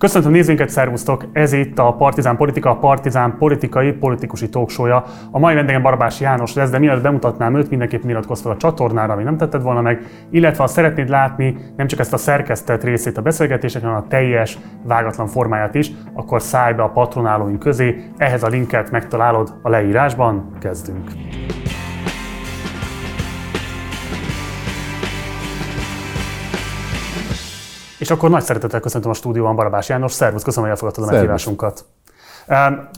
Köszöntöm nézőinket, szervusztok! Ez itt a Partizán Politika, a Partizán politikai, politikusi talkshow A mai vendégem Barabás János lesz, de mielőtt bemutatnám őt, mindenképp iratkozz fel a csatornára, ami nem tetted volna meg, illetve ha szeretnéd látni nem csak ezt a szerkesztett részét a beszélgetések, hanem a teljes, vágatlan formáját is, akkor szállj be a patronálóink közé, ehhez a linket megtalálod a leírásban. Kezdünk! És akkor nagy szeretettel köszöntöm a stúdióban Barabás János. Szervusz, köszönöm, hogy elfogadtad a meghívásunkat.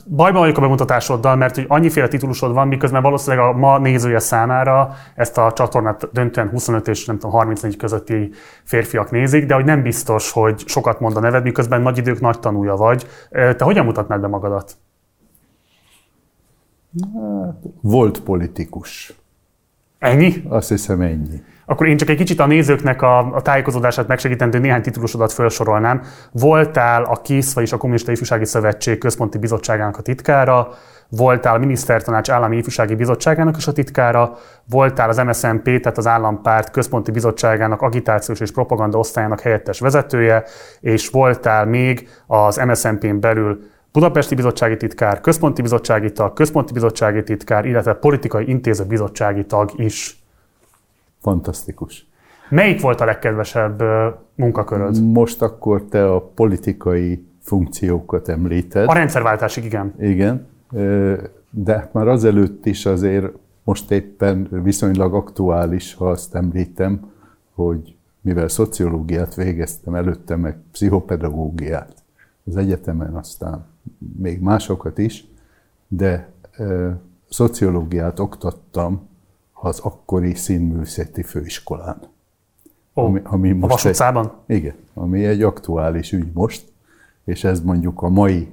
Bajban vagyok a bemutatásoddal, mert hogy annyiféle titulusod van, miközben valószínűleg a ma nézője számára ezt a csatornát döntően 25 és nem tudom, 34 közötti férfiak nézik, de hogy nem biztos, hogy sokat mond a neved, miközben nagy idők nagy tanúja vagy. Te hogyan mutatnád be magadat? Hát, volt politikus. Ennyi? Azt hiszem ennyi. Akkor én csak egy kicsit a nézőknek a, a tájékozódását megsegítendő néhány titulusodat felsorolnám. Voltál a KISZ, vagyis a Kommunista Ifjúsági Szövetség Központi Bizottságának a titkára, voltál a Minisztertanács Állami Ifjúsági Bizottságának is a titkára, voltál az MSZNP, tehát az Állampárt Központi Bizottságának agitációs és propaganda osztályának helyettes vezetője, és voltál még az MSZNP-n belül Budapesti Bizottsági Titkár, Központi Bizottsági Tag, Központi Bizottsági Titkár, illetve Politikai Intézet Bizottsági Tag is. Fantasztikus. Melyik volt a legkedvesebb munkaköröd? Most akkor te a politikai funkciókat említed. A rendszerváltásig, igen. Igen, de már azelőtt is azért most éppen viszonylag aktuális, ha azt említem, hogy mivel szociológiát végeztem, előtte meg pszichopedagógiát az egyetemen, aztán még másokat is, de szociológiát oktattam az akkori színművészeti főiskolán. Ó, ami, ami most a Vasút egy, Igen, ami egy aktuális ügy most, és ez mondjuk a mai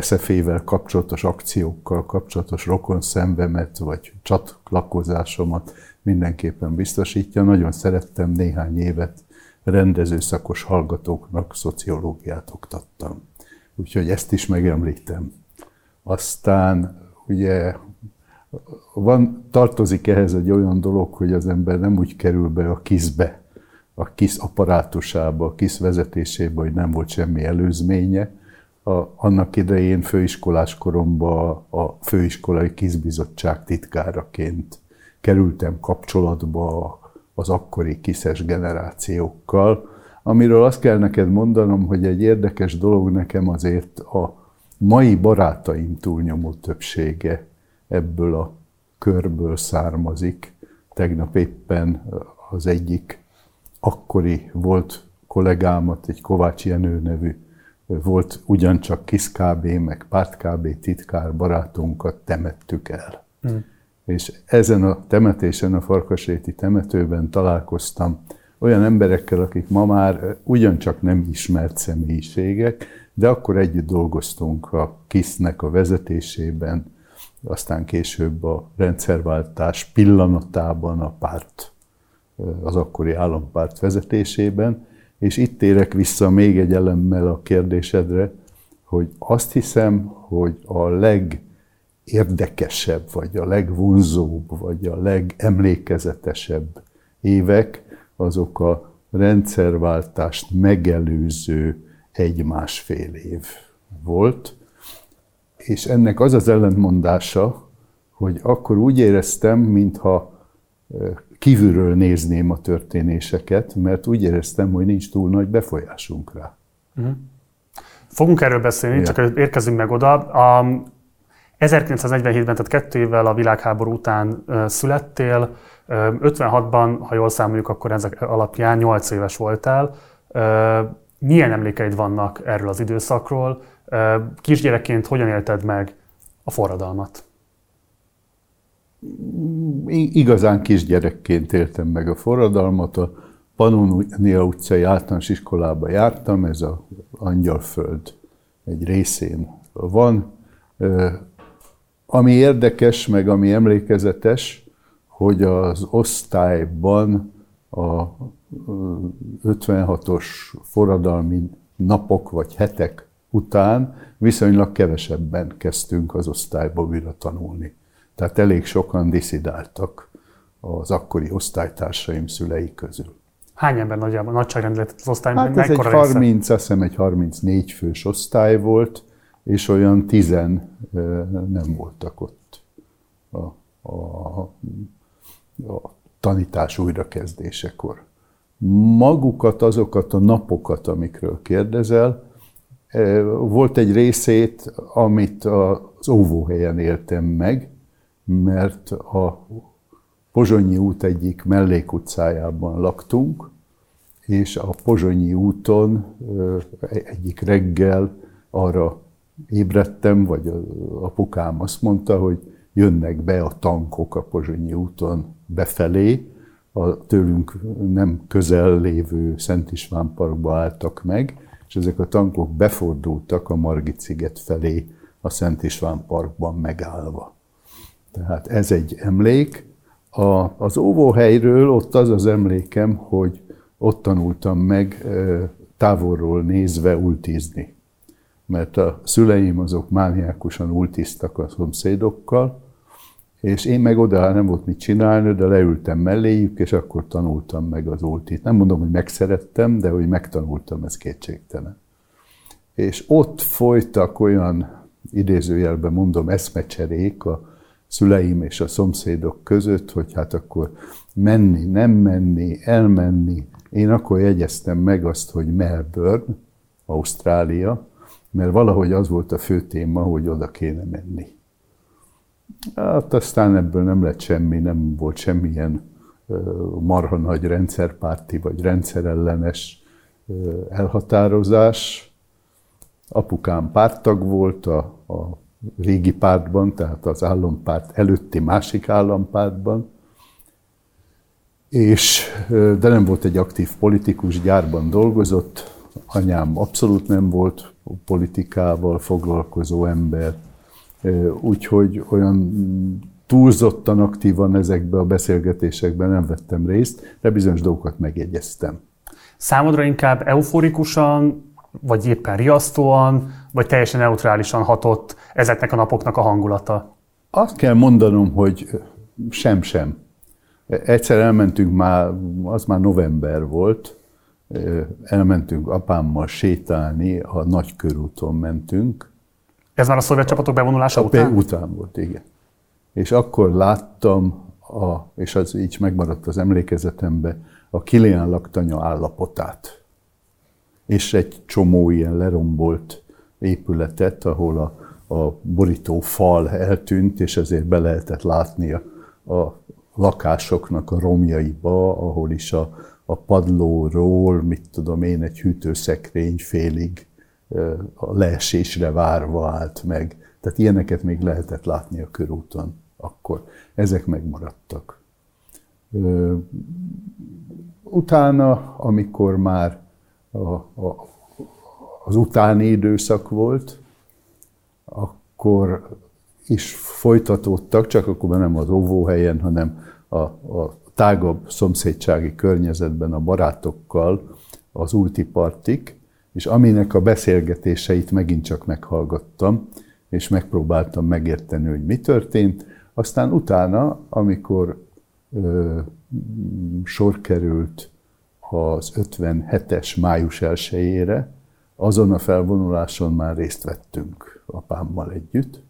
SZF-vel kapcsolatos akciókkal kapcsolatos rokon szembemet, vagy csatlakozásomat mindenképpen biztosítja. Nagyon szerettem néhány évet rendezőszakos hallgatóknak szociológiát oktattam. Úgyhogy ezt is megemlítem. Aztán ugye van, tartozik ehhez egy olyan dolog, hogy az ember nem úgy kerül be a kiszbe, a KISZ apparátusába, a KISZ vezetésébe, hogy nem volt semmi előzménye. A, annak idején főiskolás koromban a főiskolai KISZ titkáraként kerültem kapcsolatba az akkori kiszes generációkkal, amiről azt kell neked mondanom, hogy egy érdekes dolog nekem azért a mai barátaim túlnyomó többsége ebből a körből származik. Tegnap éppen az egyik akkori volt kollégámat, egy Kovács Jenő nevű, volt ugyancsak KISZ KB, meg Párt KB titkár barátunkat temettük el. Mm. És ezen a temetésen, a Farkasréti temetőben találkoztam olyan emberekkel, akik ma már ugyancsak nem ismert személyiségek, de akkor együtt dolgoztunk a KISZ-nek a vezetésében, aztán később a rendszerváltás pillanatában a párt, az akkori állampárt vezetésében, és itt térek vissza még egy elemmel a kérdésedre, hogy azt hiszem, hogy a legérdekesebb, vagy a legvonzóbb, vagy a legemlékezetesebb évek, azok a rendszerváltást megelőző egy-másfél év volt, és ennek az az ellentmondása, hogy akkor úgy éreztem, mintha kívülről nézném a történéseket, mert úgy éreztem, hogy nincs túl nagy befolyásunk rá. Uh-huh. Fogunk erről beszélni, ja. csak érkezünk meg oda. A 1947-ben, tehát kettő évvel a világháború után születtél, 56-ban, ha jól számoljuk, akkor ezek alapján 8 éves voltál. Milyen emlékeid vannak erről az időszakról? Kisgyerekként hogyan élted meg a forradalmat? Igazán kisgyerekként éltem meg a forradalmat. A Pannonia utcai általános iskolába jártam, ez a Angyalföld egy részén van. Ami érdekes, meg ami emlékezetes, hogy az osztályban a 56-os forradalmi napok vagy hetek után viszonylag kevesebben kezdtünk az osztályba újra tanulni. Tehát elég sokan diszidáltak az akkori osztálytársaim szülei közül. Hány ember nagyjából, nagyságrendileg az osztály? Hát ez egy 30, azt hiszem egy 34 fős osztály volt, és olyan tizen nem voltak ott a, a, a tanítás újrakezdésekor. Magukat, azokat a napokat, amikről kérdezel, volt egy részét, amit az óvóhelyen éltem meg, mert a Pozsonyi út egyik mellékutcájában laktunk, és a Pozsonyi úton egyik reggel arra ébredtem, vagy apukám azt mondta, hogy jönnek be a tankok a Pozsonyi úton befelé, a tőlünk nem közel lévő Szent István Parkba álltak meg, és ezek a tankok befordultak a Margit sziget felé a Szent István Parkban megállva. Tehát ez egy emlék. A, az óvóhelyről ott az az emlékem, hogy ott tanultam meg távolról nézve ultizni. Mert a szüleim azok mániákusan ultiztak a szomszédokkal, és én meg oda nem volt mit csinálni, de leültem melléjük, és akkor tanultam meg az ultit. Nem mondom, hogy megszerettem, de hogy megtanultam, ez kétségtelen. És ott folytak olyan, idézőjelben mondom, eszmecserék a szüleim és a szomszédok között, hogy hát akkor menni, nem menni, elmenni. Én akkor jegyeztem meg azt, hogy Melbourne, Ausztrália, mert valahogy az volt a fő téma, hogy oda kéne menni. Hát aztán ebből nem lett semmi, nem volt semmilyen marha nagy rendszerpárti vagy rendszerellenes elhatározás. Apukám pártag volt a, a régi pártban, tehát az állampárt előtti másik állampártban, és, de nem volt egy aktív politikus, gyárban dolgozott, anyám abszolút nem volt politikával foglalkozó ember, úgyhogy olyan túlzottan aktívan ezekbe a beszélgetésekben nem vettem részt, de bizonyos dolgokat megjegyeztem. Számodra inkább euforikusan, vagy éppen riasztóan, vagy teljesen neutrálisan hatott ezeknek a napoknak a hangulata? Azt kell mondanom, hogy sem-sem. Egyszer elmentünk már, az már november volt, elmentünk apámmal sétálni, a Nagykörúton mentünk, ez már a szovjet csapatok bevonulása a után? Után volt, igen. És akkor láttam, a, és az így megmaradt az emlékezetembe, a Kilián laktanya állapotát. És egy csomó ilyen lerombolt épületet, ahol a, a borító fal eltűnt, és ezért be lehetett látni a, a lakásoknak a romjaiba, ahol is a, a padlóról, mit tudom én, egy hűtőszekrény félig a leesésre várva állt meg. Tehát ilyeneket még lehetett látni a körúton akkor. Ezek megmaradtak. Utána, amikor már a, a, az utáni időszak volt, akkor is folytatódtak, csak akkor nem az óvóhelyen, hanem a, a tágabb szomszédsági környezetben a barátokkal az ultipartik, és aminek a beszélgetéseit megint csak meghallgattam, és megpróbáltam megérteni, hogy mi történt. Aztán utána, amikor ö, sor került az 57-es május 1 azon a felvonuláson már részt vettünk apámmal együtt.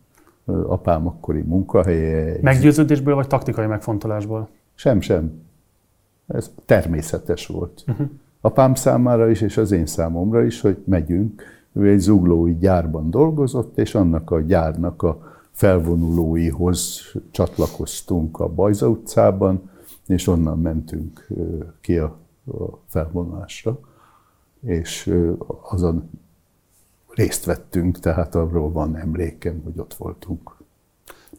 Apám akkori munkahelye... Meggyőződésből vagy taktikai megfontolásból? Sem, sem. Ez természetes volt. Uh-huh apám számára is, és az én számomra is, hogy megyünk. Ő egy zuglói gyárban dolgozott, és annak a gyárnak a felvonulóihoz csatlakoztunk a Bajza utcában, és onnan mentünk ki a felvonulásra, és azon részt vettünk, tehát arról van emlékem, hogy ott voltunk.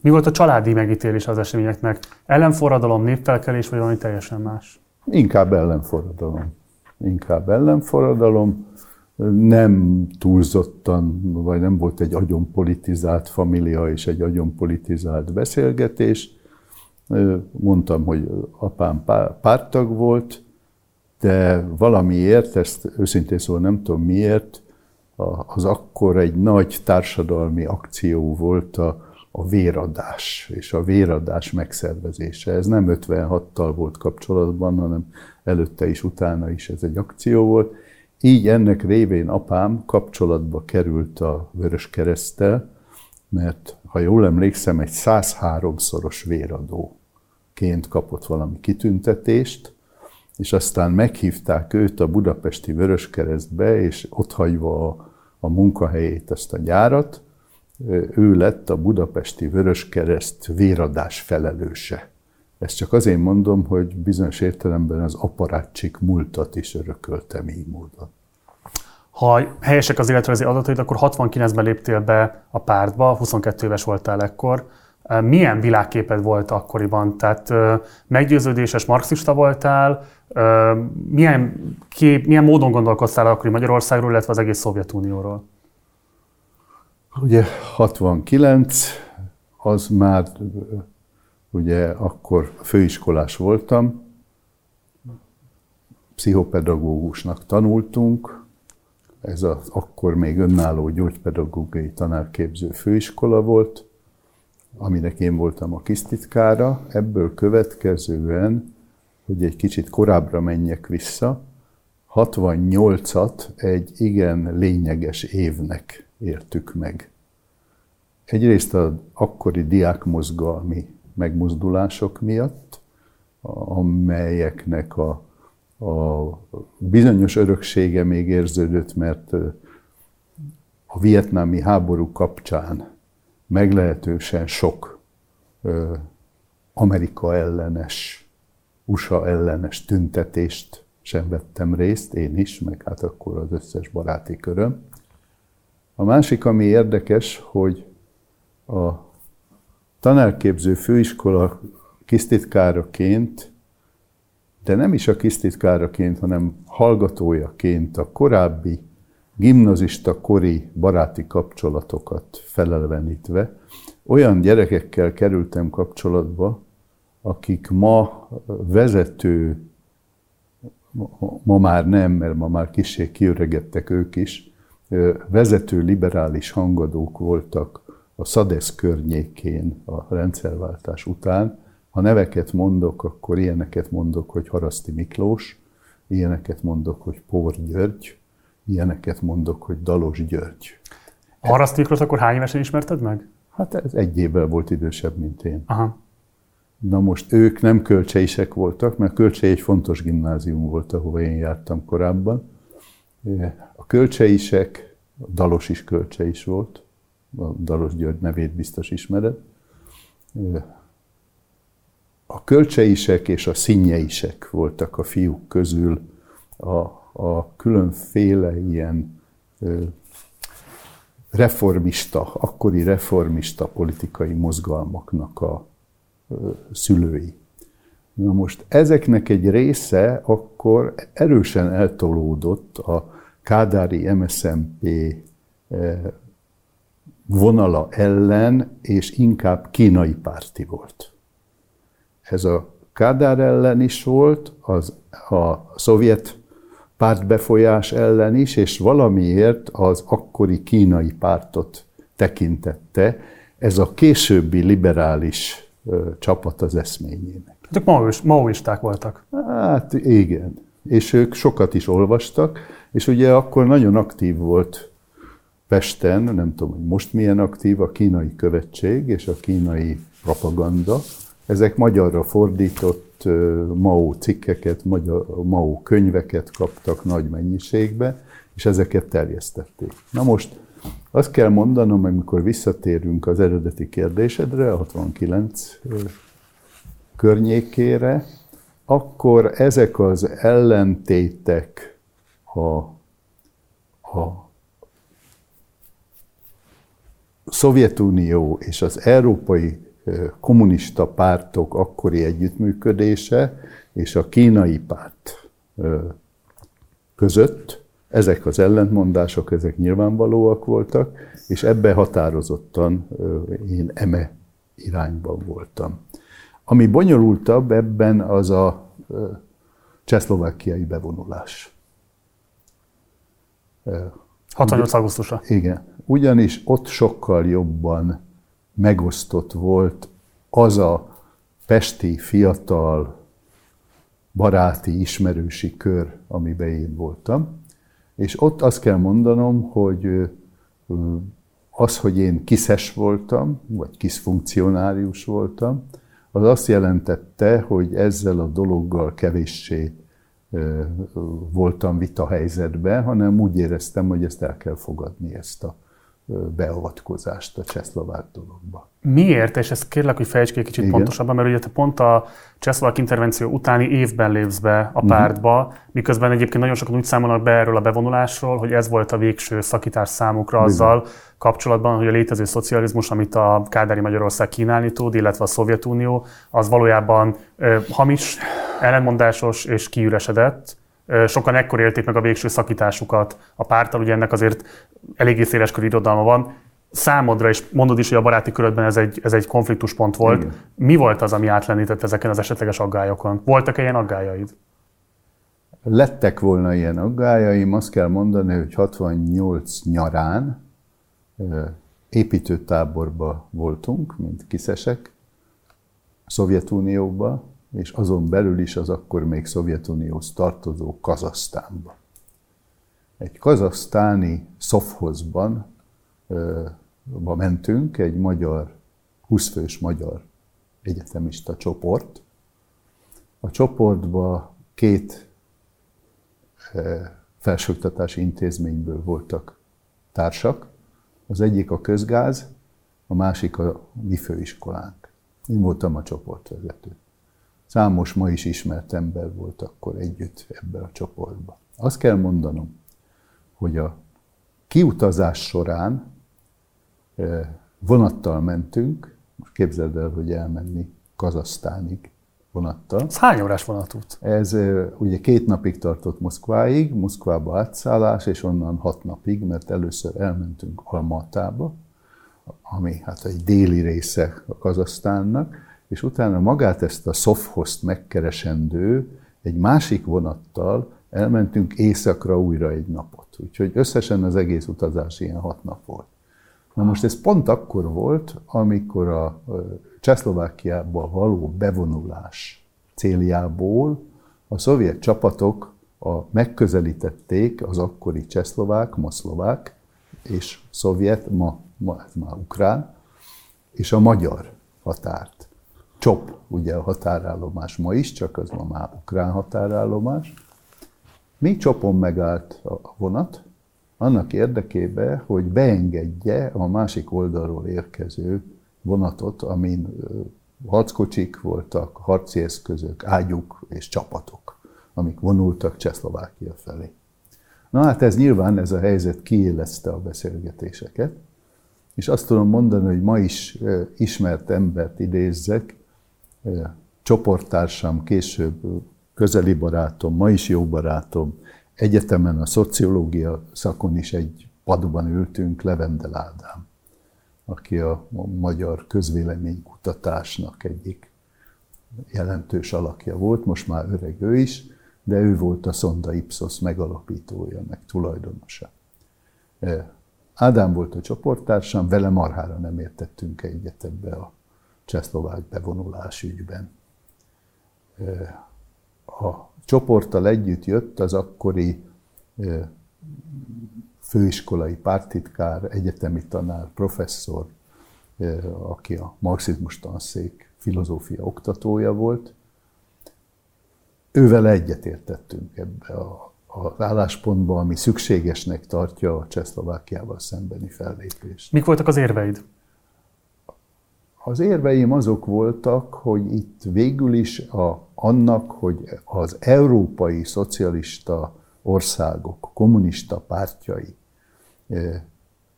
Mi volt a családi megítélés az eseményeknek? Ellenforradalom, népfelkelés, vagy valami teljesen más? Inkább ellenforradalom inkább ellenforradalom, nem túlzottan, vagy nem volt egy agyon politizált família és egy agyon politizált beszélgetés. Mondtam, hogy apám pártag volt, de valamiért, ezt őszintén szóval nem tudom miért, az akkor egy nagy társadalmi akció volt a, a véradás és a véradás megszervezése. Ez nem 56-tal volt kapcsolatban, hanem előtte is, utána is ez egy akció volt. Így ennek révén apám kapcsolatba került a Vörös Keresztel, mert ha jól emlékszem, egy 103-szoros véradóként kapott valami kitüntetést, és aztán meghívták őt a budapesti Vöröskeresztbe, és ott hagyva a, a munkahelyét, ezt a gyárat, ő lett a budapesti Vöröskereszt véradás felelőse. Ezt csak azért mondom, hogy bizonyos értelemben az aparátsik múltat is örököltem így módon. Ha helyesek az életrajzi adataid, akkor 69-ben léptél be a pártba, 22 éves voltál ekkor. Milyen világképed volt akkoriban? Tehát meggyőződéses marxista voltál? Milyen, kép, milyen módon gondolkoztál akkori Magyarországról, illetve az egész Szovjetunióról? Ugye 69, az már ugye akkor főiskolás voltam, pszichopedagógusnak tanultunk, ez az akkor még önálló gyógypedagógiai tanárképző főiskola volt, aminek én voltam a kisztitkára. Ebből következően, hogy egy kicsit korábbra menjek vissza, 68-at egy igen lényeges évnek éltük meg. Egyrészt az akkori diákmozgalmi megmozdulások miatt, amelyeknek a, a bizonyos öröksége még érződött, mert a vietnámi háború kapcsán meglehetősen sok Amerika ellenes, USA ellenes tüntetést sem vettem részt, én is, meg hát akkor az összes baráti köröm. A másik, ami érdekes, hogy a tanárképző főiskola kisztitkáraként, de nem is a kisztitkáraként, hanem hallgatójaként a korábbi gimnazista kori baráti kapcsolatokat felelvenítve, olyan gyerekekkel kerültem kapcsolatba, akik ma vezető, ma már nem, mert ma már kicsit kiöregettek ők is, vezető liberális hangadók voltak a Szadesz környékén a rendszerváltás után. Ha neveket mondok, akkor ilyeneket mondok, hogy Haraszti Miklós, ilyeneket mondok, hogy Pór György, ilyeneket mondok, hogy Dalos György. A Haraszti Miklós akkor hány évesen ismerted meg? Hát ez egy évvel volt idősebb, mint én. Aha. Na most ők nem kölcseisek voltak, mert Kölcsei egy fontos gimnázium volt, ahova én jártam korábban. A kölcseisek, a Dalos is kölcseis volt, a Dalos György nevét biztos ismered. A kölcseisek és a színjeisek voltak a fiúk közül a, a különféle ilyen reformista, akkori reformista politikai mozgalmaknak a szülői. Na most ezeknek egy része akkor erősen eltolódott a Kádári MSZMP vonala ellen, és inkább kínai párti volt. Ez a Kádár ellen is volt, az a szovjet pártbefolyás ellen is, és valamiért az akkori kínai pártot tekintette ez a későbbi liberális ö, csapat az eszményének. Ők maoisták voltak. Hát igen, és ők sokat is olvastak, és ugye akkor nagyon aktív volt Pesten, nem tudom, hogy most milyen aktív a kínai követség és a kínai propaganda. Ezek magyarra fordított Mao cikkeket, magyar, Mao könyveket kaptak nagy mennyiségbe, és ezeket terjesztették. Na most azt kell mondanom, amikor visszatérünk az eredeti kérdésedre, a 69 környékére, akkor ezek az ellentétek a, a Szovjetunió és az európai kommunista pártok akkori együttműködése és a kínai párt között ezek az ellentmondások, ezek nyilvánvalóak voltak, és ebbe határozottan én eme irányban voltam. Ami bonyolultabb ebben az a csehszlovákiai bevonulás. 68. augusztusa. Igen ugyanis ott sokkal jobban megosztott volt az a pesti fiatal baráti, ismerősi kör, amiben én voltam. És ott azt kell mondanom, hogy az, hogy én kiszes voltam, vagy kis funkcionárius voltam, az azt jelentette, hogy ezzel a dologgal kevéssé voltam vita helyzetben, hanem úgy éreztem, hogy ezt el kell fogadni, ezt a beavatkozást a csehszlovák dologba. Miért? És ezt kérlek, hogy fejtsd ki egy kicsit Igen. pontosabban, mert ugye te pont a csehszlovák intervenció utáni évben lépsz be a mhm. pártba, uh-huh. miközben egyébként nagyon sokan úgy számolnak be erről a bevonulásról, hogy ez volt a végső szakítás számukra Bizony. azzal kapcsolatban, hogy a létező szocializmus, amit a Kádári Magyarország kínálni tud, illetve a Szovjetunió, az valójában ö, hamis, ellenmondásos és kiüresedett, Sokan ekkor élték meg a végső szakításukat a pártal, ugye ennek azért eléggé széleskörű irodalma van. Számodra, és mondod is, hogy a baráti körödben ez egy, ez egy konfliktuspont volt. Igen. Mi volt az, ami átlendített ezeken az esetleges aggályokon? Voltak-e ilyen aggályaid? Lettek volna ilyen aggájaim, azt kell mondani, hogy 68 nyarán építőtáborba voltunk, mint kiszesek, Szovjetunióba, és azon belül is az akkor még Szovjetunióhoz tartozó Kazasztánba. Egy kazasztáni szofhozban ba mentünk, egy magyar, 20 fős magyar egyetemista csoport. A csoportba két felsőoktatási intézményből voltak társak. Az egyik a közgáz, a másik a mi főiskolánk. Én voltam a csoportvezető. Számos ma is ismert ember volt akkor együtt ebben a csoportban. Azt kell mondanom, hogy a kiutazás során vonattal mentünk, most képzeld el, hogy elmenni Kazasztánig vonattal. Ez hány órás vonatút? Ez ugye két napig tartott Moszkváig, Moszkvába átszállás, és onnan hat napig, mert először elmentünk Almatába, ami hát egy déli része a Kazasztánnak, és utána magát ezt a Szofhoszt megkeresendő egy másik vonattal elmentünk éjszakra újra egy napot. Úgyhogy összesen az egész utazás ilyen hat nap volt. Na most ez pont akkor volt, amikor a Csehszlovákiába való bevonulás céljából a szovjet csapatok a, megközelítették az akkori csehszlovák, ma szlovák, és szovjet, ma, ma ez már ukrán, és a magyar határt. Csop, ugye a határállomás ma is, csak az ma már ukrán határállomás. Mi Csopon megállt a vonat, annak érdekében, hogy beengedje a másik oldalról érkező vonatot, amin harckocsik voltak, harci eszközök, ágyuk és csapatok, amik vonultak Csehszlovákia felé. Na hát ez nyilván, ez a helyzet kiélezte a beszélgetéseket, és azt tudom mondani, hogy ma is ismert embert idézzek, csoporttársam, később közeli barátom, ma is jó barátom, egyetemen a szociológia szakon is egy padban ültünk, Levendel Ádám, aki a magyar közvéleménykutatásnak egyik jelentős alakja volt, most már öreg ő is, de ő volt a Sonda Ipsos megalapítója, meg tulajdonosa. Ádám volt a csoporttársam, vele marhára nem értettünk egyet ebbe a csehszlovák bevonulás ügyben. A csoporttal együtt jött az akkori főiskolai pártitkár, egyetemi tanár, professzor, aki a marxizmus tanszék filozófia oktatója volt. Ővel egyetértettünk ebbe a, az álláspontba, ami szükségesnek tartja a Csehszlovákiával szembeni fellépést. Mik voltak az érveid? Az érveim azok voltak, hogy itt végül is a, annak, hogy az európai szocialista országok, kommunista pártjai e,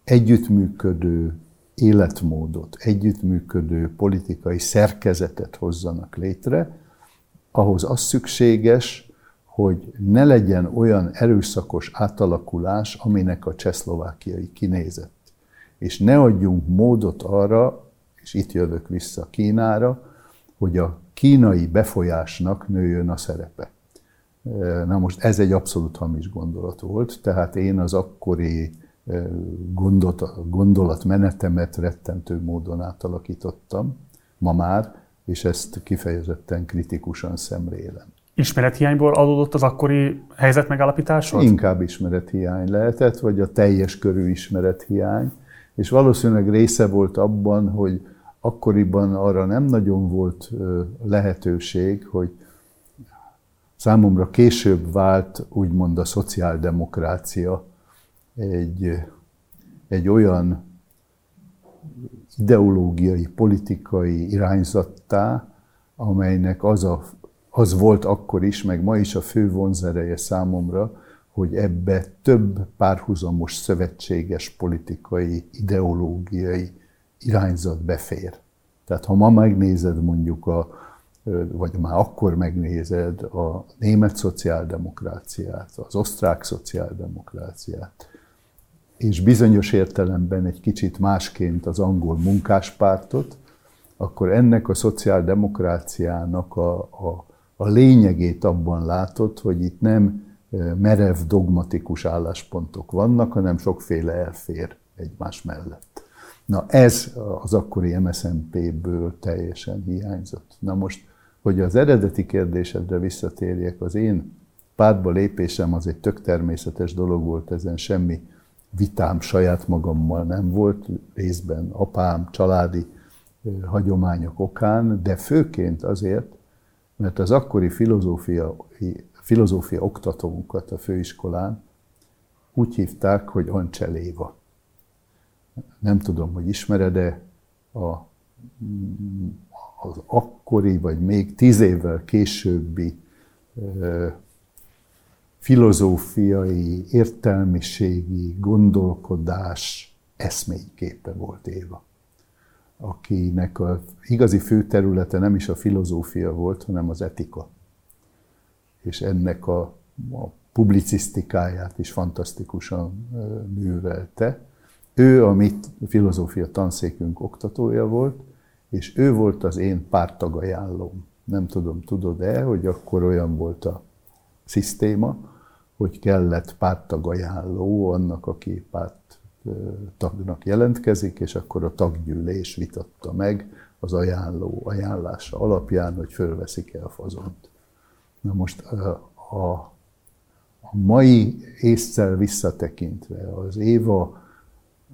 együttműködő életmódot, együttműködő politikai szerkezetet hozzanak létre, ahhoz az szükséges, hogy ne legyen olyan erőszakos átalakulás, aminek a csehszlovákiai kinézett. És ne adjunk módot arra, és itt jövök vissza Kínára, hogy a kínai befolyásnak nőjön a szerepe. Na most ez egy abszolút hamis gondolat volt, tehát én az akkori gondot, gondolatmenetemet rettentő módon átalakítottam, ma már, és ezt kifejezetten kritikusan szemlélem. Ismerethiányból adódott az akkori helyzet megállapításod? Inkább ismerethiány lehetett, vagy a teljes körű ismerethiány, és valószínűleg része volt abban, hogy akkoriban arra nem nagyon volt lehetőség, hogy számomra később vált úgymond a szociáldemokrácia egy, egy olyan ideológiai, politikai irányzattá, amelynek az, a, az volt akkor is, meg ma is a fő vonzereje számomra, hogy ebbe több párhuzamos szövetséges politikai, ideológiai irányzat befér. Tehát ha ma megnézed mondjuk a, vagy már akkor megnézed a német szociáldemokráciát, az osztrák szociáldemokráciát, és bizonyos értelemben egy kicsit másként az angol munkáspártot, akkor ennek a szociáldemokráciának a, a, a lényegét abban látod, hogy itt nem merev dogmatikus álláspontok vannak, hanem sokféle elfér egymás mellett. Na ez az akkori MSZNP-ből teljesen hiányzott. Na most, hogy az eredeti kérdésedre visszatérjek, az én pártba lépésem az egy tök természetes dolog volt, ezen semmi vitám saját magammal nem volt, részben apám, családi hagyományok okán, de főként azért, mert az akkori filozófia, filozófia oktatónkat a főiskolán úgy hívták, hogy Ancseléva. Nem tudom, hogy ismered-e a, az akkori, vagy még tíz évvel későbbi filozófiai, értelmiségi gondolkodás eszményképe volt Éva, akinek a igazi fő területe nem is a filozófia volt, hanem az etika. És ennek a, a publicisztikáját is fantasztikusan művelte. Ő a mi filozófia tanszékünk oktatója volt, és ő volt az én pártagajánlóm. Nem tudom, tudod-e, hogy akkor olyan volt a szisztéma, hogy kellett párttagajánló annak, aki párt tagnak jelentkezik, és akkor a taggyűlés vitatta meg az ajánló ajánlása alapján, hogy fölveszik-e a fazont. Na most a, a mai észszel visszatekintve az Éva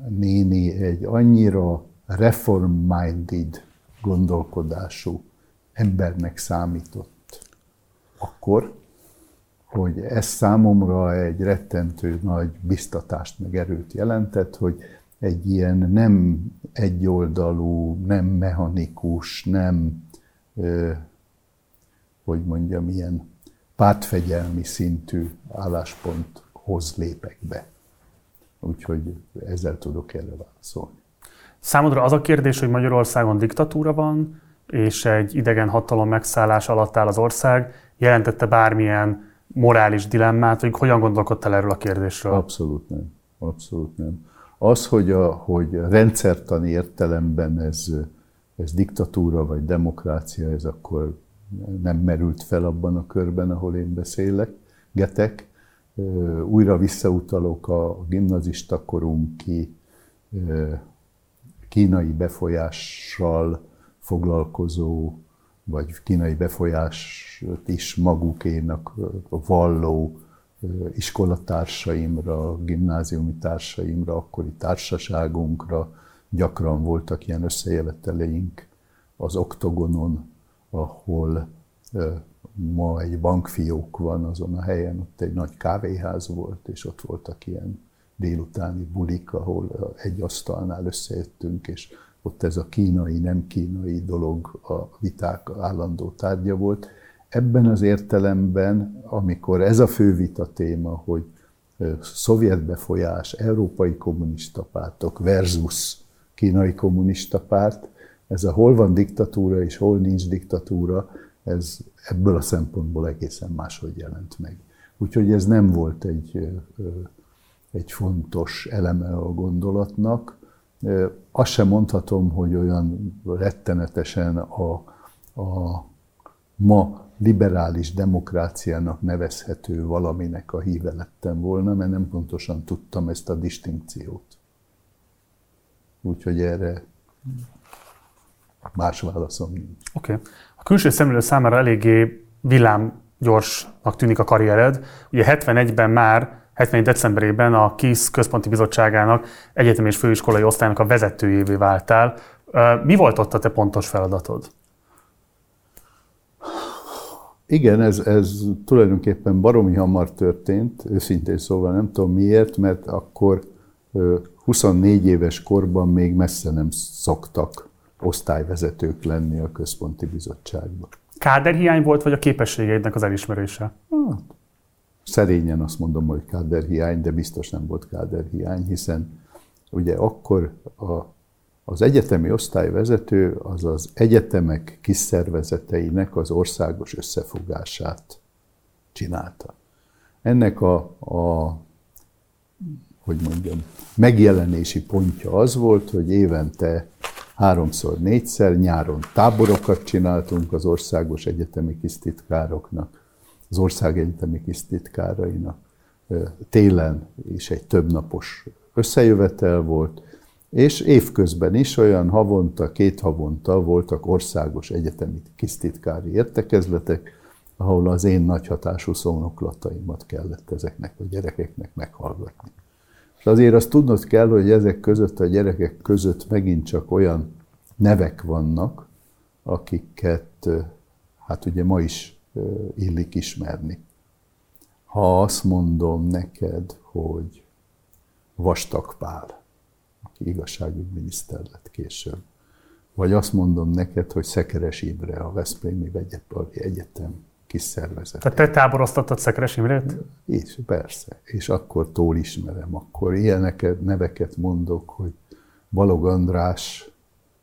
néni egy annyira reform-minded gondolkodású embernek számított akkor, hogy ez számomra egy rettentő nagy biztatást meg erőt jelentett, hogy egy ilyen nem egyoldalú, nem mechanikus, nem, hogy mondjam, ilyen pártfegyelmi szintű állásponthoz lépek be. Úgyhogy ezzel tudok erre válaszolni. Számodra az a kérdés, hogy Magyarországon diktatúra van, és egy idegen hatalom megszállás alatt áll az ország, jelentette bármilyen morális dilemmát, hogy hogyan gondolkodtál erről a kérdésről? Abszolút nem. Abszolút nem. Az, hogy, a, hogy rendszertani értelemben ez, ez diktatúra vagy demokrácia, ez akkor nem merült fel abban a körben, ahol én beszélek, getek. Újra visszautalok a gimnazista korunki kínai befolyással foglalkozó vagy kínai befolyást is magukénak valló iskolatársaimra, gimnáziumi társaimra, akkori társaságunkra gyakran voltak ilyen összejöveteleink az oktogonon, ahol ma egy bankfiók van azon a helyen, ott egy nagy kávéház volt, és ott voltak ilyen délutáni bulik, ahol egy asztalnál összejöttünk, és ott ez a kínai, nem kínai dolog a viták állandó tárgya volt. Ebben az értelemben, amikor ez a fő vita téma, hogy szovjet befolyás, európai kommunista pártok versus kínai kommunista párt, ez a hol van diktatúra és hol nincs diktatúra, ez ebből a szempontból egészen máshogy jelent meg. Úgyhogy ez nem volt egy, egy fontos eleme a gondolatnak. Azt sem mondhatom, hogy olyan rettenetesen a, a ma liberális demokráciának nevezhető valaminek a híve lettem volna, mert nem pontosan tudtam ezt a distinkciót. Úgyhogy erre más válaszom nincs. Oké. Okay. Külső szemlélő számára eléggé villámgyorsnak tűnik a karriered. Ugye 71-ben már 71. decemberében a KISZ központi bizottságának egyetemi és főiskolai osztálynak a vezetőjévé váltál. Mi volt ott a te pontos feladatod? Igen, ez, ez tulajdonképpen baromi hamar történt, őszintén szóval nem tudom miért, mert akkor 24 éves korban még messze nem szoktak osztályvezetők lenni a központi bizottságban. Káderhiány volt, vagy a képességeidnek az elismerése? Hát, szerényen azt mondom, hogy káderhiány, de biztos nem volt káderhiány, hiszen ugye akkor a az egyetemi osztályvezető az az egyetemek kiszervezeteinek az országos összefogását csinálta. Ennek a, a hogy mondjam, megjelenési pontja az volt, hogy évente háromszor, négyszer nyáron táborokat csináltunk az országos egyetemi kisztitkároknak, az ország egyetemi kisztitkárainak. Télen is egy többnapos összejövetel volt, és évközben is olyan havonta, két havonta voltak országos egyetemi kisztitkári értekezletek, ahol az én nagyhatású szónoklataimat kellett ezeknek a gyerekeknek meghallgatni. És azért azt tudnod kell, hogy ezek között a gyerekek között megint csak olyan nevek vannak, akiket hát ugye ma is illik ismerni. Ha azt mondom neked, hogy Vastag Pál, aki igazságügyminiszter lett később. Vagy azt mondom neked, hogy Szekeres Imre, a Veszprémi Egyetem kis szervezet. Tehát te táboroztattad Szekeres Imrét? És persze. És akkor tól ismerem. Akkor ilyeneket, neveket mondok, hogy Balog András,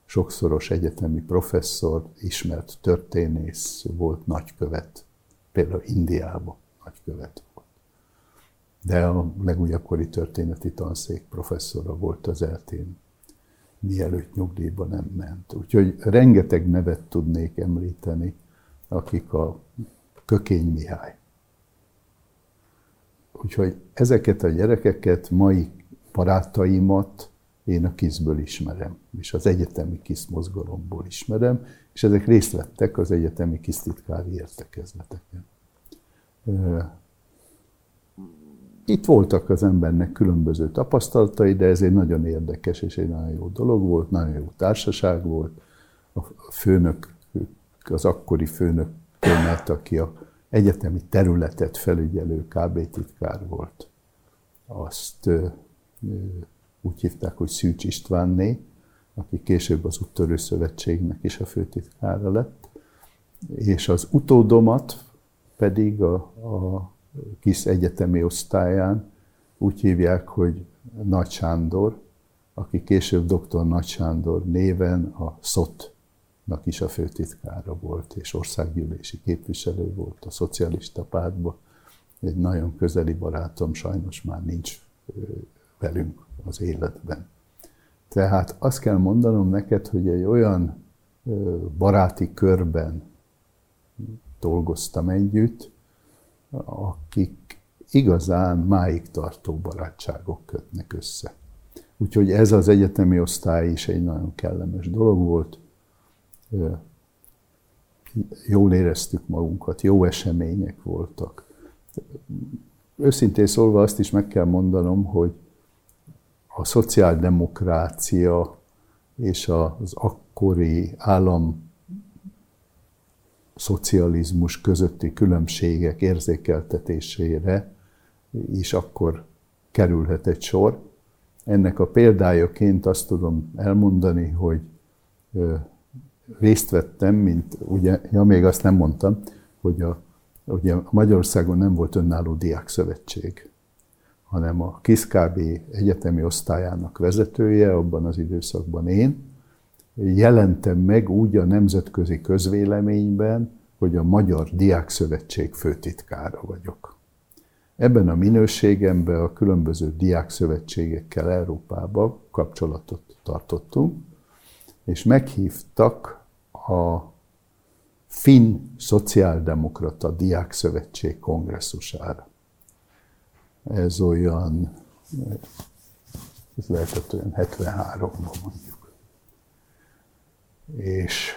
sokszoros egyetemi professzor, ismert történész volt nagykövet, például Indiában nagykövet de a legújabb kori történeti tanszék professzora volt az eltén, mielőtt nyugdíjba nem ment. Úgyhogy rengeteg nevet tudnék említeni, akik a Kökény Mihály. Úgyhogy ezeket a gyerekeket, mai barátaimat én a kiszből ismerem, és az egyetemi KISZ mozgalomból ismerem, és ezek részt vettek az egyetemi kisztitkári értekezleteken. Itt voltak az embernek különböző tapasztalatai, de ez egy nagyon érdekes és egy nagyon jó dolog volt, nagyon jó társaság volt. A főnök, az akkori főnök Kömet, aki a egyetemi területet felügyelő KB titkár volt. Azt úgy hívták, hogy Szűcs Istvánné, aki később az Úttörő Szövetségnek is a főtitkára lett, és az utódomat pedig a, a KISZ egyetemi osztályán úgy hívják, hogy Nagy Sándor, aki később dr. Nagy Sándor néven a SZOT-nak is a főtitkára volt, és országgyűlési képviselő volt a szocialista pártban. Egy nagyon közeli barátom sajnos már nincs velünk az életben. Tehát azt kell mondanom neked, hogy egy olyan baráti körben dolgoztam együtt, akik igazán máig tartó barátságok kötnek össze. Úgyhogy ez az egyetemi osztály is egy nagyon kellemes dolog volt. Jól éreztük magunkat, jó események voltak. Őszintén szólva azt is meg kell mondanom, hogy a szociáldemokrácia és az akkori állam szocializmus közötti különbségek érzékeltetésére is akkor kerülhet egy sor. Ennek a példájaként azt tudom elmondani, hogy részt vettem, mint ugye, ja még azt nem mondtam, hogy a, ugye Magyarországon nem volt önálló diákszövetség, hanem a KISZKB egyetemi osztályának vezetője, abban az időszakban én, jelentem meg úgy a nemzetközi közvéleményben, hogy a Magyar Diákszövetség főtitkára vagyok. Ebben a minőségemben a különböző diákszövetségekkel Európában kapcsolatot tartottunk, és meghívtak a Finn Szociáldemokrata Diák Szövetség kongresszusára. Ez olyan, ez lehetett olyan 73-ban mondjuk. És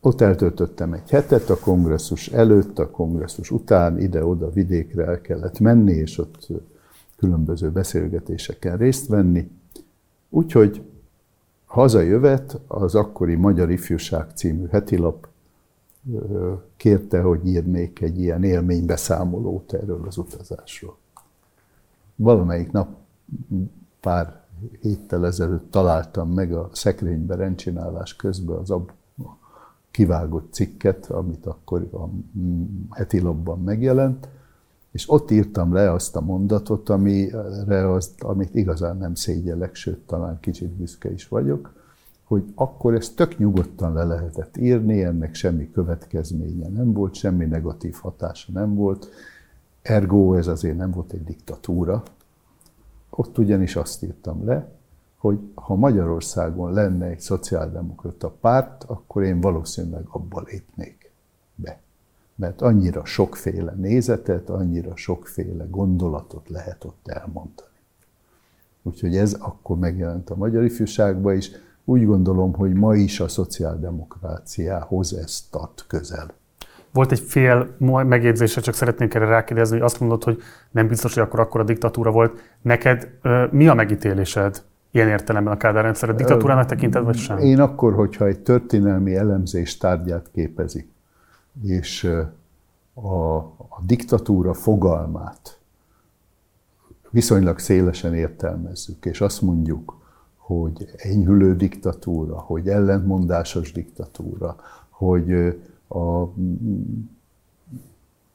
ott eltöltöttem egy hetet a kongresszus előtt, a kongresszus után, ide-oda vidékre el kellett menni, és ott különböző beszélgetéseken részt venni. Úgyhogy hazajövet az akkori Magyar Ifjúság című hetilap kérte, hogy írnék egy ilyen élménybeszámolót erről az utazásról. Valamelyik nap pár héttel ezelőtt találtam meg a szekrénybe rendcsinálás közben az ab kivágott cikket, amit akkor a heti labban megjelent, és ott írtam le azt a mondatot, amire azt, amit igazán nem szégyellek, sőt, talán kicsit büszke is vagyok, hogy akkor ezt tök nyugodtan le lehetett írni, ennek semmi következménye nem volt, semmi negatív hatása nem volt, ergo ez azért nem volt egy diktatúra. Ott ugyanis azt írtam le, hogy ha Magyarországon lenne egy szociáldemokrata párt, akkor én valószínűleg abba lépnék. Mert annyira sokféle nézetet, annyira sokféle gondolatot lehet ott elmondani. Úgyhogy ez akkor megjelent a magyar ifjúságban is. Úgy gondolom, hogy ma is a szociáldemokráciához ez tart közel. Volt egy fél megjegyzése, csak szeretnék erre rákérdezni, hogy azt mondod, hogy nem biztos, hogy akkor akkor a diktatúra volt. Neked mi a megítélésed ilyen értelemben a Kádár rendszer? Diktatúrának tekinted, vagy sem? Én akkor, hogyha egy történelmi elemzés tárgyát képezi, és a, a diktatúra fogalmát viszonylag szélesen értelmezzük, és azt mondjuk, hogy enyhülő diktatúra, hogy ellentmondásos diktatúra, hogy a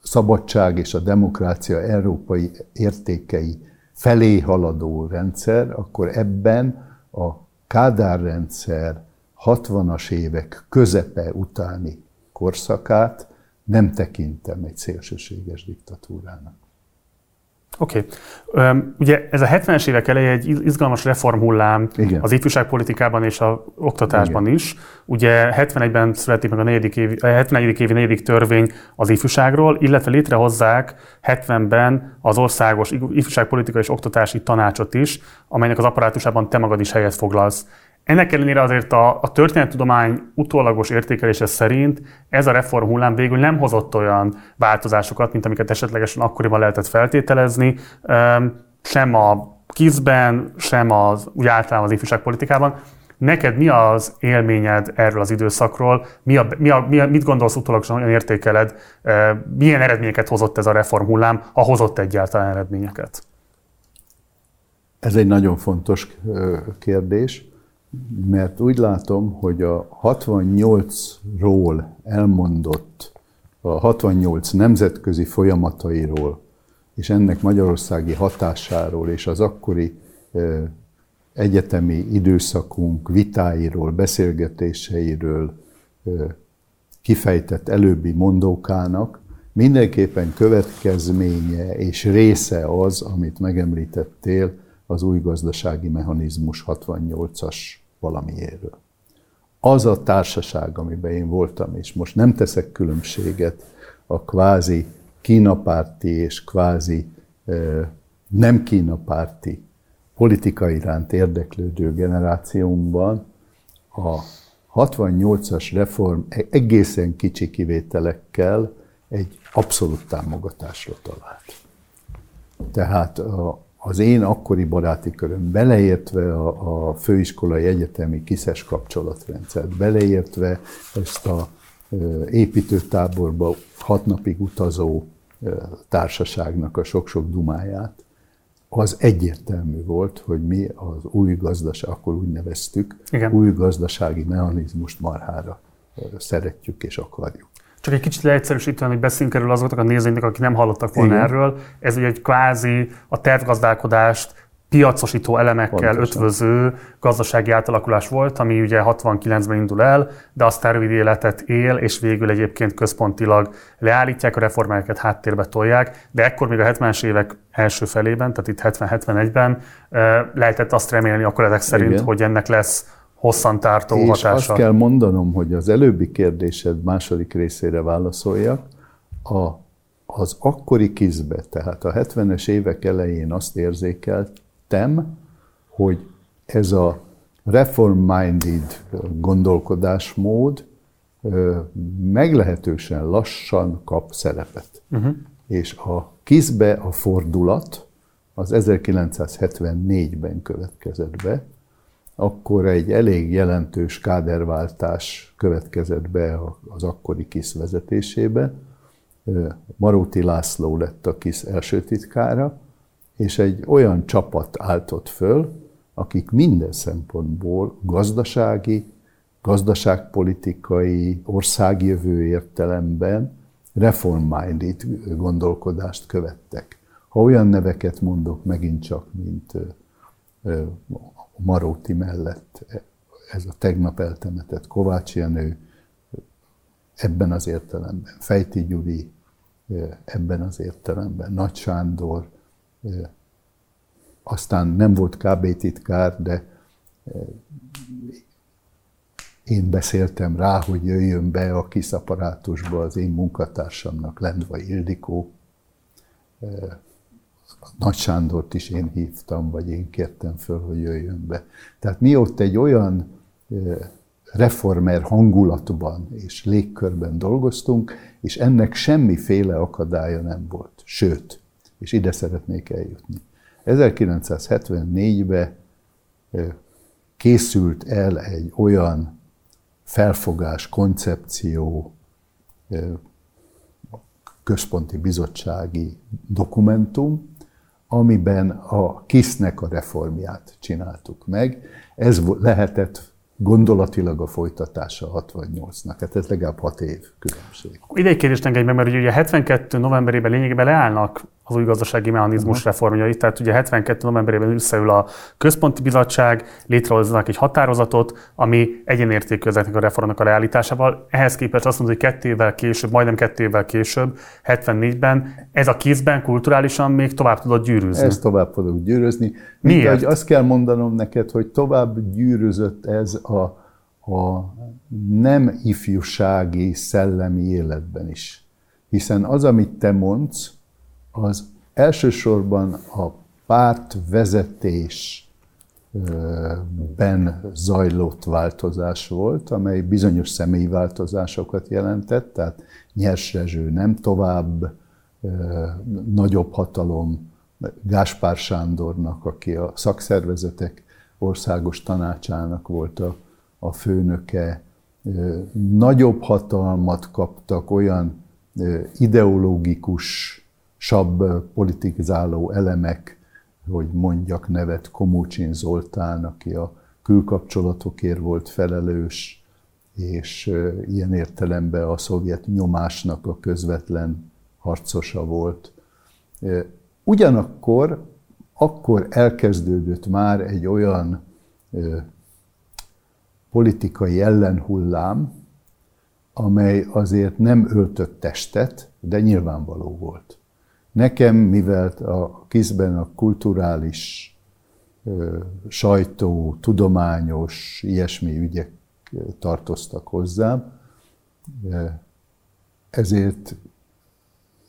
szabadság és a demokrácia európai értékei felé haladó rendszer, akkor ebben a Kádár rendszer 60-as évek közepe utáni korszakát nem tekintem egy szélsőséges diktatúrának. Oké. Okay. Ugye ez a 70-es évek eleje egy izgalmas reformhullám Igen. az ifjúságpolitikában és a oktatásban Igen. is. Ugye 71-ben születik meg a 4. évi, 71. évi 4. törvény az ifjúságról, illetve létrehozzák 70-ben az országos ifjúságpolitikai és oktatási tanácsot is, amelynek az apparátusában te magad is helyet foglalsz. Ennek ellenére azért a, a történettudomány utólagos értékelése szerint ez a reform hullám végül nem hozott olyan változásokat, mint amiket esetlegesen akkoriban lehetett feltételezni, sem a kizben, sem az úgy általában az ifjúságpolitikában. Neked mi az élményed erről az időszakról? Mi a, mi a, mi a, mit gondolsz utólagosan, hogyan értékeled? Milyen eredményeket hozott ez a reform hullám, ha hozott egyáltalán eredményeket? Ez egy nagyon fontos kérdés mert úgy látom, hogy a 68-ról elmondott, a 68 nemzetközi folyamatairól, és ennek magyarországi hatásáról, és az akkori egyetemi időszakunk vitáiról, beszélgetéseiről kifejtett előbbi mondókának mindenképpen következménye és része az, amit megemlítettél, az új gazdasági mechanizmus 68-as valamiéről. Az a társaság, amiben én voltam, és most nem teszek különbséget a kvázi kínapárti és kvázi nem kínapárti politika iránt érdeklődő generációmban, a 68-as reform e- egészen kicsi kivételekkel egy abszolút támogatásra talált. Tehát a, az én akkori baráti köröm, beleértve a, a főiskolai egyetemi kiszes kapcsolatrendszert, beleértve ezt a építőtáborba hat napig utazó társaságnak a sok-sok dumáját, az egyértelmű volt, hogy mi az új gazdaság, akkor úgy neveztük, Igen. új gazdasági mechanizmust marhára szeretjük és akarjuk. Csak egy kicsit leegyszerűsítően, hogy beszéljünk erről azoknak a nézőinknek, akik nem hallottak volna Igen. erről. Ez ugye egy kvázi a tervgazdálkodást piacosító elemekkel Pontosan. ötvöző gazdasági átalakulás volt, ami ugye 69-ben indul el, de aztán rövid életet él, és végül egyébként központilag leállítják, a reformákat háttérbe tolják, de ekkor még a 70-es évek első felében, tehát itt 70-71-ben lehetett azt remélni akkor ezek szerint, Igen. hogy ennek lesz hosszantartó és hatása. azt kell mondanom, hogy az előbbi kérdésed második részére válaszoljak. A, az akkori kizbe, tehát a 70-es évek elején azt érzékeltem, hogy ez a reform-minded gondolkodásmód meglehetősen lassan kap szerepet. Uh-huh. És a kizbe a fordulat az 1974-ben következett be, akkor egy elég jelentős káderváltás következett be az akkori KISZ vezetésébe. Maróti László lett a KISZ első titkára, és egy olyan csapat álltott föl, akik minden szempontból gazdasági, gazdaságpolitikai, országjövő értelemben reform-minded gondolkodást követtek. Ha olyan neveket mondok megint csak, mint Maróti mellett ez a tegnap eltemetett Kovács Jenő, ebben az értelemben, Fejti Gyuri, ebben az értelemben, Nagy Sándor, aztán nem volt KB titkár, de én beszéltem rá, hogy jöjjön be a kiszaparátusba az én munkatársamnak, Lendva Ildikó. Nagy Sándort is én hívtam, vagy én kértem föl, hogy jöjjön be. Tehát mi ott egy olyan reformer hangulatban és légkörben dolgoztunk, és ennek semmiféle akadálya nem volt. Sőt, és ide szeretnék eljutni. 1974-ben készült el egy olyan felfogás, koncepció, központi bizottsági dokumentum, amiben a KISZ-nek a reformját csináltuk meg. Ez lehetett gondolatilag a folytatása a 68-nak. Hát ez legalább 6 év különbség. Ide egy kérdést engedj meg, mert ugye 72 novemberében lényegében leállnak az új gazdasági mechanizmus uh-huh. reformjai. Tehát ugye 72 novemberében összeül a központi bizottság, létrehoznak egy határozatot, ami egyenértékű ezeknek a reformnak a realitásával. Ehhez képest azt mondod, hogy kettő évvel később, majdnem kettő évvel később, 74-ben ez a kézben kulturálisan még tovább tudod gyűrűzni. Ez tovább tudok gyűrűzni. Miért? Mint, azt kell mondanom neked, hogy tovább gyűrűzött ez a, a nem ifjúsági szellemi életben is. Hiszen az, amit te mondsz, az elsősorban a párt vezetésben zajlott változás volt, amely bizonyos személyi változásokat jelentett, tehát Nyers Rezső nem tovább, nagyobb hatalom Gáspár Sándornak, aki a szakszervezetek országos tanácsának volt a, a főnöke, nagyobb hatalmat kaptak olyan ideológikus sabb politizáló elemek, hogy mondjak nevet, Komócsin Zoltán, aki a külkapcsolatokért volt felelős, és ilyen értelemben a szovjet nyomásnak a közvetlen harcosa volt. Ugyanakkor akkor elkezdődött már egy olyan politikai ellenhullám, amely azért nem öltött testet, de nyilvánvaló volt. Nekem, mivel a kizben a kulturális, sajtó, tudományos, ilyesmi ügyek tartoztak hozzám, ezért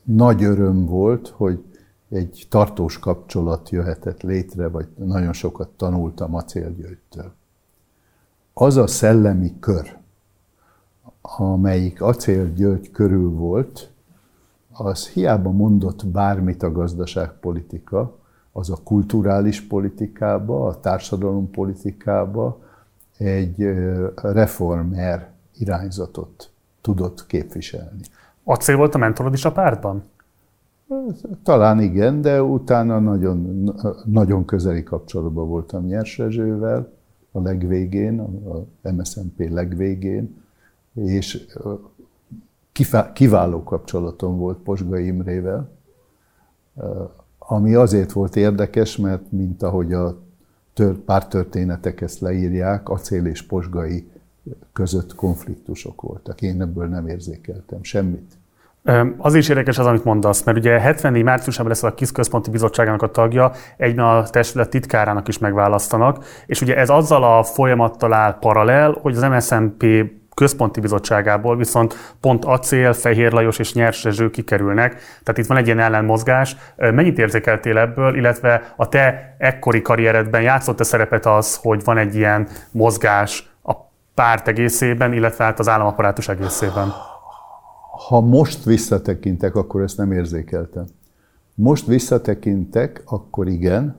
nagy öröm volt, hogy egy tartós kapcsolat jöhetett létre, vagy nagyon sokat tanultam Acél Györgytől. Az a szellemi kör, amelyik Acél György körül volt, az hiába mondott bármit a gazdaságpolitika, az a kulturális politikába, a társadalompolitikába egy reformer irányzatot tudott képviselni. Acél volt a mentorod is a pártban? Talán igen, de utána nagyon, nagyon közeli kapcsolatban voltam Nyersezsővel a legvégén, a MSZNP legvégén, és kiváló kapcsolatom volt Posga Imrével, ami azért volt érdekes, mert mint ahogy a pártörténetek ezt leírják, acél és posgai között konfliktusok voltak. Én ebből nem érzékeltem semmit. Az is érdekes az, amit mondasz, mert ugye 74 márciusában lesz a KISZ központi bizottságának a tagja, egyben a testület titkárának is megválasztanak, és ugye ez azzal a folyamattal áll paralel, hogy az MSZNP központi bizottságából viszont pont Acél, Fehér Lajos és Nyers Rezső kikerülnek. Tehát itt van egy ilyen ellenmozgás. Mennyit érzékeltél ebből, illetve a te ekkori karrieredben játszott-e szerepet az, hogy van egy ilyen mozgás a párt egészében, illetve hát az államaparátus egészében? Ha most visszatekintek, akkor ezt nem érzékeltem. Most visszatekintek, akkor igen,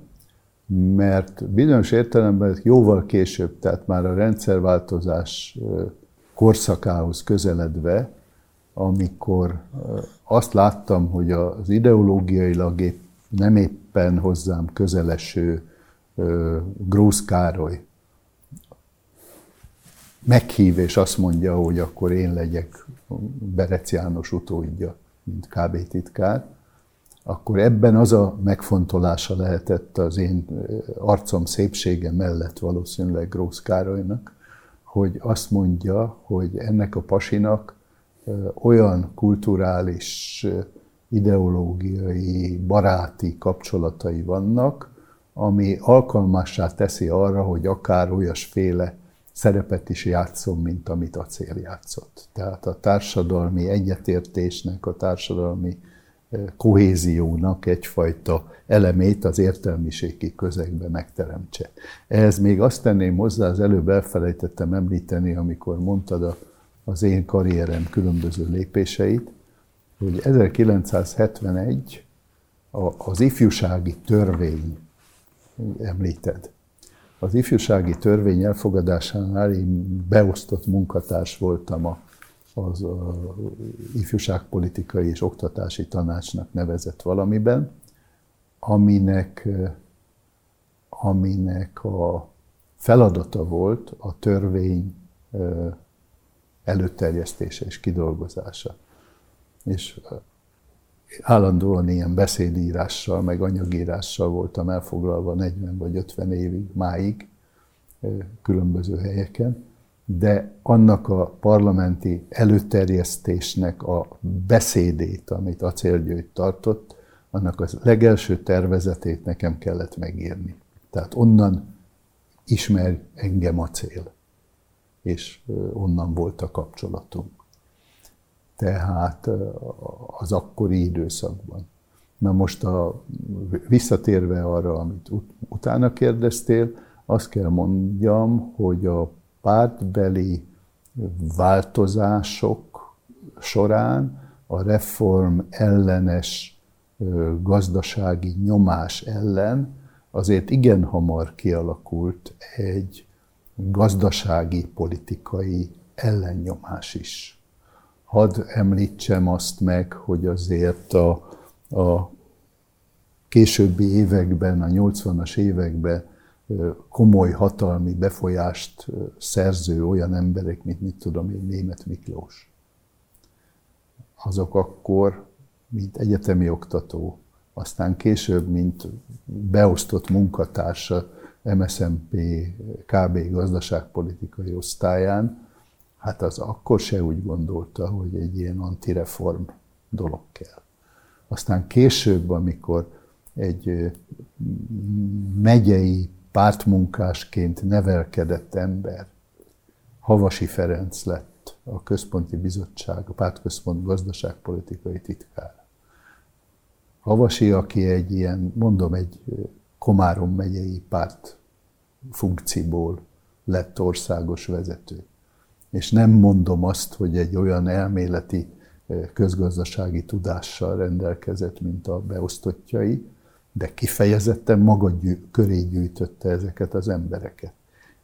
mert bizonyos értelemben jóval később, tehát már a rendszerváltozás korszakához közeledve, amikor azt láttam, hogy az ideológiailag épp, nem éppen hozzám közeleső Grósz Károly meghív, és azt mondja, hogy akkor én legyek Berec János utódja, mint KB titkár, akkor ebben az a megfontolása lehetett az én arcom szépsége mellett valószínűleg Grósz Károlynak, hogy azt mondja, hogy ennek a pasinak olyan kulturális, ideológiai, baráti kapcsolatai vannak, ami alkalmassá teszi arra, hogy akár olyasféle szerepet is játszom, mint amit a cél játszott. Tehát a társadalmi egyetértésnek, a társadalmi kohéziónak egyfajta elemét az értelmiségi közegbe megteremtse. Ehhez még azt tenném hozzá, az előbb elfelejtettem említeni, amikor mondtad a, az én karrierem különböző lépéseit, hogy 1971 a, az ifjúsági törvény említed. Az ifjúsági törvény elfogadásánál én beosztott munkatárs voltam a az ifjúságpolitikai és oktatási tanácsnak nevezett valamiben, aminek, aminek a feladata volt a törvény előterjesztése és kidolgozása. És állandóan ilyen beszédírással, meg anyagírással voltam elfoglalva 40 vagy 50 évig, máig, különböző helyeken de annak a parlamenti előterjesztésnek a beszédét, amit Acélgyőgy tartott, annak a legelső tervezetét nekem kellett megírni. Tehát onnan ismer engem acél, és onnan volt a kapcsolatunk. Tehát az akkori időszakban. Na most a, visszatérve arra, amit ut- utána kérdeztél, azt kell mondjam, hogy a pártbeli változások során a reform ellenes gazdasági nyomás ellen azért igen hamar kialakult egy gazdasági, politikai ellennyomás is. Hadd említsem azt meg, hogy azért a, a későbbi években, a 80-as években komoly hatalmi befolyást szerző olyan emberek, mint mit tudom én, Német Miklós. Azok akkor, mint egyetemi oktató, aztán később, mint beosztott munkatársa MSZMP KB gazdaságpolitikai osztályán, hát az akkor se úgy gondolta, hogy egy ilyen antireform dolog kell. Aztán később, amikor egy megyei pártmunkásként nevelkedett ember, Havasi Ferenc lett a központi bizottság, a pártközpont gazdaságpolitikai titkár. Havasi, aki egy ilyen, mondom, egy Komárom megyei párt funkcióból lett országos vezető. És nem mondom azt, hogy egy olyan elméleti közgazdasági tudással rendelkezett, mint a beosztottjai, de kifejezetten maga gyű, köré gyűjtötte ezeket az embereket.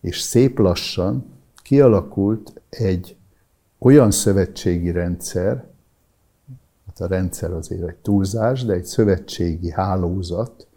És szép lassan kialakult egy olyan szövetségi rendszer, hát a rendszer azért egy túlzás, de egy szövetségi hálózat,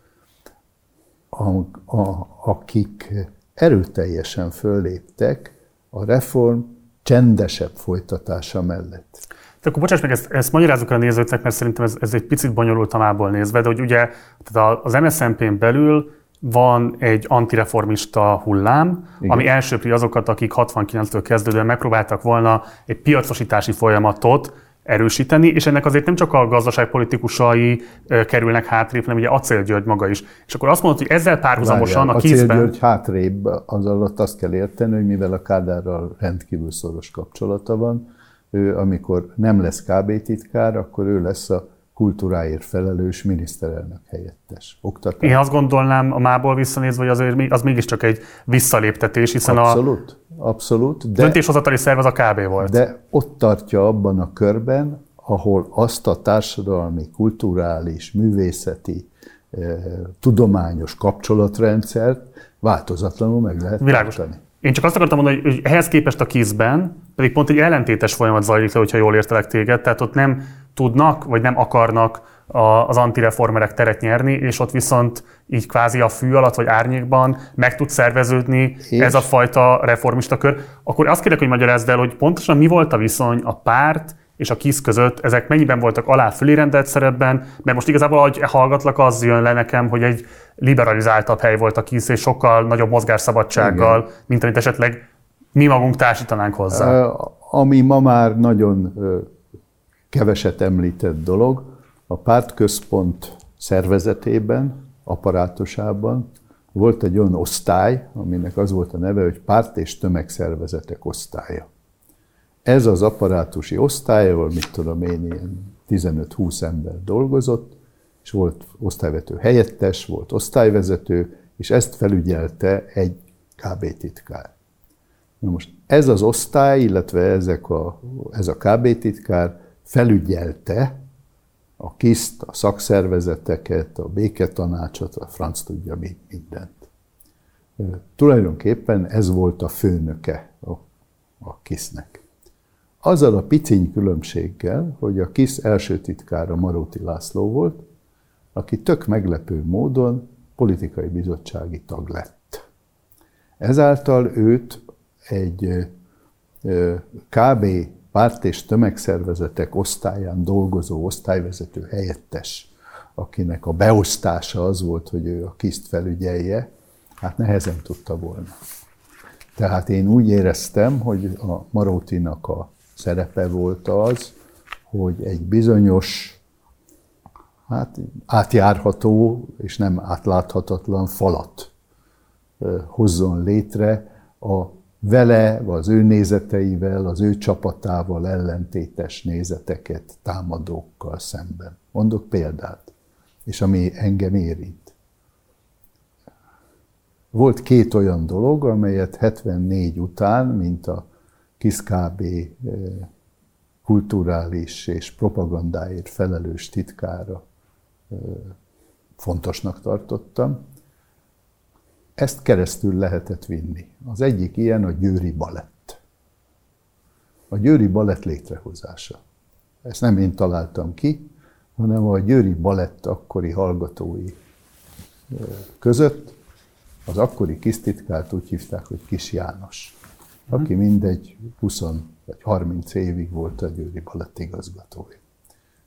a, a, akik erőteljesen fölléptek a reform csendesebb folytatása mellett. De akkor bocsáss meg, ezt, ezt magyarázzuk a nézőknek, mert szerintem ez, ez egy picit bonyolult mából nézve, de hogy ugye tehát az MSZNP-n belül van egy antireformista hullám, Igen. ami elsőpri azokat, akik 69-től kezdődően megpróbáltak volna egy piacosítási folyamatot erősíteni, és ennek azért nem csak a gazdaságpolitikusai kerülnek hátrébb, hanem ugye Acél György maga is. És akkor azt mondod, hogy ezzel párhuzamosan Várjál, a kézben... Acél György hátrébb, az alatt azt kell érteni, hogy mivel a Kádárral rendkívül szoros kapcsolata van, ő amikor nem lesz KB titkár, akkor ő lesz a kultúráért felelős miniszterelnök helyettes. Oktatás. Én azt gondolnám, a mából visszanézve, hogy azért az mégiscsak egy visszaléptetés, hiszen abszolút, a abszolút, de, döntéshozatali szerv az a KB volt. De ott tartja abban a körben, ahol azt a társadalmi, kulturális, művészeti, eh, tudományos kapcsolatrendszert változatlanul meg lehet Világos. tartani. Én csak azt akartam mondani, hogy ehhez képest a KISZ-ben pedig pont egy ellentétes folyamat zajlik le, hogyha jól értelek téged, tehát ott nem tudnak, vagy nem akarnak az antireformerek teret nyerni, és ott viszont így kvázi a fű alatt vagy árnyékban meg tud szerveződni és? ez a fajta reformista kör. Akkor azt kérlek, hogy magyarázd el, hogy pontosan mi volt a viszony a párt és a KISZ között, ezek mennyiben voltak alá fölérendelt szerepben, mert most igazából, ahogy hallgatlak, az jön le nekem, hogy egy liberalizáltabb hely volt a KISZ, és sokkal nagyobb mozgásszabadsággal, Igen. mint amit esetleg mi magunk társítanánk hozzá. Ami ma már nagyon keveset említett dolog, a pártközpont szervezetében, apparátusában volt egy olyan osztály, aminek az volt a neve, hogy párt és tömegszervezetek osztálya. Ez az apparátusi osztály, ahol mit tudom én, ilyen 15-20 ember dolgozott, és volt osztályvető helyettes, volt osztályvezető, és ezt felügyelte egy KB titkár. Na most ez az osztály, illetve ezek a, ez a KB titkár felügyelte a KISZT, a szakszervezeteket, a béketanácsot, a franc tudja mindent. Tulajdonképpen ez volt a főnöke a, a KISZ-nek. Azzal a piciny különbséggel, hogy a KISZ első titkára Maróti László volt, aki tök meglepő módon politikai bizottsági tag lett. Ezáltal őt egy kb párt és tömegszervezetek osztályán dolgozó osztályvezető helyettes, akinek a beosztása az volt, hogy ő a kiszt felügyelje, hát nehezen tudta volna. Tehát én úgy éreztem, hogy a Marótinak a szerepe volt az, hogy egy bizonyos, hát átjárható és nem átláthatatlan falat hozzon létre a vele, az ő nézeteivel, az ő csapatával ellentétes nézeteket támadókkal szemben. Mondok példát, és ami engem érint. Volt két olyan dolog, amelyet 74 után, mint a Kiszkábé eh, kulturális és propagandáért felelős titkára fontosnak tartottam ezt keresztül lehetett vinni. Az egyik ilyen a Győri Balett. A Győri Balett létrehozása. Ezt nem én találtam ki, hanem a Győri Balett akkori hallgatói között az akkori kisztitkárt úgy hívták, hogy Kis János, aki mindegy 20 vagy 30 évig volt a Győri Balett igazgatója.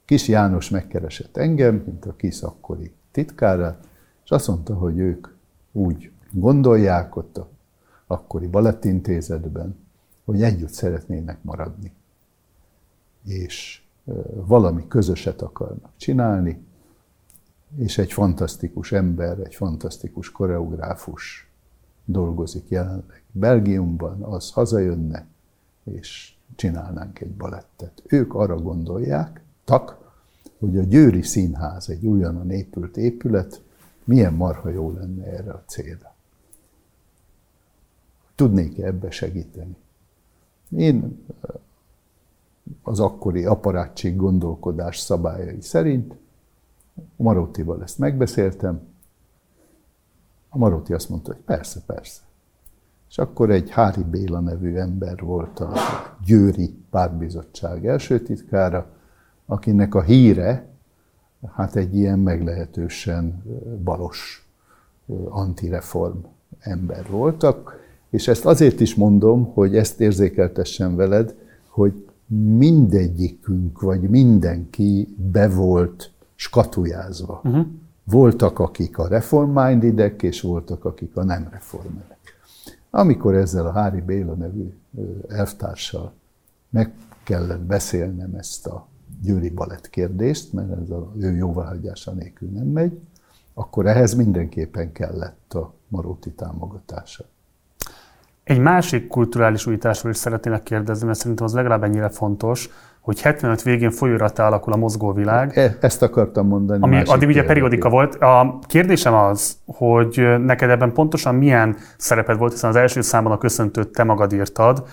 Kis János megkeresett engem, mint a KISZ akkori titkárát, és azt mondta, hogy ők úgy gondolják ott a akkori balettintézetben, hogy együtt szeretnének maradni. És valami közöset akarnak csinálni, és egy fantasztikus ember, egy fantasztikus koreográfus dolgozik jelenleg Belgiumban, az hazajönne, és csinálnánk egy balettet. Ők arra gondolják, tak, hogy a Győri Színház egy újonnan épült épület, milyen marha jó lenne erre a célra tudnék ebbe segíteni. Én az akkori aparátség gondolkodás szabályai szerint Marótival ezt megbeszéltem, a Maróti azt mondta, hogy persze, persze. És akkor egy Hári Béla nevű ember volt a Győri Pártbizottság első titkára, akinek a híre, hát egy ilyen meglehetősen balos antireform ember voltak, és ezt azért is mondom, hogy ezt érzékeltessen veled, hogy mindegyikünk, vagy mindenki be volt skatujázva. Uh-huh. Voltak, akik a reform-mindedek, és voltak, akik a nem reformerek. Amikor ezzel a Hári Béla nevű elvtárssal meg kellett beszélnem ezt a győri balett kérdést, mert ez a ő jóváhagyása nélkül nem megy, akkor ehhez mindenképpen kellett a Maróti támogatása. Egy másik kulturális újításról is szeretnének kérdezni, mert szerintem az legalább ennyire fontos, hogy 75 végén folyórattá alakul a mozgóvilág. E, ezt akartam mondani. Ami addig ugye periódika volt. A kérdésem az, hogy neked ebben pontosan milyen szereped volt, hiszen az első számban a köszöntőt te magad írtad.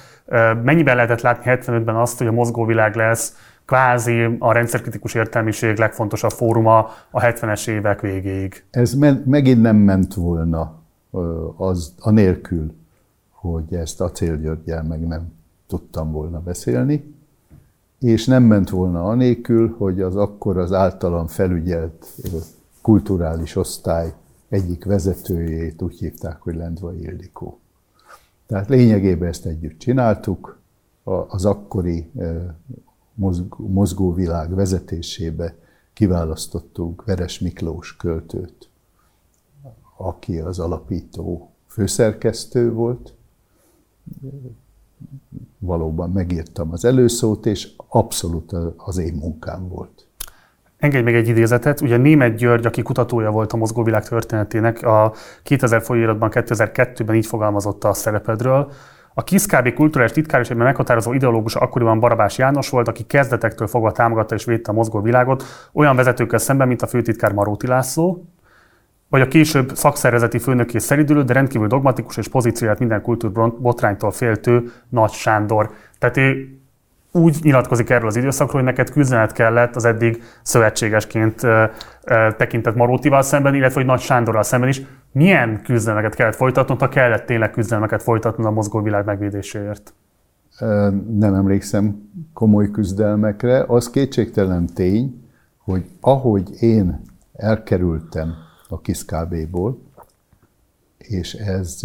Mennyiben lehetett látni 75-ben azt, hogy a mozgóvilág lesz kvázi a rendszerkritikus értelmiség legfontosabb fóruma a 70-es évek végéig? Ez me- megint nem ment volna az, a nélkül, hogy ezt Acél Györgyel meg nem tudtam volna beszélni és nem ment volna anélkül, hogy az akkor az általam felügyelt kulturális osztály egyik vezetőjét úgy hívták, hogy Lendva Ildikó. Tehát lényegében ezt együtt csináltuk, az akkori mozgóvilág vezetésébe kiválasztottunk Veres Miklós költőt, aki az alapító főszerkesztő volt, valóban megírtam az előszót, és abszolút az én munkám volt. Engedj meg egy idézetet. Ugye Német György, aki kutatója volt a mozgóvilág történetének, a 2000 folyóiratban 2002-ben így fogalmazotta a szerepedről. A KISZKB kulturális titkárosében meghatározó ideológus akkoriban Barabás János volt, aki kezdetektől fogva támogatta és védte a mozgóvilágot, olyan vezetőkkel szemben, mint a főtitkár Maróti László, vagy a később szakszervezeti főnöké szeridülő, de rendkívül dogmatikus és pozícióját minden kultúrbotránytól féltő Nagy Sándor. Tehát ő úgy nyilatkozik erről az időszakról, hogy neked küzdenet kellett az eddig szövetségesként tekintett Marótival szemben, illetve hogy Nagy Sándorral szemben is. Milyen küzdelmeket kellett folytatnod, ha kellett tényleg küzdelmeket folytatnod a mozgóvilág megvédéséért? Nem emlékszem komoly küzdelmekre. Az kétségtelen tény, hogy ahogy én elkerültem a KISZ-KB-ból, és ez,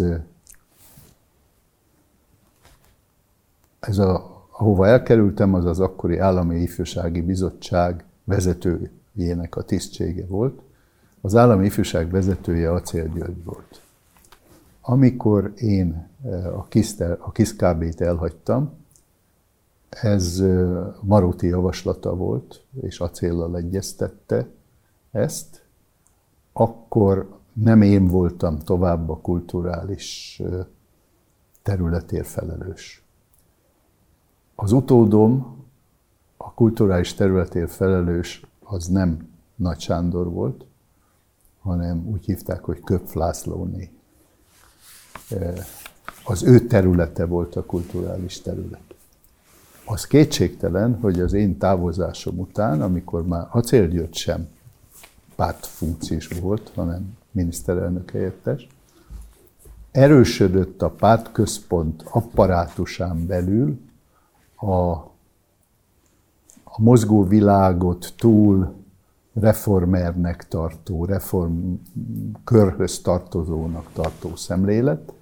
ez a, ahova elkerültem, az az akkori Állami Ifjúsági Bizottság vezetőjének a tisztsége volt. Az Állami Ifjúság vezetője Acél György volt. Amikor én a KISZ-KB-t elhagytam, ez Maróti javaslata volt, és acéllal egyeztette ezt, akkor nem én voltam tovább a kulturális területért felelős. Az utódom, a kulturális területért felelős, az nem Nagy Sándor volt, hanem úgy hívták, hogy Köpf Lászlóné. Az ő területe volt a kulturális terület. Az kétségtelen, hogy az én távozásom után, amikor már Acélgyőt sem pártfunkciós volt, hanem miniszterelnök helyettes. Erősödött a pártközpont apparátusán belül a, a mozgó világot túl reformernek tartó, reform körhöz tartozónak tartó szemlélet,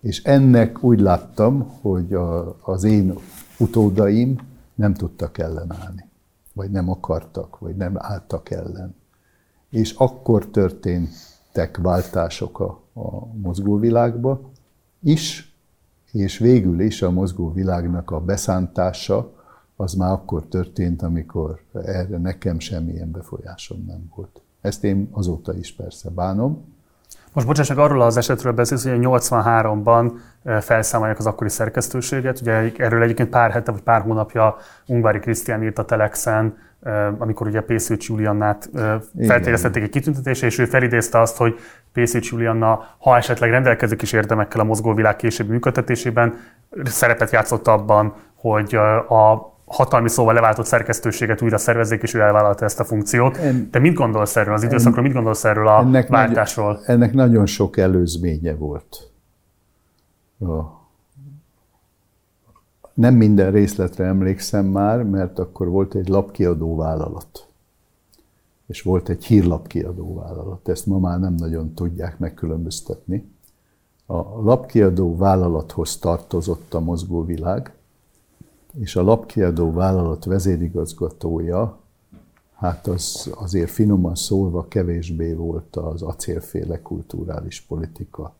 és ennek úgy láttam, hogy a, az én utódaim nem tudtak ellenállni, vagy nem akartak, vagy nem álltak ellen és akkor történtek váltások a, a mozgóvilágba is, és végül is a mozgóvilágnak a beszántása az már akkor történt, amikor erre nekem semmilyen befolyásom nem volt. Ezt én azóta is persze bánom. Most bocsássak, arról az esetről beszélsz, hogy 83-ban felszámolják az akkori szerkesztőséget. Ugye erről egyébként pár hete vagy pár hónapja Ungvári Krisztián írt a Telexen, amikor ugye Pészőcs Juliannát feltételeztették egy kitüntetésre, és ő felidézte azt, hogy Pészőcs Julianna, ha esetleg rendelkezik is érdemekkel a mozgóvilág későbbi működtetésében, szerepet játszott abban, hogy a hatalmi szóval leváltott szerkesztőséget újra szervezzék, és ő elvállalta ezt a funkciót. En, Te mit gondolsz erről az időszakról, mit gondolsz erről a ennek váltásról? Nagy, ennek nagyon sok előzménye volt. A nem minden részletre emlékszem már, mert akkor volt egy lapkiadó vállalat. És volt egy hírlapkiadó vállalat. Ezt ma már nem nagyon tudják megkülönböztetni. A lapkiadó vállalathoz tartozott a mozgóvilág, és a lapkiadó vállalat vezérigazgatója, hát az azért finoman szólva kevésbé volt az acélféle kulturális politika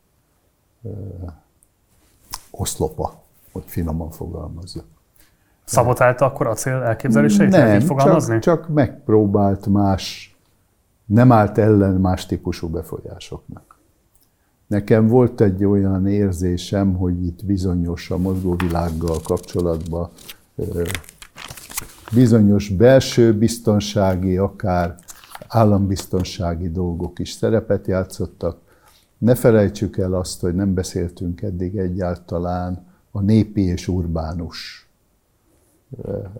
oszlopa hogy finoman fogalmazza. Szabotálta akkor a cél elképzeléseit? Nem, csak, csak megpróbált más, nem állt ellen más típusú befolyásoknak. Nekem volt egy olyan érzésem, hogy itt bizonyos a mozgóvilággal kapcsolatban bizonyos belső biztonsági, akár állambiztonsági dolgok is szerepet játszottak. Ne felejtsük el azt, hogy nem beszéltünk eddig egyáltalán a népi és urbánus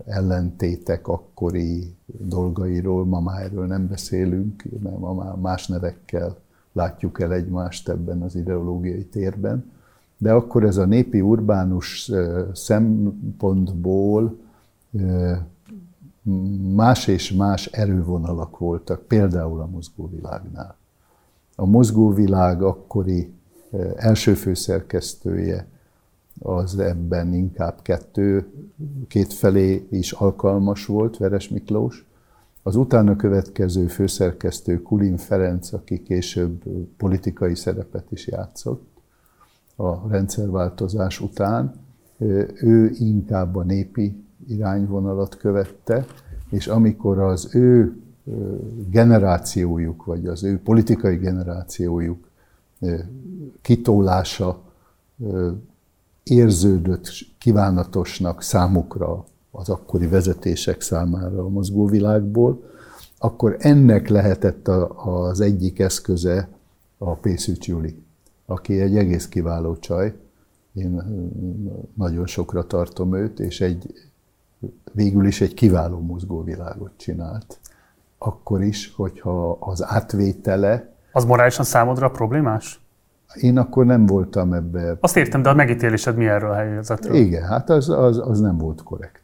ellentétek akkori dolgairól, ma már erről nem beszélünk, mert ma már más nevekkel látjuk el egymást ebben az ideológiai térben. De akkor ez a népi urbánus szempontból más és más erővonalak voltak, például a mozgóvilágnál. A mozgóvilág akkori első főszerkesztője az ebben inkább kettő, két felé is alkalmas volt, Veres Miklós. Az utána következő főszerkesztő Kulin Ferenc, aki később politikai szerepet is játszott a rendszerváltozás után, ő inkább a népi irányvonalat követte, és amikor az ő generációjuk, vagy az ő politikai generációjuk kitólása érződött kívánatosnak számukra, az akkori vezetések számára a mozgóvilágból, akkor ennek lehetett az egyik eszköze a Pészűcs Juli, aki egy egész kiváló csaj. Én nagyon sokra tartom őt, és egy végül is egy kiváló mozgóvilágot csinált. Akkor is, hogyha az átvétele... Az morálisan számodra problémás? Én akkor nem voltam ebbe. Azt értem, de a megítélésed mi erről a helyzetről? Igen, hát az, az, az nem volt korrekt.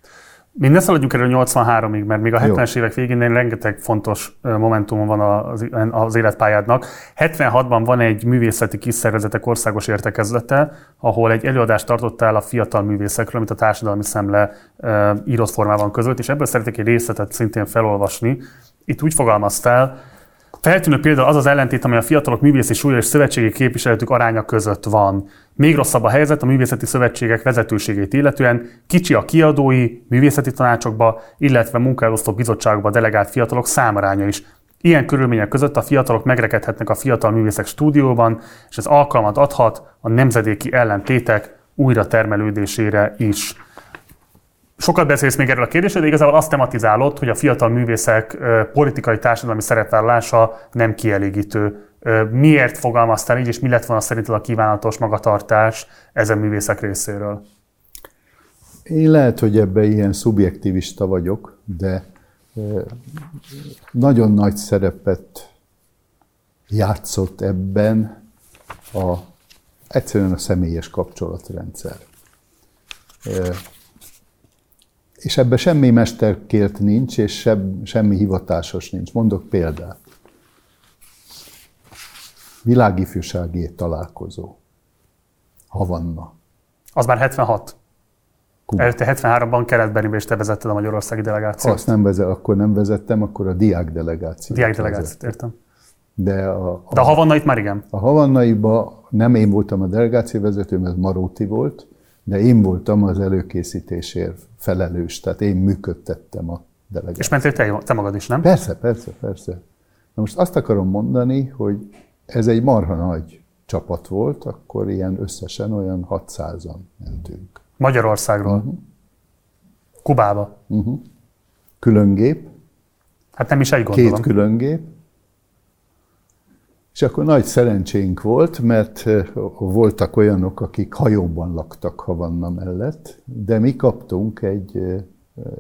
Mi ne szaladjunk erről 83-ig, mert még a 70-es évek végén rengeteg fontos momentum van az, az életpályádnak. 76-ban van egy művészeti kiszervezetek országos értekezlete, ahol egy előadást tartottál a fiatal művészekről, amit a társadalmi szemle írott formában között, és ebből szeretnék egy részletet szintén felolvasni. Itt úgy fogalmaztál, Feltűnő például az az ellentét, amely a fiatalok művészi súlya és szövetségi képviseletük aránya között van. Még rosszabb a helyzet a művészeti szövetségek vezetőségét illetően, kicsi a kiadói, művészeti tanácsokba, illetve munkaelosztó bizottságokba delegált fiatalok számaránya is. Ilyen körülmények között a fiatalok megrekedhetnek a fiatal művészek stúdióban, és ez alkalmat adhat a nemzedéki ellentétek újra termelődésére is. Sokat beszélsz még erről a kérdésről, de igazából azt tematizálod, hogy a fiatal művészek politikai társadalmi szerepvállalása nem kielégítő. Miért fogalmaztál így, és mi lett volna szerinted a kívánatos magatartás ezen művészek részéről? Én lehet, hogy ebben ilyen szubjektivista vagyok, de nagyon nagy szerepet játszott ebben a, egyszerűen a személyes kapcsolatrendszer és ebben semmi mesterkért nincs, és sem, semmi hivatásos nincs. Mondok példát. Világifjúsági találkozó. Havanna. Az már 76. Kuba. Előtte 73-ban keretben és te vezetted a magyarországi delegációt. Azt nem vezet, akkor nem vezettem, akkor a diák delegációt. Diák delegációt, értem. De a, a, De a Havannait már igen? A Havannaiba nem én voltam a delegáció vezető, mert Maróti volt, de én voltam az előkészítésért felelős, tehát én működtettem a delegációt. És mentél te, te magad is, nem? Persze, persze, persze. Na most azt akarom mondani, hogy ez egy marha nagy csapat volt, akkor ilyen összesen olyan 600-an mentünk. Magyarországról? Uh-huh. Kubába? Uh-huh. Különgép. Hát nem is egy gondolom. Két különgép. És akkor nagy szerencsénk volt, mert voltak olyanok, akik hajóban laktak Havanna mellett, de mi kaptunk egy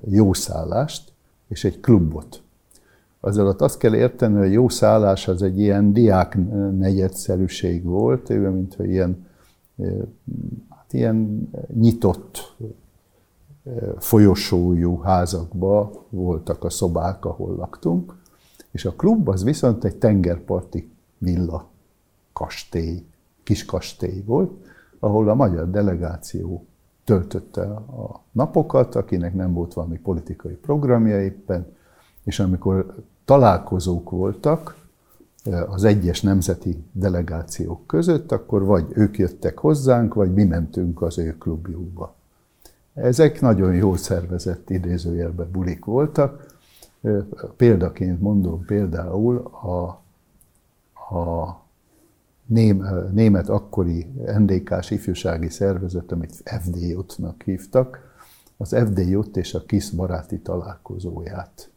jó szállást és egy klubot. Az alatt azt kell érteni, hogy jó szállás az egy ilyen diák negyedszerűség volt, mintha ilyen, hát ilyen nyitott folyosójú házakba voltak a szobák, ahol laktunk, és a klub az viszont egy tengerparti villa kastély, kis kastély volt, ahol a magyar delegáció töltötte a napokat, akinek nem volt valami politikai programja éppen, és amikor találkozók voltak eh, az egyes nemzeti delegációk között, akkor vagy ők jöttek hozzánk, vagy mi mentünk az ő klubjukba. Ezek nagyon jó szervezett idézőjelben bulik voltak. Példaként mondom például a, a német akkori NDK-s ifjúsági szervezet, amit FDJ-nak hívtak, az FDJ és a KISZ baráti találkozóját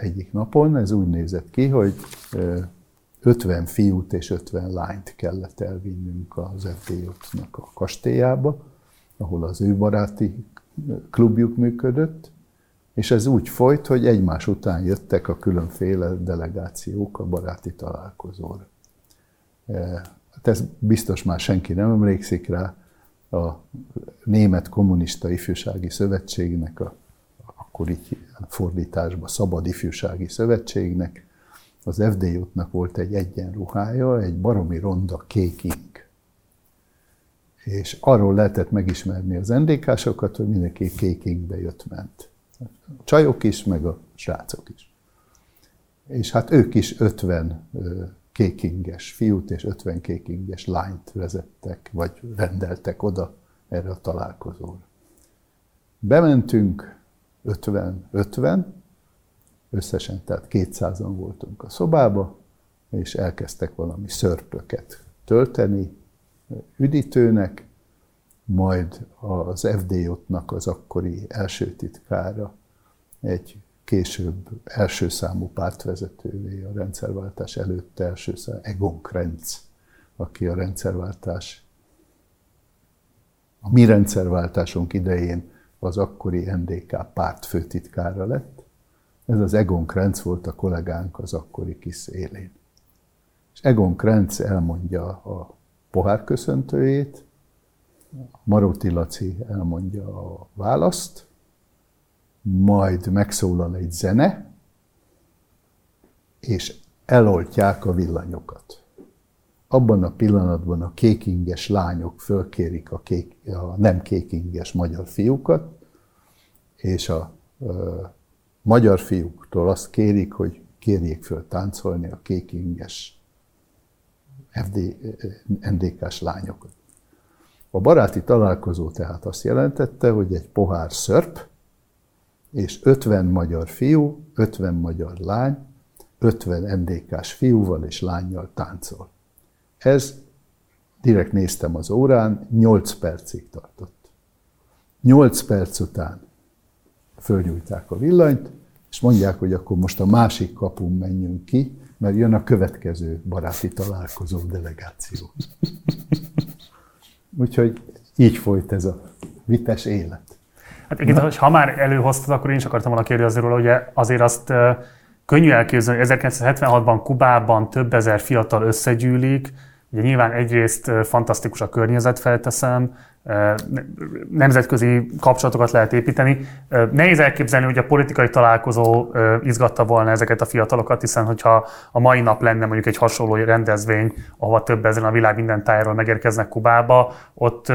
egyik napon. Ez úgy nézett ki, hogy 50 fiút és 50 lányt kellett elvinnünk az FDJ-nak a kastélyába, ahol az ő baráti klubjuk működött, és ez úgy folyt, hogy egymás után jöttek a különféle delegációk a baráti találkozóra. Hát ez biztos már senki nem emlékszik rá, a Német Kommunista Ifjúsági Szövetségnek, a, akkor így fordításban Szabad Ifjúsági Szövetségnek, az FDJ-nak volt egy egyenruhája, egy baromi ronda kék ink. És arról lehetett megismerni az NDK-sokat, hogy mindenki kék inkbe jött-ment. Csajok is, meg a srácok is. És hát ők is 50 kékinges fiút és 50 kékinges lányt vezettek, vagy rendeltek oda erre a találkozóra. Bementünk 50-50, összesen, tehát 200-an voltunk a szobába, és elkezdtek valami szörpöket tölteni üdítőnek, majd az FDJ-nak az akkori első titkára egy később első számú pártvezetővé, a rendszerváltás előtt első számú, Egon Krenz, aki a rendszerváltás, a mi rendszerváltásunk idején az akkori NDK párt főtitkára lett. Ez az Egon Krenz volt a kollégánk az akkori kis élén. És Egon Krenz elmondja a pohárköszöntőjét, Maróti Laci elmondja a választ, majd megszólal egy zene, és eloltják a villanyokat. Abban a pillanatban a kékinges lányok fölkérik a, kék, a nem kékinges magyar fiúkat, és a, a magyar fiúktól azt kérik, hogy kérjék föl táncolni a kékinges FD, NDK-s lányokat. A baráti találkozó tehát azt jelentette, hogy egy pohár szörp, és 50 magyar fiú, 50 magyar lány, 50 MDK-s fiúval és lányjal táncol. Ez, direkt néztem az órán, 8 percig tartott. 8 perc után fölgyújták a villanyt, és mondják, hogy akkor most a másik kapun menjünk ki, mert jön a következő baráti találkozó delegáció. Úgyhogy így folyt ez a vites élet. Hát egyébként, ha már előhoztad, akkor én is akartam volna kérdezni róla, ugye azért azt könnyű elképzelni, hogy 1976-ban Kubában több ezer fiatal összegyűlik, ugye nyilván egyrészt fantasztikus a környezet, felteszem, nemzetközi kapcsolatokat lehet építeni. Nehéz elképzelni, hogy a politikai találkozó izgatta volna ezeket a fiatalokat, hiszen hogyha a mai nap lenne mondjuk egy hasonló rendezvény, ahova több ezen a világ minden tájáról megérkeznek Kubába, ott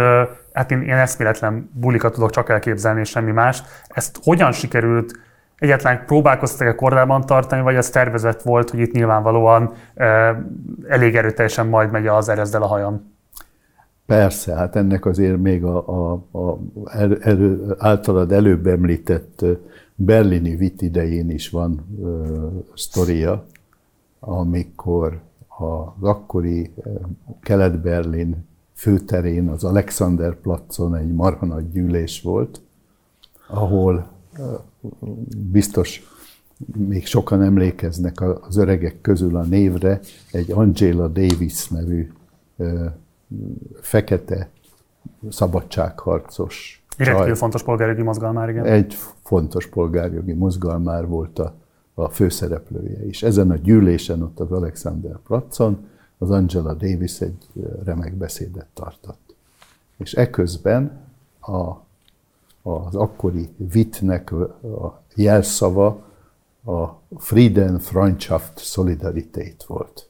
hát én, én eszméletlen bulikat tudok csak elképzelni, és semmi más. Ezt hogyan sikerült egyáltalán próbálkoztak-e korábban tartani, vagy ez tervezett volt, hogy itt nyilvánvalóan elég erőteljesen majd megy az erezdel a hajam? Persze, hát ennek azért még a, a, a el, el, általad előbb említett berlini vit idején is van ö, sztoria, amikor az akkori Kelet-Berlin főterén, az Alexander Platzon egy marha nagy gyűlés volt, ahol biztos még sokan emlékeznek az öregek közül a névre, egy Angela Davis nevű fekete szabadságharcos Rendkívül fontos polgárjogi mozgalmár, igen. Egy fontos polgárjogi mozgalmár volt a, a főszereplője is. Ezen a gyűlésen, ott az Alexander Platzon, az Angela Davis egy remek beszédet tartott. És eközben a, az akkori vitnek a jelszava a Frieden, Freundschaft, Solidarität volt.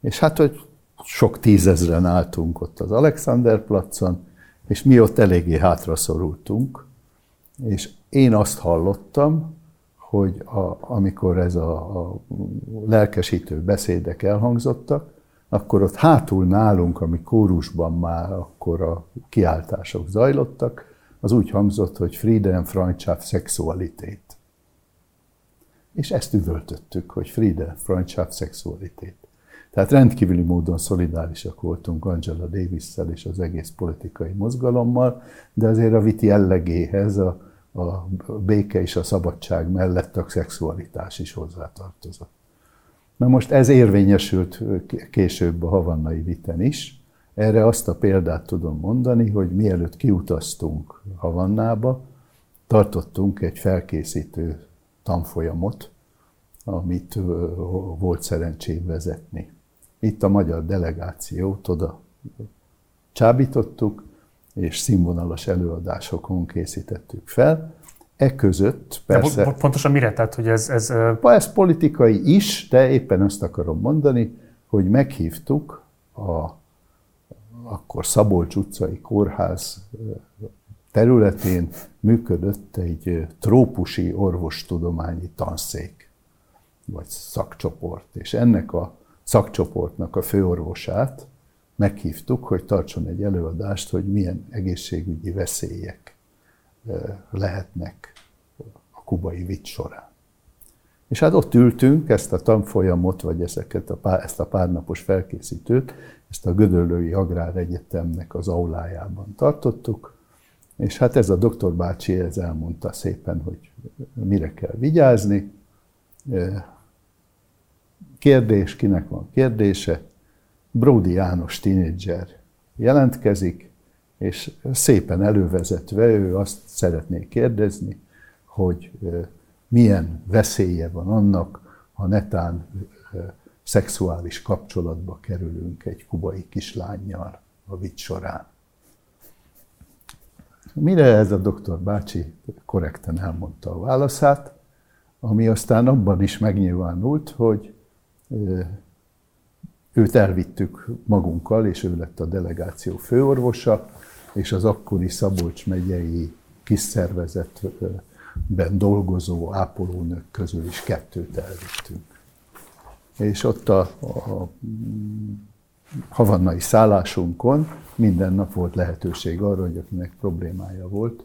És hát, hogy sok tízezren álltunk ott az Alexanderplatzon, és mi ott eléggé hátra szorultunk, és én azt hallottam, hogy a, amikor ez a, a lelkesítő beszédek elhangzottak, akkor ott hátul nálunk, ami kórusban már akkor a kiáltások zajlottak, az úgy hangzott, hogy Frieden, Freundschaft, Sexualität. És ezt üvöltöttük, hogy Frieden, Freundschaft, Sexualität. Tehát rendkívüli módon szolidárisak voltunk Angela davis és az egész politikai mozgalommal, de azért a viti jellegéhez a, a béke és a szabadság mellett a szexualitás is hozzátartozott. Na most ez érvényesült később a havannai viten is. Erre azt a példát tudom mondani, hogy mielőtt kiutaztunk Havannába, tartottunk egy felkészítő tanfolyamot, amit volt szerencsém vezetni. Itt a magyar delegációt oda csábítottuk, és színvonalas előadásokon készítettük fel. E között persze... De pontosan mire? Tehát, hogy ez... Ez, ez politikai is, de éppen azt akarom mondani, hogy meghívtuk a akkor Szabolcs utcai kórház területén működött egy trópusi orvostudományi tanszék, vagy szakcsoport, és ennek a szakcsoportnak a főorvosát meghívtuk, hogy tartson egy előadást, hogy milyen egészségügyi veszélyek lehetnek a kubai vicc során. És hát ott ültünk, ezt a tanfolyamot, vagy ezeket a pár, ezt a párnapos felkészítőt, ezt a Gödöllői Egyetemnek az aulájában tartottuk, és hát ez a doktor bácsi ez elmondta szépen, hogy mire kell vigyázni. Kérdés, kinek van kérdése? Brody János tínédzser jelentkezik, és szépen elővezetve ő azt szeretné kérdezni, hogy milyen veszélye van annak, ha netán szexuális kapcsolatba kerülünk egy kubai kislányjal a vicc során. Mire ez a doktor bácsi korrekten elmondta a válaszát, ami aztán abban is megnyilvánult, hogy őt elvittük magunkkal, és ő lett a delegáció főorvosa, és az akkori Szabolcs megyei kis szervezetben dolgozó ápolónők közül is kettőt elvittünk. És ott a, a havannai szállásunkon minden nap volt lehetőség arra, hogy akinek problémája volt,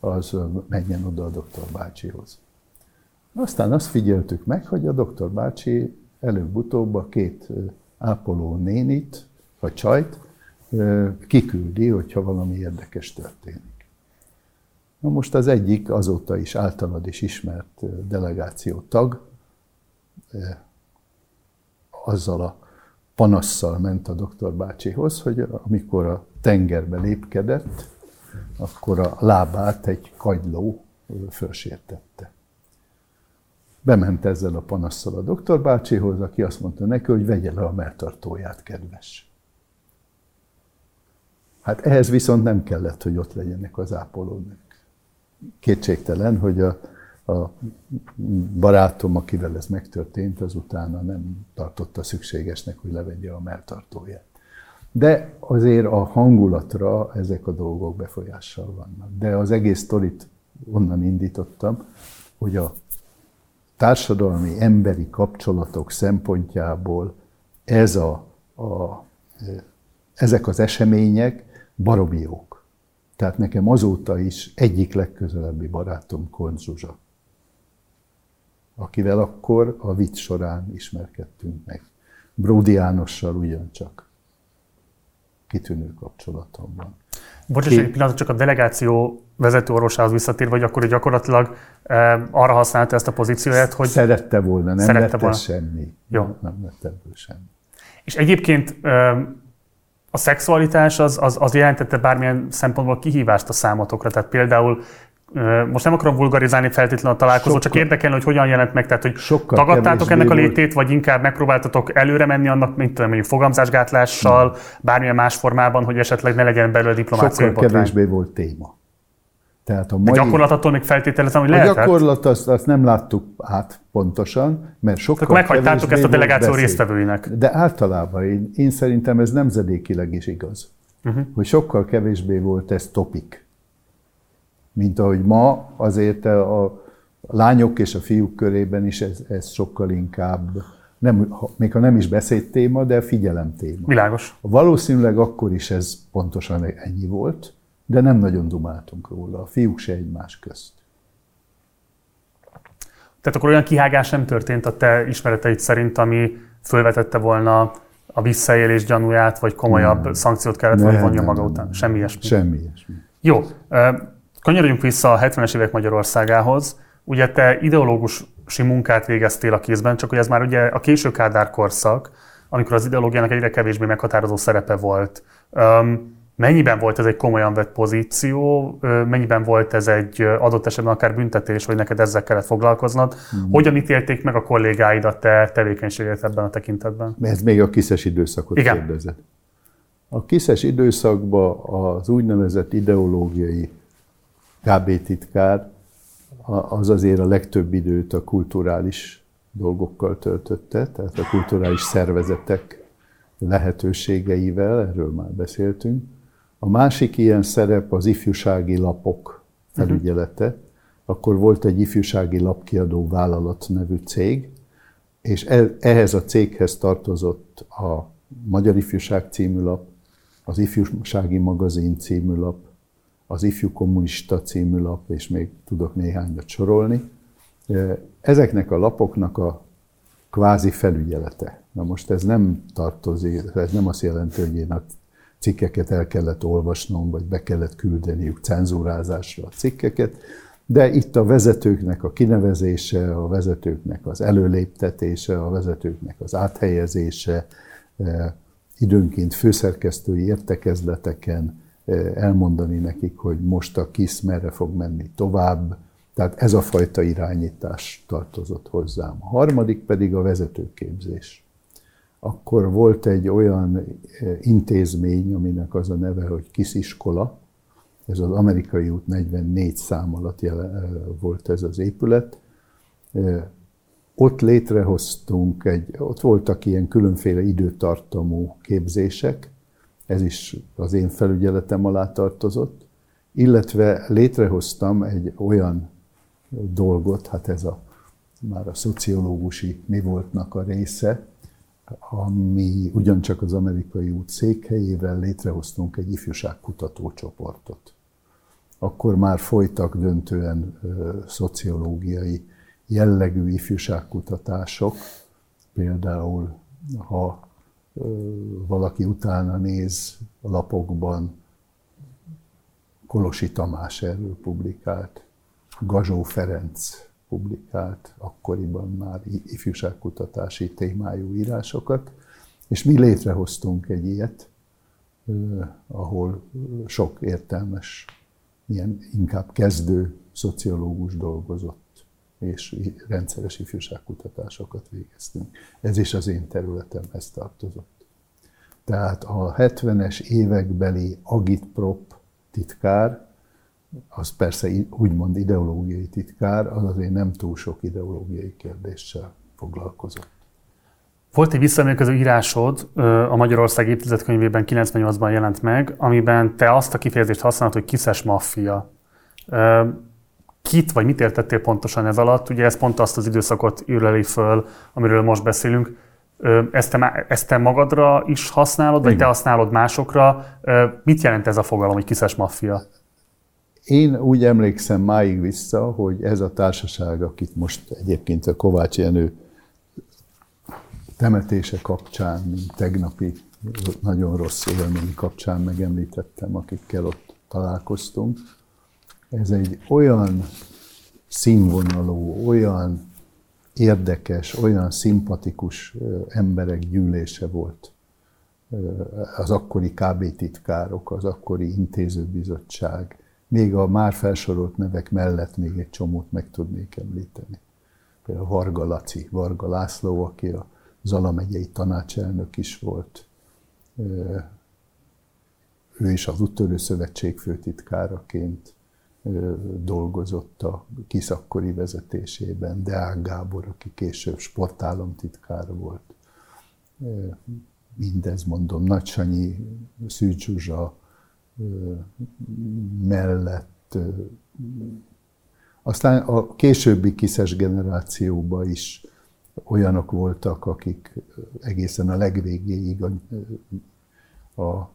az menjen oda a doktor bácsihoz. Aztán azt figyeltük meg, hogy a doktor bácsi előbb-utóbb a két ápoló nénit, vagy csajt, kiküldi, hogyha valami érdekes történik. Na most az egyik azóta is általad is ismert delegáció tag, azzal a panasszal ment a doktor bácsihoz, hogy amikor a tengerbe lépkedett, akkor a lábát egy kagyló fölsértette. Bement ezzel a panasszal a doktor bácsihoz, aki azt mondta neki, hogy vegye le a melltartóját, kedves. Hát ehhez viszont nem kellett, hogy ott legyenek az ápolónők. Kétségtelen, hogy a, a barátom, akivel ez megtörtént, az utána nem tartotta szükségesnek, hogy levegye a melltartóját. De azért a hangulatra ezek a dolgok befolyással vannak. De az egész sztorit onnan indítottam, hogy a társadalmi, emberi kapcsolatok szempontjából ez a, a, ezek az események baromi jók. Tehát nekem azóta is egyik legközelebbi barátom Konz Zsuzsa, akivel akkor a vicc során ismerkedtünk meg. Bródi Jánossal ugyancsak kitűnő kapcsolatom van. Bocsás, egy pillanat, csak a delegáció vezető orvosához visszatér, vagy akkor gyakorlatilag e, arra használta ezt a pozícióját, hogy... Szerette volna, nem szerette lett volna. semmi. Jó. Nem, nem lett ebből semmi. És egyébként e, a szexualitás az, az, az jelentette bármilyen szempontból kihívást a számotokra? Tehát például most nem akarom vulgarizálni feltétlenül a találkozót, sokkal, csak érdekelne, hogy hogyan jelent meg, tehát hogy sokkal tagadtátok ennek a létét, vagy inkább megpróbáltatok előre menni annak, mint tudom, mondjuk fogamzásgátlással, nem. bármilyen más formában, hogy esetleg ne legyen belőle diplomáciai Sokkal botrány. kevésbé volt téma. Tehát a mai... De gyakorlat attól még feltételezem, hogy lehetett? A gyakorlat azt, azt nem láttuk át pontosan, mert sokkal Akkor meghagytátok ezt a delegáció résztvevőinek. De általában én, én szerintem ez nemzedékileg is igaz. Uh-huh. Hogy sokkal kevésbé volt ez topik mint ahogy ma azért a lányok és a fiúk körében is ez, ez sokkal inkább, nem, még ha nem is beszédtéma, de figyelemtéma. Világos. Valószínűleg akkor is ez pontosan ennyi volt, de nem nagyon dumáltunk róla, a fiúk se egymás közt. Tehát akkor olyan kihágás nem történt a te ismereteid szerint, ami fölvetette volna a visszaélés gyanúját, vagy komolyabb nem. szankciót kellett volna vonja maga nem, után? Semmi ilyesmi? Semmi ilyesmi. Jó, kanyarodjunk vissza a 70-es évek Magyarországához. Ugye te ideológusi munkát végeztél a kézben, csak hogy ez már ugye a késő Kádár korszak, amikor az ideológiának egyre kevésbé meghatározó szerepe volt. Mennyiben volt ez egy komolyan vett pozíció, mennyiben volt ez egy adott esetben akár büntetés, hogy neked ezzel kellett foglalkoznod? Mm. Hogyan ítélték meg a kollégáid a te tevékenységet ebben a tekintetben? Ez még a kiszes időszakot Igen. kérdezett. A kiszes időszakban az úgynevezett ideológiai KB titkár az azért a legtöbb időt a kulturális dolgokkal töltötte, tehát a kulturális szervezetek lehetőségeivel, erről már beszéltünk, a másik ilyen szerep az ifjúsági lapok felügyelete. Akkor volt egy ifjúsági lapkiadó vállalat nevű cég, és e, ehhez a céghez tartozott a Magyar Ifjúság című lap, az Ifjúsági Magazin című lap, az Ifjú Kommunista című lap, és még tudok néhányat sorolni. Ezeknek a lapoknak a kvázi felügyelete. Na most ez nem tartozik, ez nem azt jelenti, hogy én a cikkeket el kellett olvasnom, vagy be kellett küldeniük cenzúrázásra a cikkeket, de itt a vezetőknek a kinevezése, a vezetőknek az előléptetése, a vezetőknek az áthelyezése, időnként főszerkesztői értekezleteken elmondani nekik, hogy most a KISZ merre fog menni tovább. Tehát ez a fajta irányítás tartozott hozzám. A harmadik pedig a vezetőképzés akkor volt egy olyan intézmény, aminek az a neve, hogy Kisziskola, ez az amerikai út 44 szám alatt jelen, volt ez az épület. Ott létrehoztunk egy, ott voltak ilyen különféle időtartamú képzések, ez is az én felügyeletem alá tartozott, illetve létrehoztam egy olyan dolgot, hát ez a már a szociológusi mi voltnak a része, ami ugyancsak az amerikai út székhelyével létrehoztunk egy ifjúságkutató csoportot. Akkor már folytak döntően ö, szociológiai jellegű ifjúságkutatások, például ha valaki utána néz a lapokban, Kolosi Tamás erről publikált, Gazsó Ferenc publikált akkoriban már ifjúságkutatási témájú írásokat, és mi létrehoztunk egy ilyet, ahol sok értelmes, ilyen inkább kezdő szociológus dolgozott, és rendszeres ifjúságkutatásokat végeztünk. Ez is az én területemhez tartozott. Tehát a 70-es évekbeli agitprop titkár, az persze úgymond ideológiai titkár, az azért nem túl sok ideológiai kérdéssel foglalkozott. Volt egy visszaemlékező írásod a Magyarország épített 98-ban jelent meg, amiben te azt a kifejezést használod, hogy kiszes maffia. Kit vagy mit értettél pontosan ez alatt? Ugye ez pont azt az időszakot űrleli föl, amiről most beszélünk. Ezt te, ezt te magadra is használod, vagy Igen. te használod másokra? Mit jelent ez a fogalom, hogy kiszes maffia? Én úgy emlékszem máig vissza, hogy ez a társaság, akit most egyébként a Kovács Jenő temetése kapcsán, mint tegnapi nagyon rossz élmény kapcsán megemlítettem, akikkel ott találkoztunk. Ez egy olyan színvonalú, olyan érdekes, olyan szimpatikus emberek gyűlése volt. Az akkori KB titkárok, az akkori intézőbizottság, még a már felsorolt nevek mellett még egy csomót meg tudnék említeni. Például Varga Laci, Varga László, aki a Zala megyei tanácselnök is volt. Ő is az úttörő szövetség főtitkáraként dolgozott a kiszakkori vezetésében, Deák Gábor, aki később sportállamtitkár volt. Mindez mondom, Nagy Sanyi, Szűcs mellett. Aztán a későbbi kiszes generációban is olyanok voltak, akik egészen a legvégéig, a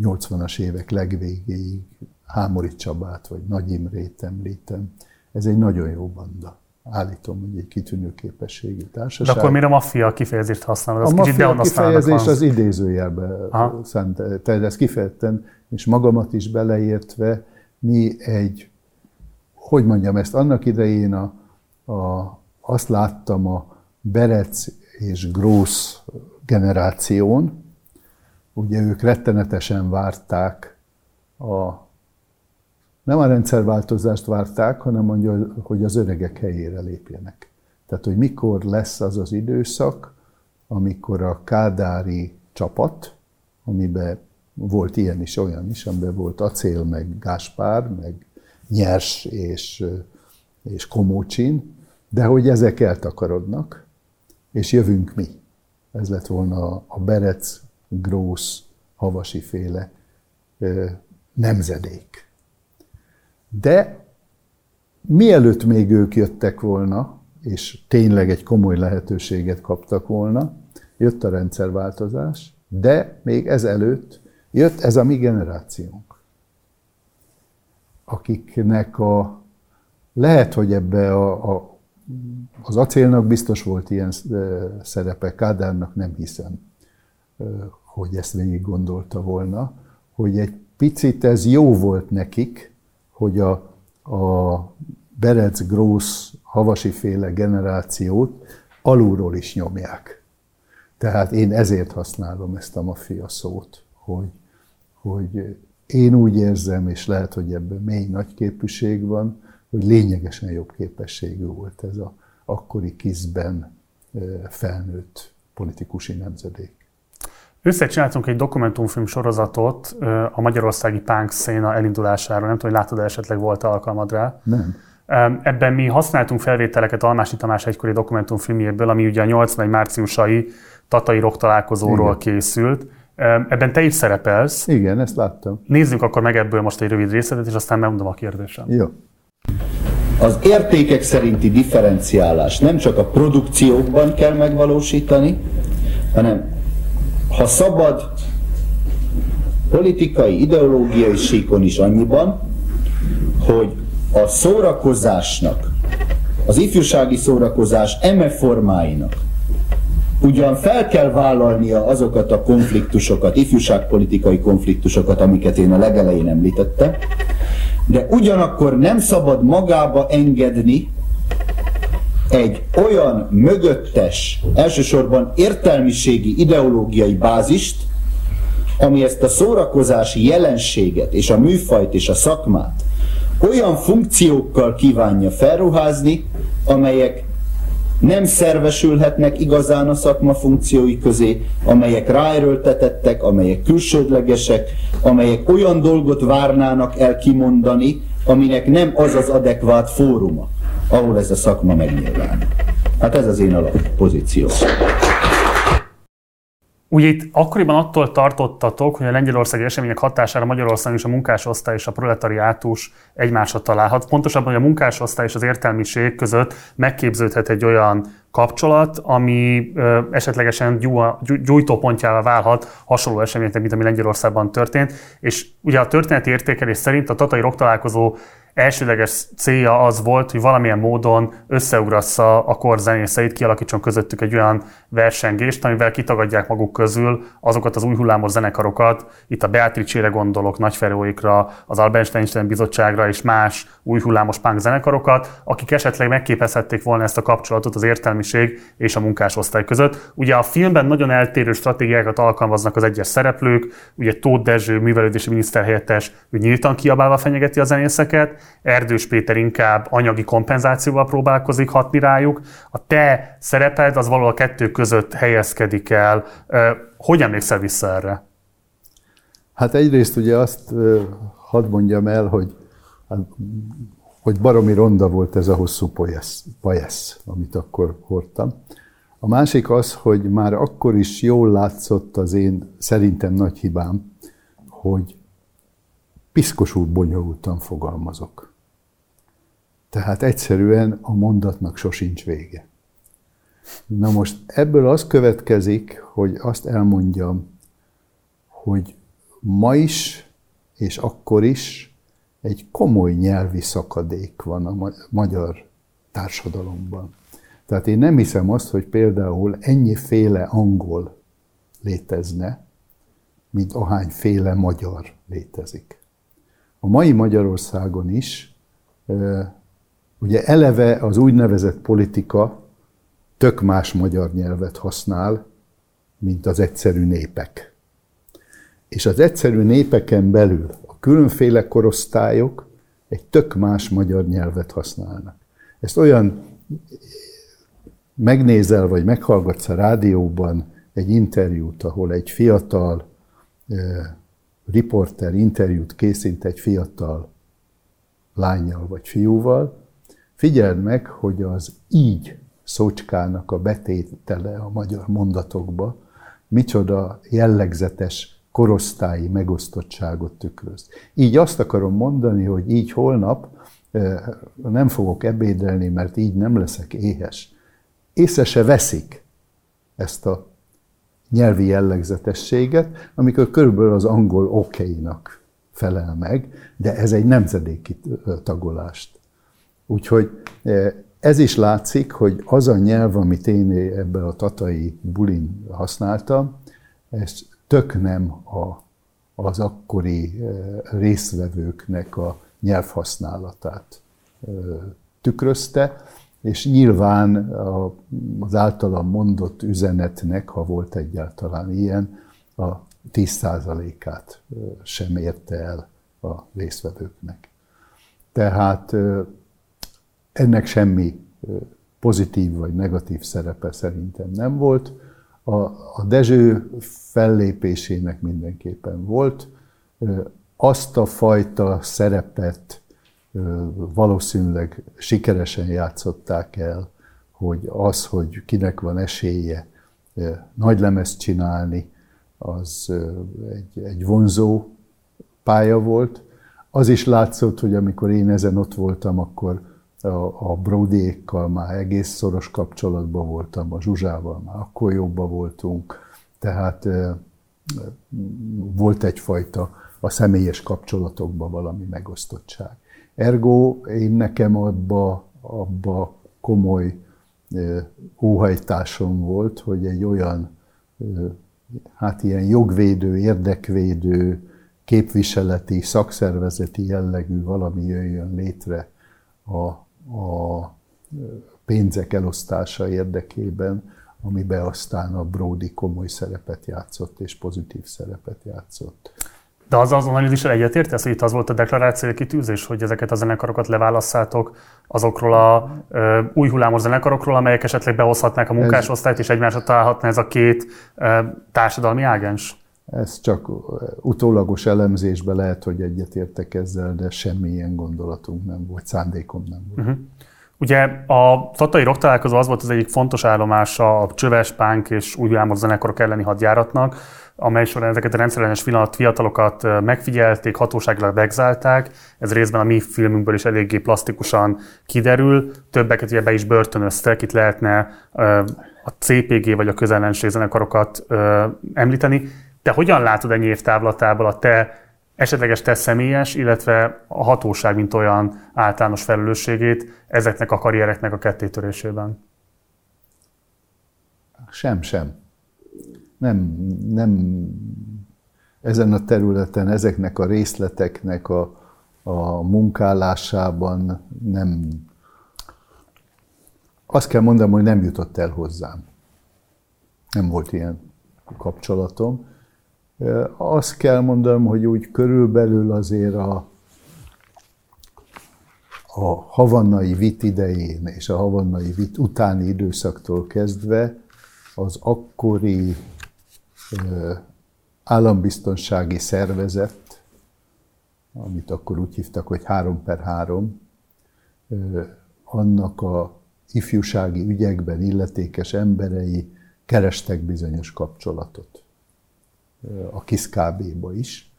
80-as évek legvégéig Hámori Csabát, vagy Nagy Imrét említem. Ez egy nagyon jó banda. Állítom, hogy egy kitűnő képességű társaság. De akkor mire a maffia kifejezést használod? Az a maffia kifejezés az idézőjelbe szánt, tehát ez kifejezetten, és magamat is beleértve, mi egy, hogy mondjam ezt, annak idején a, a, azt láttam a Berec és Grósz generáción, ugye ők rettenetesen várták a nem a rendszerváltozást várták, hanem mondja, hogy az öregek helyére lépjenek. Tehát, hogy mikor lesz az az időszak, amikor a kádári csapat, amiben volt ilyen is, olyan is, amiben volt acél, meg gáspár, meg nyers és, és komócsin, de hogy ezek eltakarodnak, és jövünk mi. Ez lett volna a Berec, Grósz, Havasi féle nemzedék. De mielőtt még ők jöttek volna, és tényleg egy komoly lehetőséget kaptak volna, jött a rendszerváltozás, de még ezelőtt jött ez a mi generációnk, akiknek a, lehet, hogy ebbe a, a, az acélnak biztos volt ilyen szerepe, Kádárnak nem hiszem, hogy ezt végig gondolta volna, hogy egy picit ez jó volt nekik, hogy a, a Berec Grósz havasi féle generációt alulról is nyomják. Tehát én ezért használom ezt a maffia szót, hogy, hogy én úgy érzem, és lehet, hogy ebben mély nagy képűség van, hogy lényegesen jobb képességű volt ez a akkori kizben felnőtt politikusi nemzedék. Összecsináltunk egy dokumentumfilm sorozatot a magyarországi punk széna elindulásáról. Nem tudom, hogy látod esetleg volt alkalmad rá. Nem. Ebben mi használtunk felvételeket Almási Tamás egykori dokumentumfilmjéből, ami ugye a 81 márciusai Tatai Rock találkozóról Igen. készült. Ebben te is szerepelsz. Igen, ezt láttam. Nézzük akkor meg ebből most egy rövid részletet, és aztán megmondom a kérdésem. Jó. Az értékek szerinti differenciálás nem csak a produkciókban kell megvalósítani, hanem ha szabad, politikai, ideológiai síkon is annyiban, hogy a szórakozásnak, az ifjúsági szórakozás eme formáinak ugyan fel kell vállalnia azokat a konfliktusokat, ifjúságpolitikai konfliktusokat, amiket én a legelején említettem, de ugyanakkor nem szabad magába engedni egy olyan mögöttes, elsősorban értelmiségi, ideológiai bázist, ami ezt a szórakozási jelenséget és a műfajt és a szakmát olyan funkciókkal kívánja felruházni, amelyek nem szervesülhetnek igazán a szakma funkciói közé, amelyek ráerőltetettek, amelyek külsődlegesek, amelyek olyan dolgot várnának el kimondani, aminek nem az az adekvát fóruma ahol ez a szakma megnyilván. Hát ez az én alappozíció. Ugye itt akkoriban attól tartottatok, hogy a lengyelországi események hatására Magyarországon is a munkásosztály és a proletariátus egymásra találhat. Pontosabban, hogy a munkásosztály és az értelmiség között megképződhet egy olyan kapcsolat, ami ö, esetlegesen gyújtópontjává válhat hasonló eseményeknek, mint ami Lengyelországban történt. És ugye a történeti értékelés szerint a tatai roktalálkozó elsőleges célja az volt, hogy valamilyen módon összeugrassza a kor zenészeit, kialakítson közöttük egy olyan versengést, amivel kitagadják maguk közül azokat az új hullámos zenekarokat, itt a Beatrice-re gondolok, Nagyferóikra, az Albert Einstein bizottságra és más új hullámos punk zenekarokat, akik esetleg megképezhették volna ezt a kapcsolatot az értelmiség és a munkásosztály között. Ugye a filmben nagyon eltérő stratégiákat alkalmaznak az egyes szereplők, ugye Tóth Dezső, művelődési miniszterhelyettes, ő nyíltan kiabálva fenyegeti a zenészeket, Erdős Péter inkább anyagi kompenzációval próbálkozik hatni rájuk. A te szereped az valahol a kettő között helyezkedik el. Hogy emlékszel vissza erre? Hát egyrészt ugye azt hadd mondjam el, hogy, hát, hogy baromi ronda volt ez a hosszú pajesz, amit akkor hordtam. A másik az, hogy már akkor is jól látszott az én szerintem nagy hibám, hogy piszkosul bonyolultan fogalmazok. Tehát egyszerűen a mondatnak sosincs vége. Na most ebből az következik, hogy azt elmondjam, hogy ma is és akkor is egy komoly nyelvi szakadék van a magyar társadalomban. Tehát én nem hiszem azt, hogy például ennyiféle angol létezne, mint ahányféle magyar létezik. A mai Magyarországon is ugye eleve az úgynevezett politika tök más magyar nyelvet használ, mint az egyszerű népek. És az egyszerű népeken belül a különféle korosztályok egy tök más magyar nyelvet használnak. Ezt olyan megnézel, vagy meghallgatsz a rádióban egy interjút, ahol egy fiatal riporter interjút készít egy fiatal lányjal vagy fiúval, figyeld meg, hogy az így szócskának a betétele a magyar mondatokba micsoda jellegzetes korosztályi megosztottságot tükröz. Így azt akarom mondani, hogy így holnap nem fogok ebédelni, mert így nem leszek éhes. Észre se veszik ezt a nyelvi jellegzetességet, amikor körülbelül az angol okéinak felel meg, de ez egy nemzedéki tagolást. Úgyhogy ez is látszik, hogy az a nyelv, amit én ebben a tatai bulin használtam, ez tök nem a, az akkori részvevőknek a nyelvhasználatát tükrözte, és nyilván az általam mondott üzenetnek, ha volt egyáltalán ilyen, a 10%-át sem érte el a részvevőknek. Tehát ennek semmi pozitív vagy negatív szerepe szerintem nem volt. A, a Dezső fellépésének mindenképpen volt. Azt a fajta szerepet valószínűleg sikeresen játszották el, hogy az, hogy kinek van esélye nagy lemezt csinálni, az egy, egy vonzó pálya volt. Az is látszott, hogy amikor én ezen ott voltam, akkor a, a Brodyékkal már egész szoros kapcsolatban voltam, a Zsuzsával már akkor jobban voltunk, tehát volt egyfajta a személyes kapcsolatokban valami megosztottság. Ergo én nekem abba, abba komoly óhajtásom volt, hogy egy olyan hát ilyen jogvédő, érdekvédő, képviseleti, szakszervezeti jellegű valami jöjjön létre a, a pénzek elosztása érdekében, amiben aztán a Brody komoly szerepet játszott és pozitív szerepet játszott. De az az analízisre egyetértesz, hogy itt az volt a deklaráció kitűzés, hogy ezeket a zenekarokat leválasszátok azokról a ö, új hullámos zenekarokról, amelyek esetleg behozhatnák a munkásosztályt, és egymásra találhatna ez a két ö, társadalmi ágens? Ez csak utólagos elemzésben lehet, hogy egyetértek ezzel, de semmilyen gondolatunk nem volt, szándékom nem volt. Uh-huh. Ugye a tatai rock találkozó az volt az egyik fontos állomása a csöves, pánk és új hullámos zenekarok elleni hadjáratnak, amely során ezeket a rendszeres fiatalokat megfigyelték, hatóságilag begzálták. Ez részben a mi filmünkből is eléggé plastikusan kiderül. Többeket ugye be is börtönöztek, itt lehetne a CPG vagy a közellenség zenekarokat említeni. Te hogyan látod ennyi évtávlatából a te esetleges te személyes, illetve a hatóság, mint olyan általános felelősségét ezeknek a karriereknek a kettétörésében? Sem, sem nem, nem ezen a területen, ezeknek a részleteknek a, a munkálásában nem, azt kell mondanom, hogy nem jutott el hozzám. Nem volt ilyen kapcsolatom. Azt kell mondanom, hogy úgy körülbelül azért a, a havannai vit idején és a havannai vit utáni időszaktól kezdve az akkori állambiztonsági szervezet, amit akkor úgy hívtak, hogy 3 per 3, annak a ifjúsági ügyekben illetékes emberei kerestek bizonyos kapcsolatot. A KISZKB-ba is,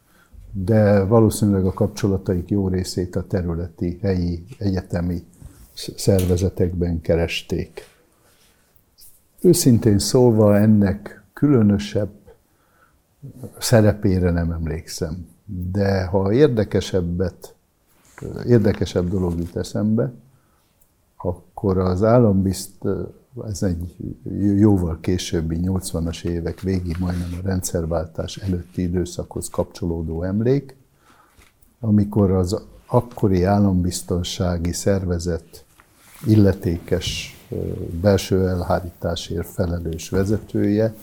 de valószínűleg a kapcsolataik jó részét a területi, helyi, egyetemi szervezetekben keresték. Őszintén szólva ennek különösebb szerepére nem emlékszem. De ha érdekesebbet érdekesebb dolog jut eszembe, akkor az állambizt, ez egy jóval későbbi 80-as évek végi, majdnem a rendszerváltás előtti időszakhoz kapcsolódó emlék, amikor az akkori állambiztonsági szervezet illetékes belső elhárításért felelős vezetője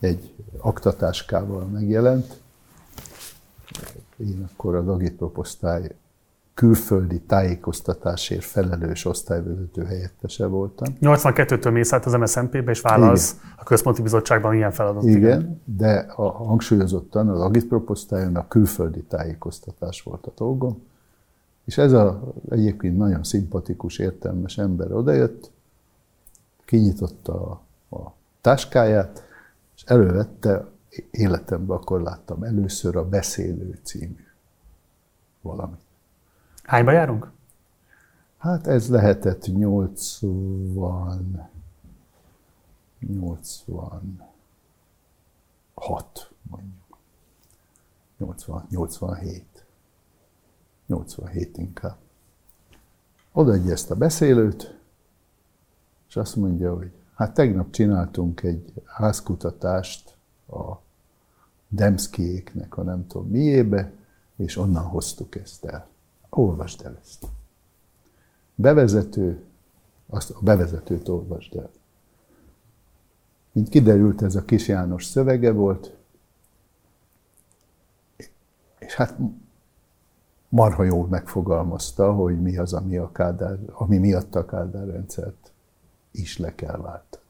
egy aktatáskával megjelent. Én akkor az agitproposztály külföldi tájékoztatásért felelős osztályvezető helyettese voltam. 82-től mész át az MSZNP-be, és vállalsz Igen. a központi bizottságban ilyen feladatot. Igen, igen, de a, hangsúlyozottan az agitproposztályon a külföldi tájékoztatás volt a dolgom, és ez a egyébként nagyon szimpatikus, értelmes ember odajött, kinyitotta a, a táskáját, elővette, életemben akkor láttam először a Beszélő című valamit. Hányba járunk? Hát ez lehetett 80, 86 mondjuk. 80, 87. 87 inkább. Odaadja ezt a beszélőt, és azt mondja, hogy hát tegnap csináltunk egy házkutatást a Demszkiéknek a nem tudom miébe, és onnan hoztuk ezt el. Olvasd el ezt. Bevezető, azt a bevezetőt olvasd el. Mint kiderült, ez a Kis János szövege volt, és hát marha jól megfogalmazta, hogy mi az, ami, a Kádár, ami miatt a Kádár rendszert is le kell váltani.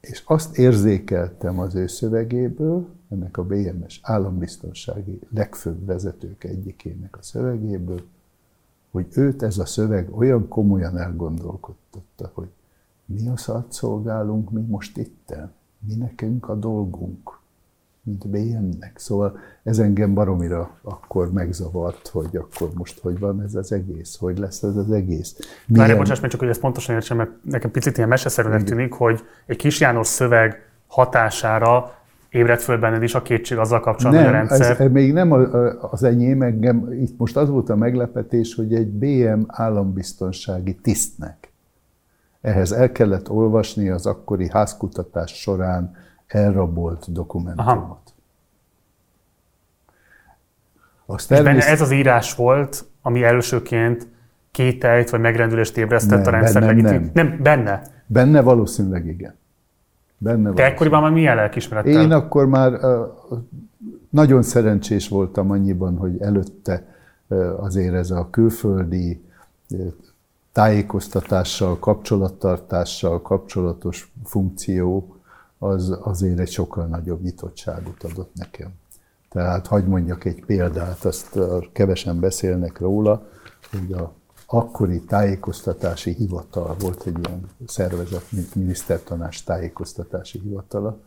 És azt érzékeltem az ő szövegéből, ennek a BMS állambiztonsági legfőbb vezetők egyikének a szövegéből, hogy őt ez a szöveg olyan komolyan elgondolkodtatta, hogy mi a szart szolgálunk mi most itten, mi nekünk a dolgunk, mint BM-nek. Szóval ez engem baromira akkor megzavart, hogy akkor most hogy van ez az egész, hogy lesz ez az egész. Milyen... Várj, bocsáss meg csak, hogy ezt pontosan értsem, mert nekem picit ilyen meseszerűnek tűnik, hogy egy kis János szöveg hatására ébredt föl benned is a kétség azzal kapcsolatban, nem, hogy a rendszer... Ez, még nem az enyém, engem, itt most az volt a meglepetés, hogy egy BM állambiztonsági tisztnek ehhez el kellett olvasni az akkori házkutatás során elrabolt dokumentumot. Aha. Azt természet... Ez az írás volt, ami elsőként kételyt vagy megrendülést ébresztett nem, a rendszer benne, nem. nem, benne. Benne valószínűleg igen. Benne Te ekkoriban már milyen lelkismerettel? Én akkor már uh, nagyon szerencsés voltam annyiban, hogy előtte uh, azért ez a külföldi uh, tájékoztatással, kapcsolattartással kapcsolatos funkció az azért egy sokkal nagyobb nyitottságot adott nekem. Tehát hagyd mondjak egy példát, azt kevesen beszélnek róla, hogy a akkori tájékoztatási hivatal volt egy ilyen szervezet, mint minisztertanás tájékoztatási hivatala.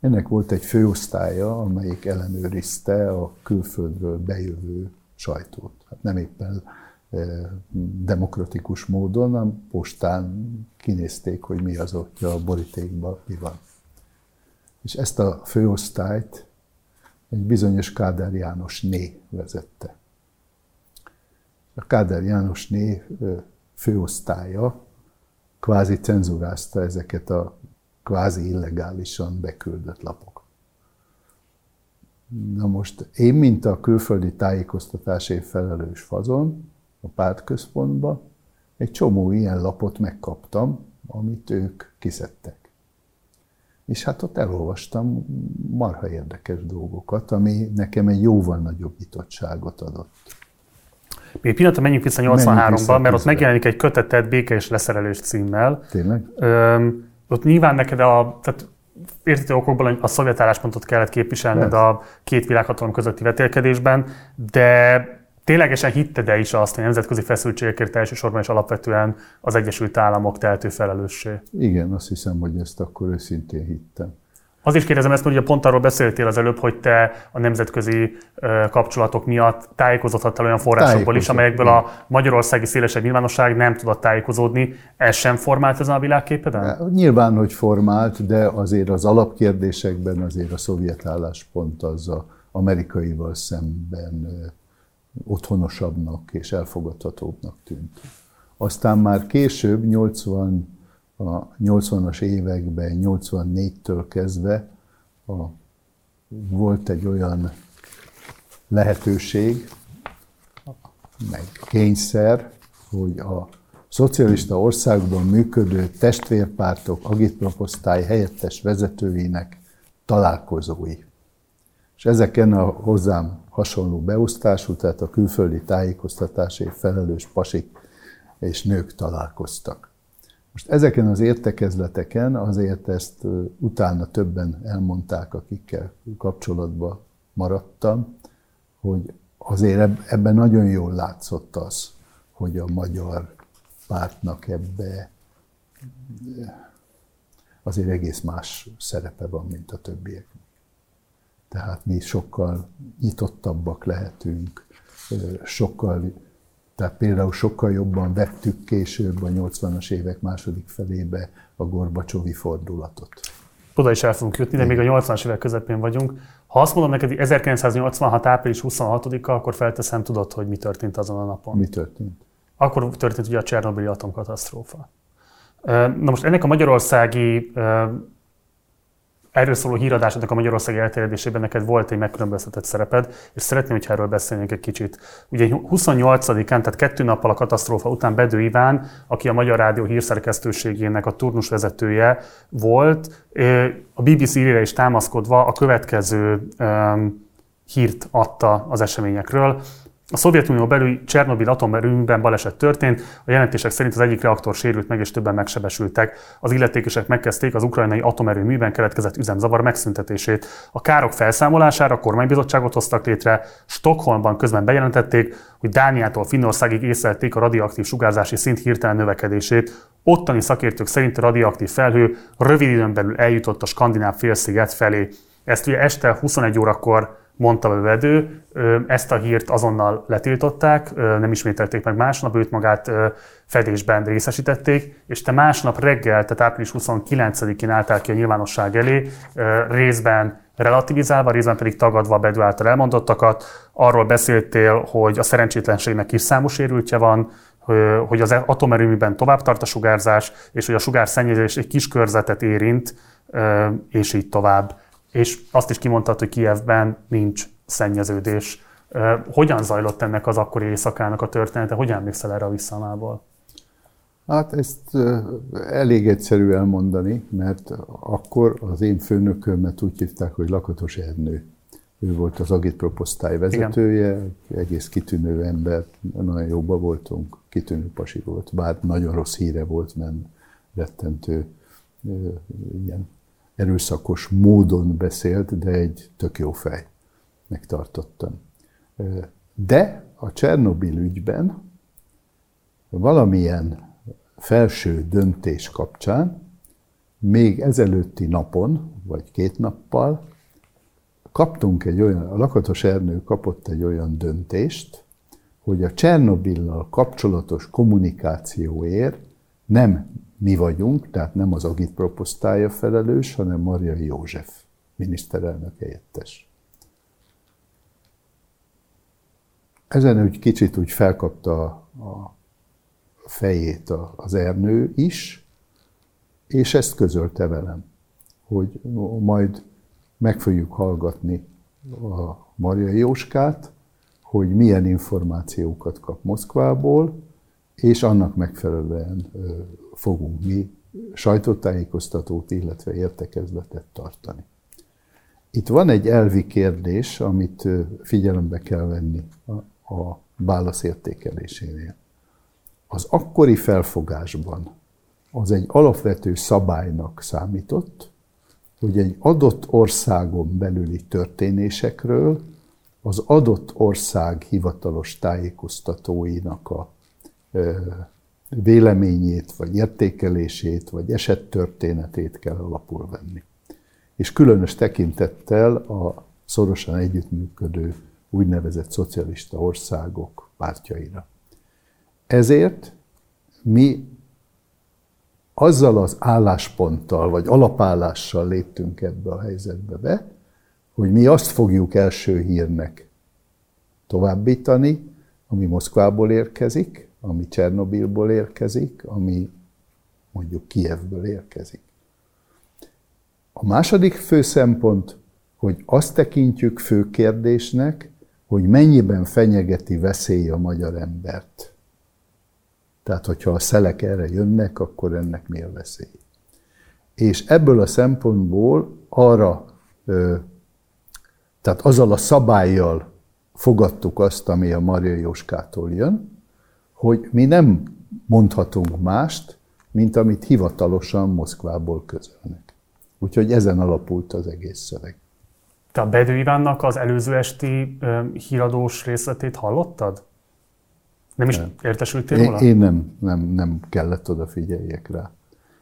Ennek volt egy főosztálya, amelyik ellenőrizte a külföldről bejövő sajtót. Hát nem éppen demokratikus módon, a postán kinézték, hogy mi az, hogy a borítékban mi van. És ezt a főosztályt egy bizonyos Kádár János Né vezette. A Kádár János Né főosztálya kvázi cenzurázta ezeket a kvázi illegálisan beküldött lapok. Na most én, mint a külföldi tájékoztatásért felelős fazon a pártközpontba, egy csomó ilyen lapot megkaptam, amit ők kiszedtek. És hát ott elolvastam marha érdekes dolgokat, ami nekem egy jóval nagyobb nyitottságot adott. Még pillanatra menjünk vissza 83-ba, mert ott megjelenik egy kötetet Béke és leszerelés címmel. Tényleg? Öm, ott nyilván neked a, tehát értető okokból a szovjet álláspontot kellett képviselned Lesz. a két világhatalom közötti vetélkedésben, de ténylegesen hitted-e is azt, hogy nemzetközi feszültségekért elsősorban és alapvetően az Egyesült Államok tehető felelőssé? Igen, azt hiszem, hogy ezt akkor őszintén hittem. Az is kérdezem ezt, hogy ugye pont arról beszéltél az előbb, hogy te a nemzetközi kapcsolatok miatt tájékozódhattál olyan forrásokból is, amelyekből a magyarországi szélesebb nyilvánosság nem tudott tájékozódni. Ez sem formált ezen a világképeden? Nyilván, hogy formált, de azért az alapkérdésekben azért a szovjet álláspont az a, amerikaival szemben otthonosabbnak és elfogadhatóbbnak tűnt. Aztán már később, 80, a 80-as években, 84-től kezdve a, volt egy olyan lehetőség, meg kényszer, hogy a szocialista országban működő testvérpártok agitproposztály helyettes vezetőinek találkozói. És ezeken a hozzám hasonló beosztású, tehát a külföldi tájékoztatásért felelős pasik és nők találkoztak. Most ezeken az értekezleteken azért ezt utána többen elmondták, akikkel kapcsolatban maradtam, hogy azért ebben nagyon jól látszott az, hogy a magyar pártnak ebbe azért egész más szerepe van, mint a többiek. Tehát mi sokkal nyitottabbak lehetünk, sokkal, tehát például sokkal jobban vettük később a 80-as évek második felébe a Gorbacsovi fordulatot. Oda is el fogunk jutni, de még a 80-as évek közepén vagyunk. Ha azt mondom neked, hogy 1986. április 26-a, akkor felteszem, tudod, hogy mi történt azon a napon. Mi történt? Akkor történt ugye a Csernobili atomkatasztrófa. Na most ennek a magyarországi erről szóló híradásodnak a Magyarország elterjedésében neked volt egy megkülönböztetett szereped, és szeretném, hogyha erről beszélnénk egy kicsit. Ugye 28-án, tehát kettő nappal a katasztrófa után Bedő Iván, aki a Magyar Rádió hírszerkesztőségének a turnus vezetője volt, a BBC ére is támaszkodva a következő hírt adta az eseményekről. A Szovjetunió belül Csernobil atomerőműben baleset történt, a jelentések szerint az egyik reaktor sérült meg és többen megsebesültek. Az illetékesek megkezdték az ukrajnai atomerőműben keletkezett üzemzavar megszüntetését. A károk felszámolására kormánybizottságot hoztak létre, Stockholmban közben bejelentették, hogy Dániától Finnországig észlelték a radioaktív sugárzási szint hirtelen növekedését. Ottani szakértők szerint a radioaktív felhő rövid időn belül eljutott a skandináv félsziget felé. Ezt ugye este 21 órakor mondta a vedő, ezt a hírt azonnal letiltották, nem ismételték meg másnap, őt magát fedésben részesítették, és te másnap reggel, tehát április 29-én álltál ki a nyilvánosság elé, részben relativizálva, részben pedig tagadva a Bedő által elmondottakat. Arról beszéltél, hogy a szerencsétlenségnek kis számú sérültje van, hogy az atomerőműben tovább tart a sugárzás, és hogy a sugárszennyezés egy kis körzetet érint, és így tovább és azt is kimondtad, hogy Kievben nincs szennyeződés. Hogyan zajlott ennek az akkori éjszakának a története? Hogyan emlékszel erre a visszamából? Hát ezt elég egyszerű elmondani, mert akkor az én főnökömet úgy hívták, hogy Lakatos Ernő. Ő volt az agitproposztály vezetője, Igen. egész kitűnő ember, nagyon jóba voltunk, kitűnő pasi volt, bár nagyon rossz híre volt, mert rettentő ilyen erőszakos módon beszélt, de egy tök jó fej. Megtartottam. De a Csernobil ügyben valamilyen felső döntés kapcsán még ezelőtti napon, vagy két nappal kaptunk egy olyan, a Lakatos Ernő kapott egy olyan döntést, hogy a Csernobillal kapcsolatos kommunikációért nem mi vagyunk, tehát nem az agitproposztája felelős, hanem Maria József, miniszterelnök helyettes. Ezen úgy kicsit úgy felkapta a fejét az Ernő is, és ezt közölte velem, hogy majd meg fogjuk hallgatni a Maria Jóskát, hogy milyen információkat kap Moszkvából, és annak megfelelően fogunk mi sajtótájékoztatót, illetve értekezletet tartani. Itt van egy elvi kérdés, amit figyelembe kell venni a, válasz értékelésénél. Az akkori felfogásban az egy alapvető szabálynak számított, hogy egy adott országon belüli történésekről az adott ország hivatalos tájékoztatóinak a véleményét, vagy értékelését, vagy esettörténetét kell alapul venni. És különös tekintettel a szorosan együttműködő úgynevezett szocialista országok pártjaira. Ezért mi azzal az állásponttal, vagy alapállással léptünk ebbe a helyzetbe be, hogy mi azt fogjuk első hírnek továbbítani, ami Moszkvából érkezik, ami Csernobilból érkezik, ami mondjuk Kijevből érkezik. A második fő szempont, hogy azt tekintjük fő kérdésnek, hogy mennyiben fenyegeti veszély a magyar embert. Tehát, hogyha a szelek erre jönnek, akkor ennek mi a veszély. És ebből a szempontból arra, tehát azzal a szabályjal fogadtuk azt, ami a Maria Jóskától jön, hogy mi nem mondhatunk mást, mint amit hivatalosan Moszkvából közölnek. Úgyhogy ezen alapult az egész szöveg. Te a Bedő Ivánnak az előző esti híradós részletét hallottad? Nem is nem. értesültél róla? Én, én nem, nem, nem kellett odafigyeljek rá.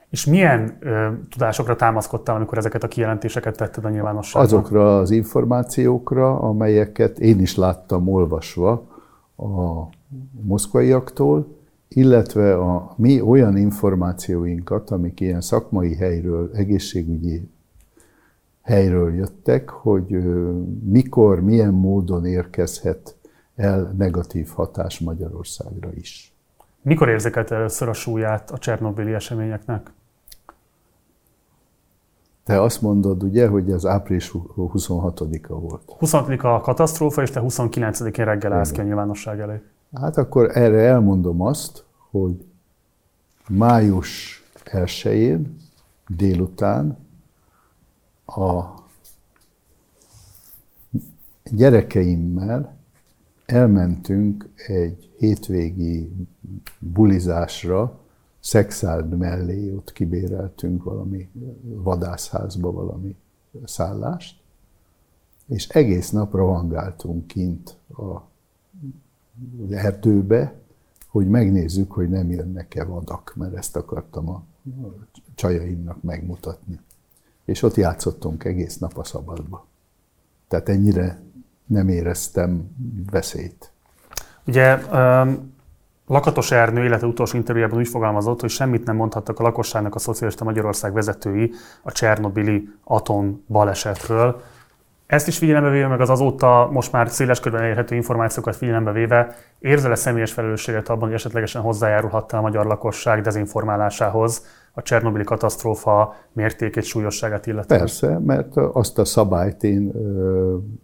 És milyen ö, tudásokra támaszkodtál, amikor ezeket a kijelentéseket tetted a nyilvánosságban? Azokra az információkra, amelyeket én is láttam olvasva a moszkvaiaktól, illetve a mi olyan információinkat, amik ilyen szakmai helyről, egészségügyi helyről jöttek, hogy mikor, milyen módon érkezhet el negatív hatás Magyarországra is. Mikor érzékelte először a súlyát a Csernobili eseményeknek? Te azt mondod, ugye, hogy ez április 26-a volt. 26 a katasztrófa, és te 29-én reggel állsz ki a nyilvánosság elé. Hát akkor erre elmondom azt, hogy május 1-én délután a gyerekeimmel elmentünk egy hétvégi bulizásra, szexárd mellé, ott kibéreltünk valami vadászházba valami szállást, és egész nap rohangáltunk kint a erdőbe, hogy megnézzük, hogy nem jönnek-e vadak, mert ezt akartam a csajaimnak megmutatni. És ott játszottunk egész nap a szabadba. Tehát ennyire nem éreztem veszélyt. Ugye um, Lakatos Ernő illetve utolsó interjújában úgy fogalmazott, hogy semmit nem mondhattak a lakosságnak a szocialista Magyarország vezetői a Csernobili atom balesetről. Ezt is figyelembe véve, meg az azóta most már széles körben elérhető információkat figyelembe véve, érzel-e személyes felelősséget abban, hogy esetlegesen hozzájárulhatta a magyar lakosság dezinformálásához a Csernobili katasztrófa mértékét, súlyosságát illetően? Persze, mert azt a szabályt én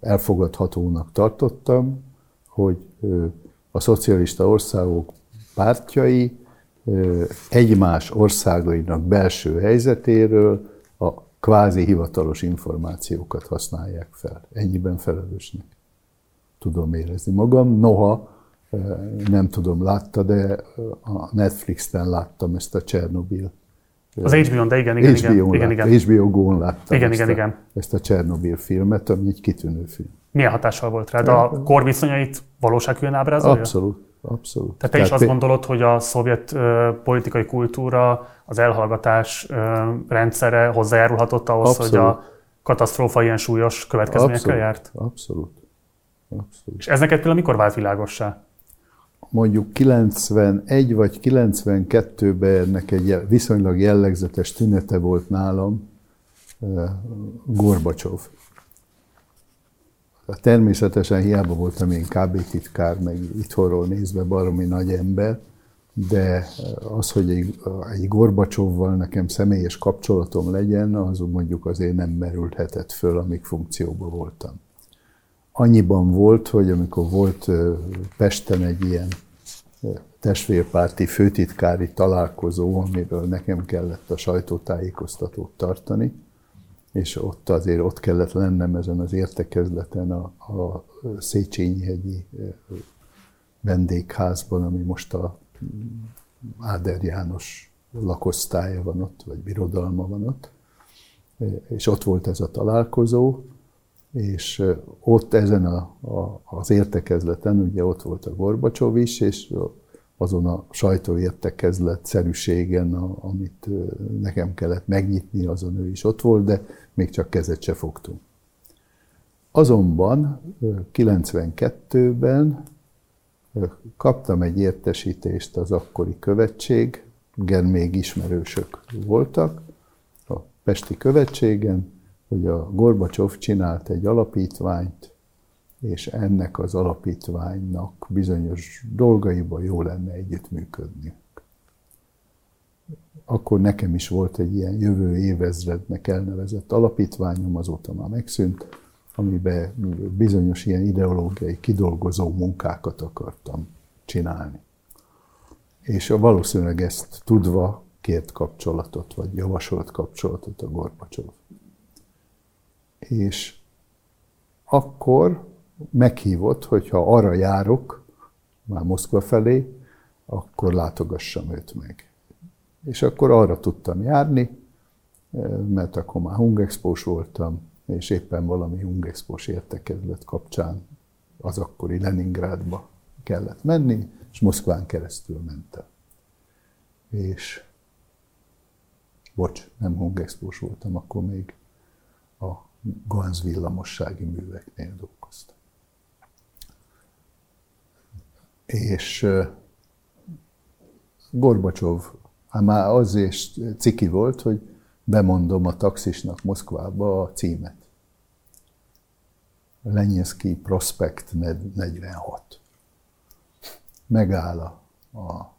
elfogadhatónak tartottam, hogy a szocialista országok pártjai egymás országainak belső helyzetéről a kvázi hivatalos információkat használják fel. Ennyiben felelősnek tudom érezni magam. Noha nem tudom, látta, de a Netflixen láttam ezt a Csernobil. Az HBO-n, de igen, igen, HBO igen, igen, igen. HBO Go-n láttam igen, ezt, igen, a, igen. ezt a Csernobil filmet, ami egy kitűnő film. Milyen hatással volt rád? A korviszonyait valósághűen ábrázolja? Abszolút. Abszolút. Tehát te is azt gondolod, hogy a szovjet ö, politikai kultúra, az elhallgatás ö, rendszere hozzájárulhatott ahhoz, Abszolút. hogy a katasztrófa ilyen súlyos következményekkel járt? Abszolút. Abszolút. És ez neked például mikor vált világossá? Mondjuk 91 vagy 92-ben ennek egy viszonylag jellegzetes tünete volt nálam, Gorbacsov. Természetesen hiába voltam én KB titkár, meg itthonról nézve baromi nagy ember, de az, hogy egy, egy Gorbacsovval nekem személyes kapcsolatom legyen, az mondjuk azért nem merülhetett föl, amíg funkcióban voltam. Annyiban volt, hogy amikor volt Pesten egy ilyen testvérpárti főtitkári találkozó, amiről nekem kellett a sajtótájékoztatót tartani, és ott azért ott kellett lennem ezen az értekezleten a, a Széchenyi-hegyi vendégházban, ami most a Áder János lakosztálya van ott, vagy birodalma van ott, és ott volt ez a találkozó, és ott ezen a, a, az értekezleten, ugye ott volt a Gorbacsov is, és azon a sajtóértekezlet szerűségen, a, amit nekem kellett megnyitni, azon ő is ott volt, de még csak kezet se fogtunk. Azonban 92-ben kaptam egy értesítést az akkori követség, igen, még ismerősök voltak a Pesti követségen, hogy a Gorbacsov csinált egy alapítványt, és ennek az alapítványnak bizonyos dolgaiban jó lenne együttműködni. Akkor nekem is volt egy ilyen jövő évezrednek elnevezett alapítványom, azóta már megszűnt, amiben bizonyos ilyen ideológiai kidolgozó munkákat akartam csinálni. És valószínűleg ezt tudva kért kapcsolatot, vagy javasolt kapcsolatot a Gorbacsov. És akkor meghívott, hogyha arra járok, már Moszkva felé, akkor látogassam őt meg. És akkor arra tudtam járni, mert akkor már Hungexpós voltam, és éppen valami Hungexpós értekezlet kapcsán az akkori Leningrádba kellett menni, és Moszkván keresztül mentem. És bocs, nem Hungexpós voltam, akkor még Ganz villamossági műveknél dolgoztam. És Gorbacsov, hát már az is ciki volt, hogy bemondom a taxisnak Moszkvába a címet. Lenyeszki Prospekt 46. Megáll a, a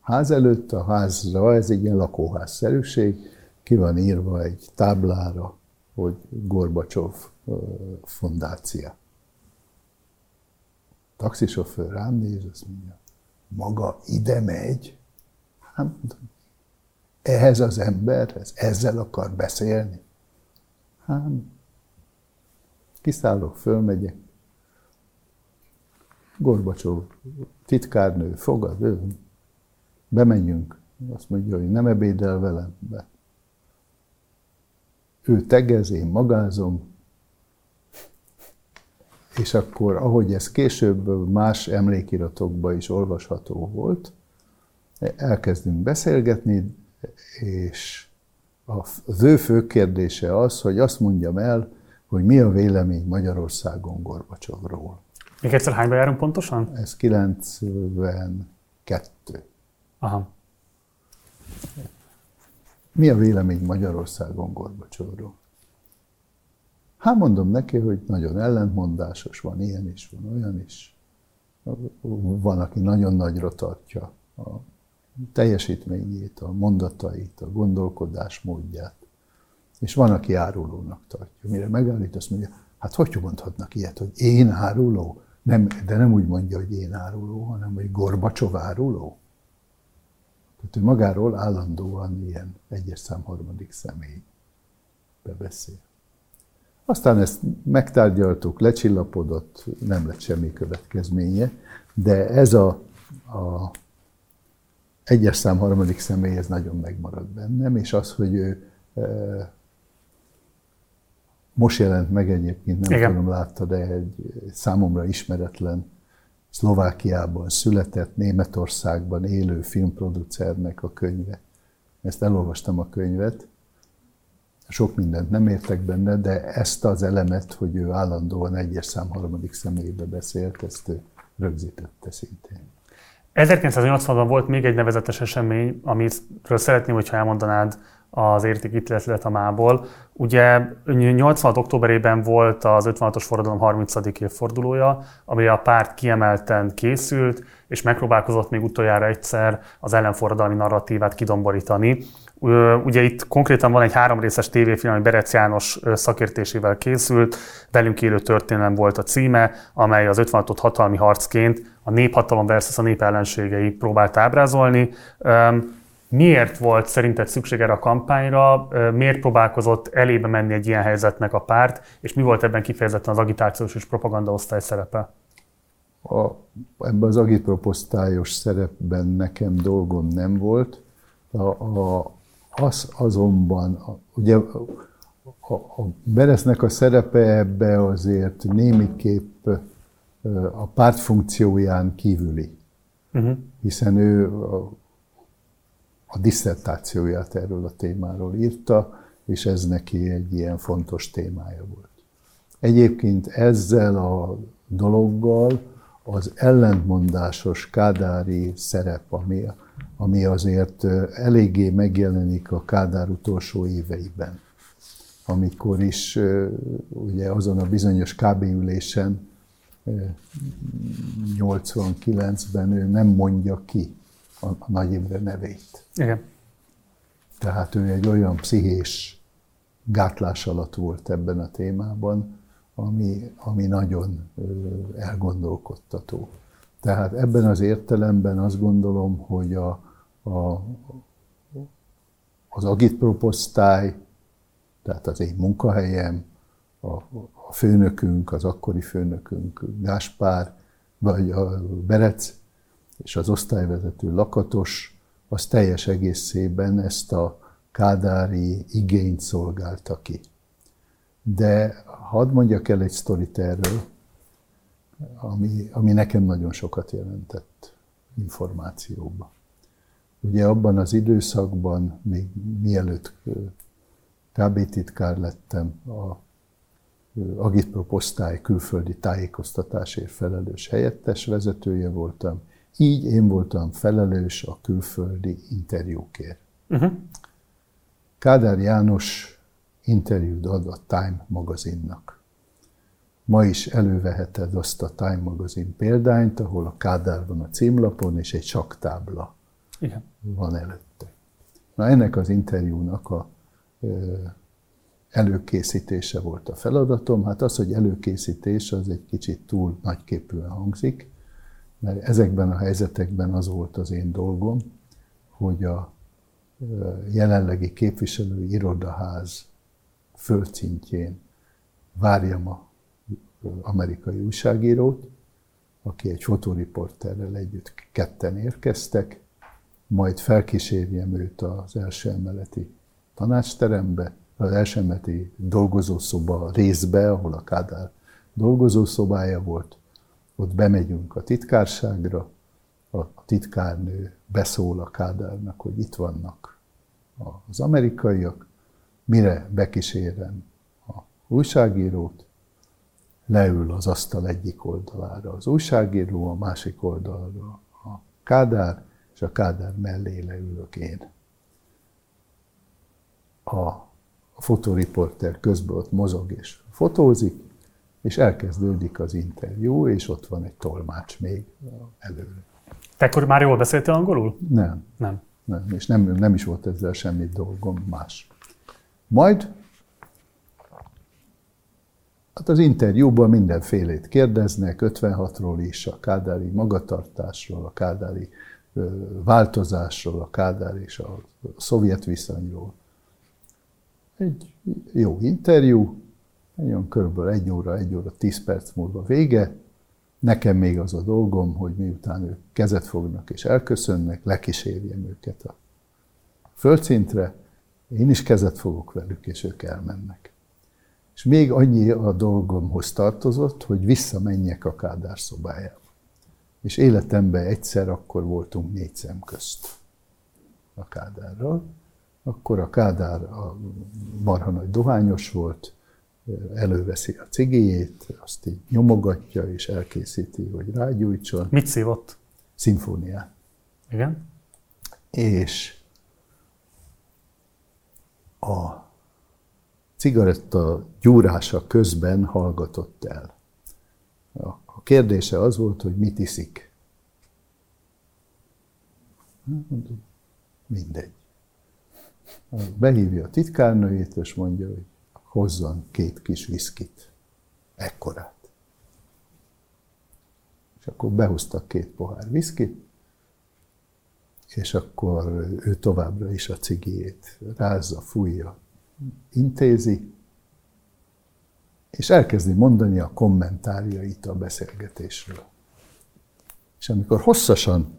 ház előtt, a házra, ez egy ilyen lakóházszerűség, ki van írva egy táblára, hogy Gorbacsov fondácia. A taxisofőr rám néz, azt mondja, maga ide megy? Hát mondom, ehhez az emberhez, ezzel akar beszélni? Hát, kiszállok, fölmegyek. Gorbacsov titkárnő fogad, ő, bemenjünk. Azt mondja, hogy nem ebédel velem, be. Ő tegez, én magázom, és akkor, ahogy ez később más emlékiratokban is olvasható volt, elkezdünk beszélgetni, és az ő fő kérdése az, hogy azt mondjam el, hogy mi a vélemény Magyarországon Gorbacsovról. Még egyszer hányba járunk pontosan? Ez 92. Aha. Mi a vélemény Magyarországon Gorbacsovról? Hát mondom neki, hogy nagyon ellentmondásos, van ilyen is, van olyan is. Van, aki nagyon nagyra tartja a teljesítményét, a mondatait, a gondolkodás módját. És van, aki árulónak tartja. Mire megállít, azt mondja, hát hogy mondhatnak ilyet, hogy én áruló? Nem, de nem úgy mondja, hogy én áruló, hanem hogy Gorbacsov áruló. Tehát ő magáról állandóan ilyen egyes szám harmadik személy beszél. Aztán ezt megtárgyaltuk, lecsillapodott, nem lett semmi következménye, de ez a, a egyes szám harmadik személy, ez nagyon megmarad bennem, és az, hogy ő e, most jelent meg egyébként, nem Igen. tudom, látta, de egy számomra ismeretlen Szlovákiában született, Németországban élő filmproducernek a könyve. Ezt elolvastam a könyvet, sok mindent nem értek benne, de ezt az elemet, hogy ő állandóan egyes szám harmadik személybe beszélt, ezt ő rögzítette szintén. 1980-ban volt még egy nevezetes esemény, amiről szeretném, hogyha elmondanád az értékítéletet a mából. Ugye 86. októberében volt az 56-os forradalom 30. évfordulója, amire a párt kiemelten készült, és megpróbálkozott még utoljára egyszer az ellenforradalmi narratívát kidomborítani. Ugye itt konkrétan van egy három részes tévéfilm, ami Berec János szakértésével készült, velünk élő történelem volt a címe, amely az 56-ot hatalmi harcként a néphatalom versus a nép ellenségei próbált ábrázolni. Miért volt szerinted szükség erre a kampányra? Miért próbálkozott elébe menni egy ilyen helyzetnek a párt, és mi volt ebben kifejezetten az agitációs és propagandaosztály szerepe? A, ebben az agitproposztályos szerepben nekem dolgom nem volt. A, a, az azonban, ugye a, a Beresznek a szerepe ebbe azért némiképp a párt funkcióján kívüli. Uh-huh. Hiszen ő a, a diszertációját erről a témáról írta, és ez neki egy ilyen fontos témája volt. Egyébként ezzel a dologgal az ellentmondásos kádári szerep, ami, ami azért eléggé megjelenik a Kádár utolsó éveiben. amikor is ugye azon a bizonyos KB ülésen 89-ben ő nem mondja ki a, a Nagy Imre nevét. Igen. Tehát ő egy olyan pszichés gátlás alatt volt ebben a témában, ami, ami nagyon elgondolkodtató. Tehát ebben az értelemben azt gondolom, hogy a, a, az agitproposztály, tehát az én munkahelyem, a, a főnökünk, az akkori főnökünk Gáspár, vagy a Berec, és az osztályvezető Lakatos, az teljes egészében ezt a kádári igényt szolgálta ki. De hadd mondjak el egy sztorit erről, ami, ami nekem nagyon sokat jelentett információba. Ugye abban az időszakban, még mielőtt KB titkár lettem, a Agitproposztály külföldi tájékoztatásért felelős helyettes vezetője voltam, így én voltam felelős a külföldi interjúkért. Uh-huh. Kádár János interjút ad a Time magazinnak. Ma is előveheted azt a Time magazin példányt, ahol a Kádár van a címlapon, és egy saktábla Igen. van előtte. Na ennek az interjúnak a előkészítése volt a feladatom. Hát az, hogy előkészítés, az egy kicsit túl nagyképűen hangzik, mert ezekben a helyzetekben az volt az én dolgom, hogy a jelenlegi képviselői irodaház földszintjén várjam a amerikai újságírót, aki egy fotóriporterrel együtt ketten érkeztek, majd felkísérjem őt az első emeleti tanácsterembe, az első emeleti dolgozószoba részbe, ahol a Kádár dolgozószobája volt. Ott bemegyünk a titkárságra, a titkárnő beszól a Kádárnak, hogy itt vannak az amerikaiak, mire bekísérem a újságírót, leül az asztal egyik oldalára az újságíró, a másik oldalra a Kádár, és a Kádár mellé leülök én. A fotóriporter közben ott mozog és fotózik, és elkezdődik az interjú, és ott van egy tolmács még előre. Te akkor már jól beszéltél angolul? Nem. Nem. Nem, és nem, nem is volt ezzel semmi dolgom más. Majd hát az interjúban mindenfélét kérdeznek, 56-ról is, a kádári magatartásról, a kádári változásról, a kádár és a szovjet viszonyról. Egy jó interjú, nagyon körülbelül egy óra, egy óra, tíz perc múlva vége, Nekem még az a dolgom, hogy miután ők kezet fognak és elköszönnek, lekísérjem őket a földszintre, én is kezet fogok velük, és ők elmennek. És még annyi a dolgomhoz tartozott, hogy visszamenjek a Kádár szobájába. És életemben egyszer akkor voltunk négy szem közt a Kádárral. Akkor a Kádár a marha nagy dohányos volt, előveszi a cigéjét, azt így nyomogatja és elkészíti, hogy rágyújtson. Mit szívott? Szimfóniát. Igen. És a cigaretta gyúrása közben hallgatott el. A kérdése az volt, hogy mit iszik. Mindegy. Behívja a titkárnőjét, és mondja, hogy hozzon két kis viszkit. Ekkorát. És akkor behoztak két pohár viszkit, és akkor ő továbbra is a cigijét rázza, fújja, intézi, és elkezdi mondani a kommentárjait a beszélgetésről. És amikor hosszasan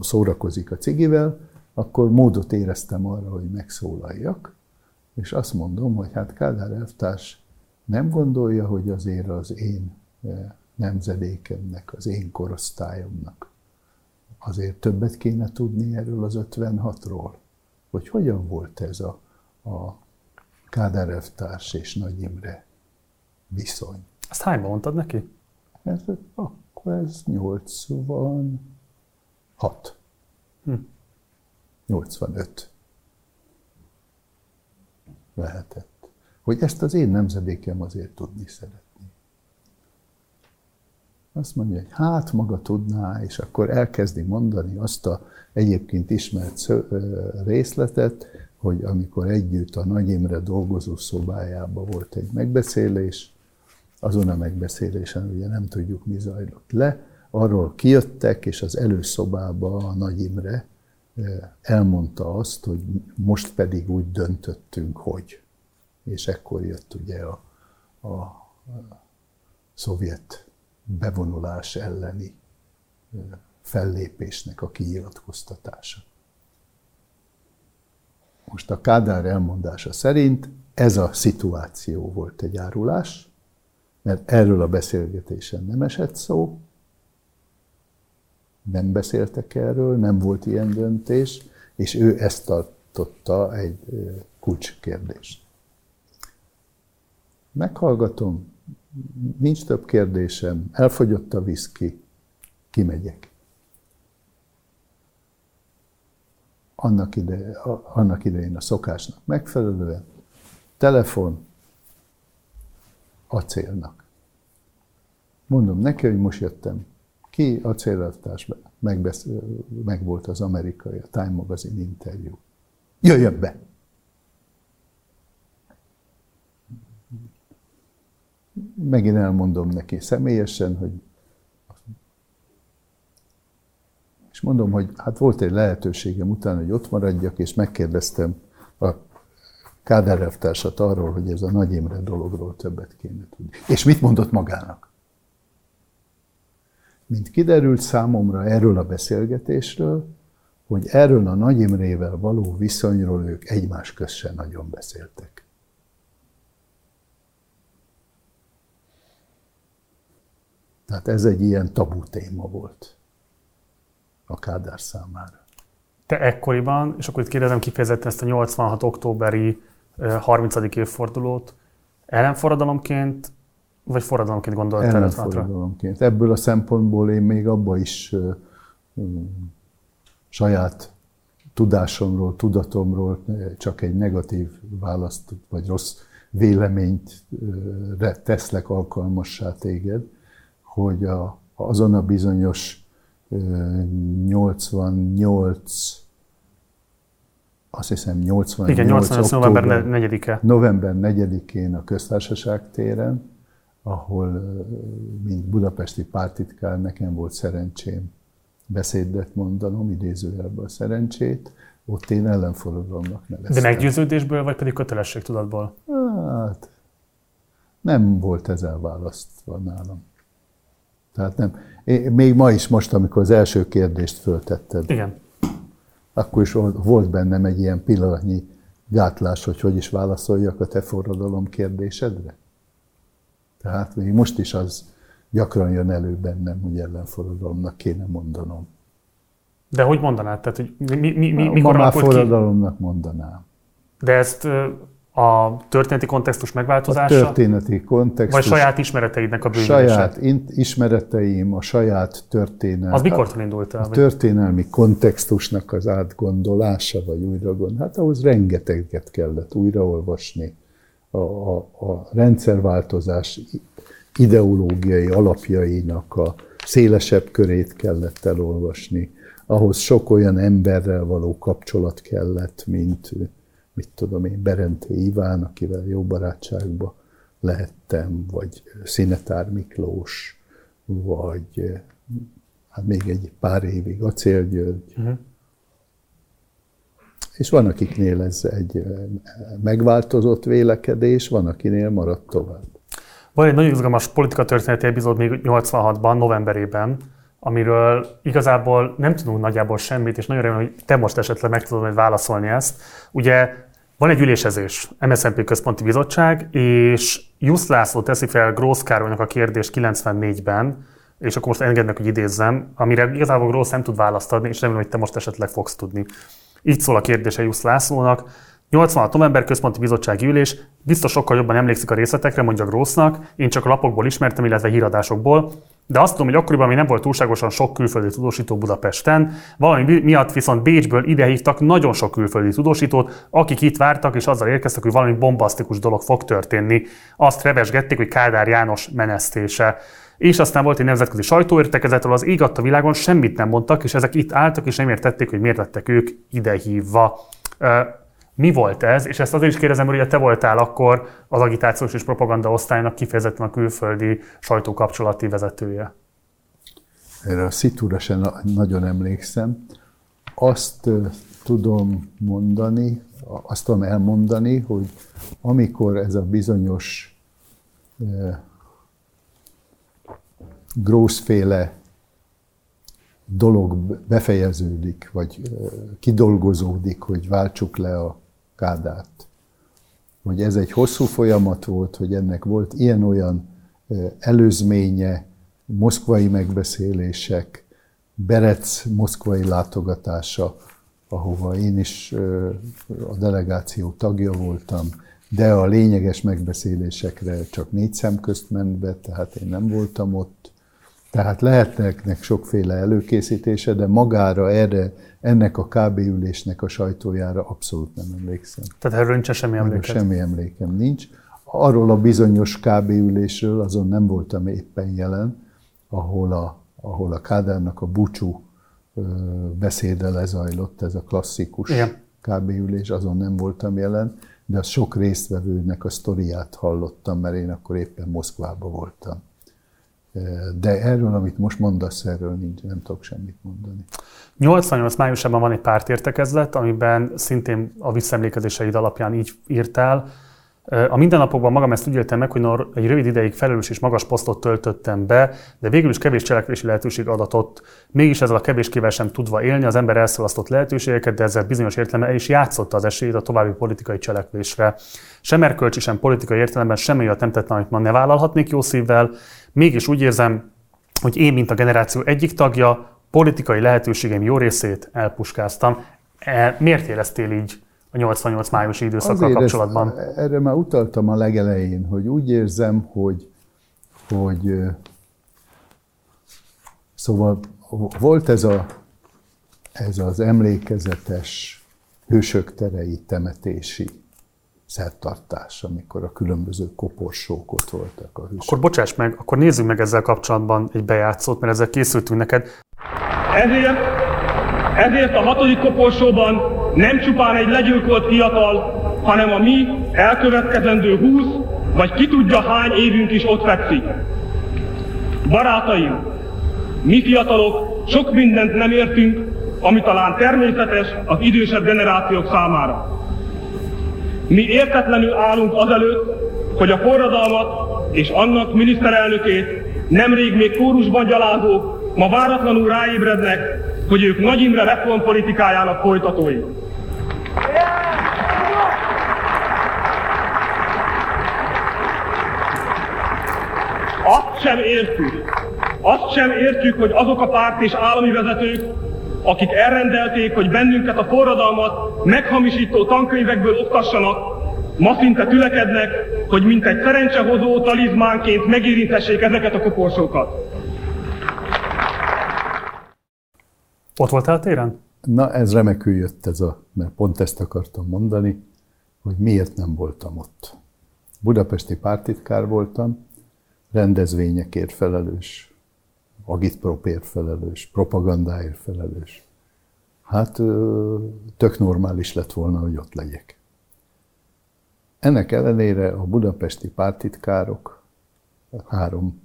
szórakozik a cigivel, akkor módot éreztem arra, hogy megszólaljak, és azt mondom, hogy hát Kádár elvtárs nem gondolja, hogy azért az én eh, nemzedékemnek, az én korosztályomnak azért többet kéne tudni erről az 56-ról, hogy hogyan volt ez a, a Kádár elvtárs és Nagy Imre viszony. Azt hányban mondtad neki? Ez, akkor ez 86. Hm. 85. lehetett. Hogy ezt az én nemzedékem azért tudni szeretné. Azt mondja, hogy hát maga tudná, és akkor elkezdi mondani azt a egyébként ismert részletet, hogy amikor együtt a Nagy Imre dolgozó szobájában volt egy megbeszélés, azon a megbeszélésen ugye nem tudjuk, mi zajlott le, arról kijöttek, és az előszobába a Nagy Imre elmondta azt, hogy most pedig úgy döntöttünk, hogy. És ekkor jött ugye a, a, szovjet bevonulás elleni fellépésnek a kinyilatkoztatása. Most a Kádár elmondása szerint ez a szituáció volt egy árulás, mert erről a beszélgetésen nem esett szó, nem beszéltek erről, nem volt ilyen döntés, és ő ezt tartotta egy kulcskérdést. Meghallgatom, nincs több kérdésem, elfogyott a viszki, kimegyek. Annak, ide, annak idején a szokásnak megfelelően, telefon, acélnak. Mondom neki, hogy most jöttem ki, acélelvtárs, meg volt az amerikai, a Time Magazine interjú. Jöjjön be! Megint elmondom neki személyesen, hogy és mondom, hogy hát volt egy lehetőségem utána, hogy ott maradjak, és megkérdeztem a Kádár elvtársat arról, hogy ez a Nagy Imre dologról többet kéne tudni. És mit mondott magának? Mint kiderült számomra erről a beszélgetésről, hogy erről a Nagy Imrével való viszonyról ők egymás közt nagyon beszéltek. Tehát ez egy ilyen tabu téma volt a Kádár számára. Te ekkoriban, és akkor itt kérdezem kifejezetten ezt a 86. októberi 30. évfordulót, ellenforradalomként vagy forradalomként gondolt Ellenforradalomként. Ebből a szempontból én még abba is saját tudásomról, tudatomról csak egy negatív választ, vagy rossz véleményt teszlek alkalmassá téged, hogy a, azon a bizonyos uh, 88 azt hiszem 88 Igen, 88 október, november 4-e. November 4-én a köztársaság téren, ahol, mint budapesti pártitkár, nekem volt szerencsém beszédet mondanom, idézőjelben a szerencsét, ott én ellenforradalomnak neveztem. De meggyőződésből, vagy pedig kötelességtudatból? Hát, nem volt ez elválasztva nálam. Tehát nem. Én, még ma is most, amikor az első kérdést föltetted, Igen. akkor is volt bennem egy ilyen pillanatnyi gátlás, hogy hogy is válaszoljak a te forradalom kérdésedre. Tehát még most is az gyakran jön elő bennem, hogy ellenforradalomnak kéne mondanom. De hogy mondanád? Tehát, hogy mi, mi, mi, mikor Ma már forradalomnak ki? mondanám. De ezt a történeti kontextus megváltozása? A történeti kontextus. Vagy saját ismereteidnek a bővítése? Saját ismereteim, a saját történelmi. Az mikortól indult el? A történelmi kontextusnak az átgondolása, vagy újra gond. Hát ahhoz rengeteget kellett újraolvasni a, a, a rendszerváltozás ideológiai alapjainak a szélesebb körét kellett elolvasni. Ahhoz sok olyan emberrel való kapcsolat kellett, mint, mit tudom én, Berenté Iván, akivel jó barátságba lehettem, vagy Szinetár Miklós, vagy hát még egy pár évig Acél György, uh-huh. És van, akiknél ez egy megváltozott vélekedés, van, akinél maradt tovább. Van egy nagyon izgalmas politikatörténeti epizód még 86-ban, novemberében, amiről igazából nem tudunk nagyjából semmit, és nagyon remélem, hogy te most esetleg meg tudod majd válaszolni ezt. Ugye van egy ülésezés, MSZNP Központi Bizottság, és Jusz László teszi fel Grósz Károlynak a kérdést 94-ben, és akkor most engednek, hogy idézzem, amire igazából Grósz nem tud választ adni, és remélem, hogy te most esetleg fogsz tudni. Így szól a kérdése Jusz Lászlónak. 86. november központi bizottsági ülés, biztos sokkal jobban emlékszik a részletekre, mondja Grossnak, én csak lapokból ismertem, illetve híradásokból. de azt tudom, hogy akkoriban még nem volt túlságosan sok külföldi tudósító Budapesten, valami miatt viszont Bécsből idehívtak nagyon sok külföldi tudósítót, akik itt vártak, és azzal érkeztek, hogy valami bombasztikus dolog fog történni. Azt revesgették, hogy Kádár János menesztése. És aztán volt egy nemzetközi sajtóértekezetről, az ég a világon semmit nem mondtak, és ezek itt álltak, és nem értették, hogy miért lettek ők idehívva. Mi volt ez? És ezt azért is kérdezem, hogy te voltál akkor az agitációs és propaganda osztálynak kifejezetten a külföldi sajtókapcsolati vezetője. Erre a szitúra sem nagyon emlékszem. Azt tudom mondani, azt tudom elmondani, hogy amikor ez a bizonyos grószféle dolog befejeződik, vagy kidolgozódik, hogy váltsuk le a Kádárt. Hogy ez egy hosszú folyamat volt, hogy ennek volt ilyen-olyan előzménye, moszkvai megbeszélések, Berec moszkvai látogatása, ahova én is a delegáció tagja voltam, de a lényeges megbeszélésekre csak négy szem közt ment be, tehát én nem voltam ott. Tehát lehetnek sokféle előkészítése, de magára erre, ennek a KB ülésnek a sajtójára abszolút nem emlékszem. Tehát erről nincs semmi emlékem? Semmi emlékem nincs. Arról a bizonyos KB ülésről azon nem voltam éppen jelen, ahol a, ahol a Kádárnak a búcsú beszéde lezajlott, ez a klasszikus Igen. KB ülés, azon nem voltam jelen, de a sok résztvevőnek a sztoriát hallottam, mert én akkor éppen Moszkvában voltam. De erről, amit most mondasz, erről nincs, nem tudok semmit mondani. 88 májusában van egy pártértekezlet, amiben szintén a visszaemlékezéseid alapján így írtál. A mindennapokban magam ezt úgy éltem meg, hogy egy rövid ideig felelős és magas posztot töltöttem be, de végül is kevés cselekvési lehetőség adatott. Mégis ezzel a kevéskével sem tudva élni, az ember elszalasztott lehetőségeket, de ezzel bizonyos értelemben el is játszotta az esélyt a további politikai cselekvésre. Sem erkölcsi, sem politikai értelemben semmi olyat nem tettem, amit ma ne vállalhatnék jó szívvel, Mégis úgy érzem, hogy én, mint a generáció egyik tagja, politikai lehetőségeim jó részét elpuskáztam. E, miért éreztél így a 88 májusi időszakkal Azért kapcsolatban? Ezt, erre már utaltam a legelején, hogy úgy érzem, hogy, hogy szóval volt ez, a, ez az emlékezetes hősök terei temetési szertartás, amikor a különböző koporsók ott voltak a hősök. Akkor bocsáss meg, akkor nézzük meg ezzel kapcsolatban egy bejátszót, mert ezzel készültünk neked. Ezért, ezért a hatodik koporsóban nem csupán egy legyilkolt fiatal, hanem a mi elkövetkezendő húsz, vagy ki tudja hány évünk is ott fekszik. Barátaim, mi fiatalok sok mindent nem értünk, ami talán természetes az idősebb generációk számára. Mi értetlenül állunk azelőtt, hogy a forradalmat és annak miniszterelnökét nemrég még kórusban gyalázók ma váratlanul ráébrednek, hogy ők Nagy Imre reformpolitikájának folytatói. Azt sem értjük, azt sem értjük, hogy azok a párt és állami vezetők, akik elrendelték, hogy bennünket a forradalmat meghamisító tankönyvekből oktassanak, ma szinte tülekednek, hogy mint egy szerencsehozó talizmánként megérintessék ezeket a koporsókat. Ott voltál téren? Na, ez remekül jött ez a, mert pont ezt akartam mondani, hogy miért nem voltam ott. Budapesti pártitkár voltam, rendezvényekért felelős agitpropért felelős, propagandáért felelős. Hát tök normális lett volna, hogy ott legyek. Ennek ellenére a budapesti pártitkárok, három,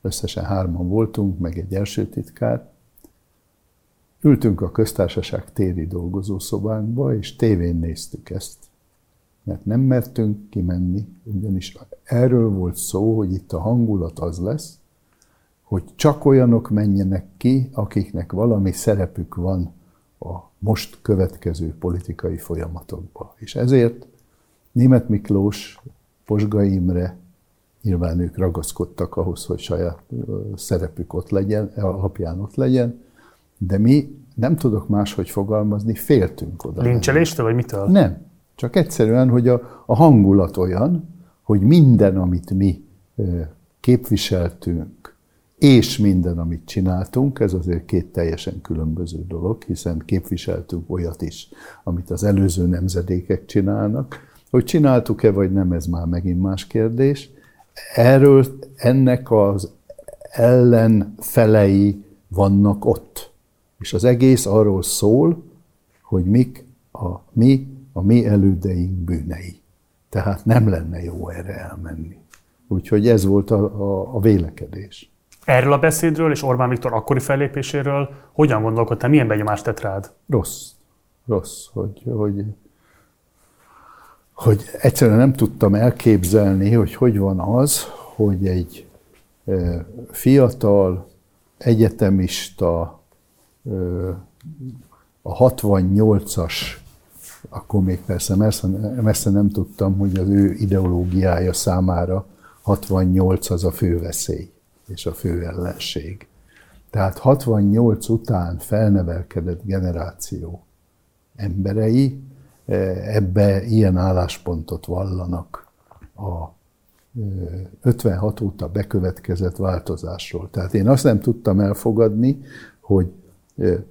összesen hárman voltunk, meg egy első titkár, ültünk a köztársaság téri dolgozószobánkba, és tévén néztük ezt. Mert nem mertünk kimenni, ugyanis erről volt szó, hogy itt a hangulat az lesz, hogy csak olyanok menjenek ki, akiknek valami szerepük van a most következő politikai folyamatokba. És ezért Német Miklós, Posgai Imre, nyilván ők ragaszkodtak ahhoz, hogy saját szerepük ott legyen, alapján ott legyen, de mi nem tudok máshogy fogalmazni, féltünk oda. Lincseléstől, vagy mitől? Nem. Csak egyszerűen, hogy a, a hangulat olyan, hogy minden, amit mi képviseltünk, és minden, amit csináltunk, ez azért két teljesen különböző dolog, hiszen képviseltünk olyat is, amit az előző nemzedékek csinálnak. Hogy csináltuk-e vagy nem, ez már megint más kérdés. Erről ennek az ellenfelei vannak ott. És az egész arról szól, hogy mik a mi, a mi elődeink bűnei. Tehát nem lenne jó erre elmenni. Úgyhogy ez volt a, a, a vélekedés. Erről a beszédről és Orbán Viktor akkori fellépéséről hogyan gondolkodtál, milyen benyomást tett rád? Rossz. Rossz, hogy, hogy, hogy egyszerűen nem tudtam elképzelni, hogy hogy van az, hogy egy fiatal, egyetemista, a 68-as, akkor még persze messze, messze nem tudtam, hogy az ő ideológiája számára 68 az a fő veszély és a fő ellenség. Tehát 68 után felnevelkedett generáció emberei ebbe ilyen álláspontot vallanak a 56 óta bekövetkezett változásról. Tehát én azt nem tudtam elfogadni, hogy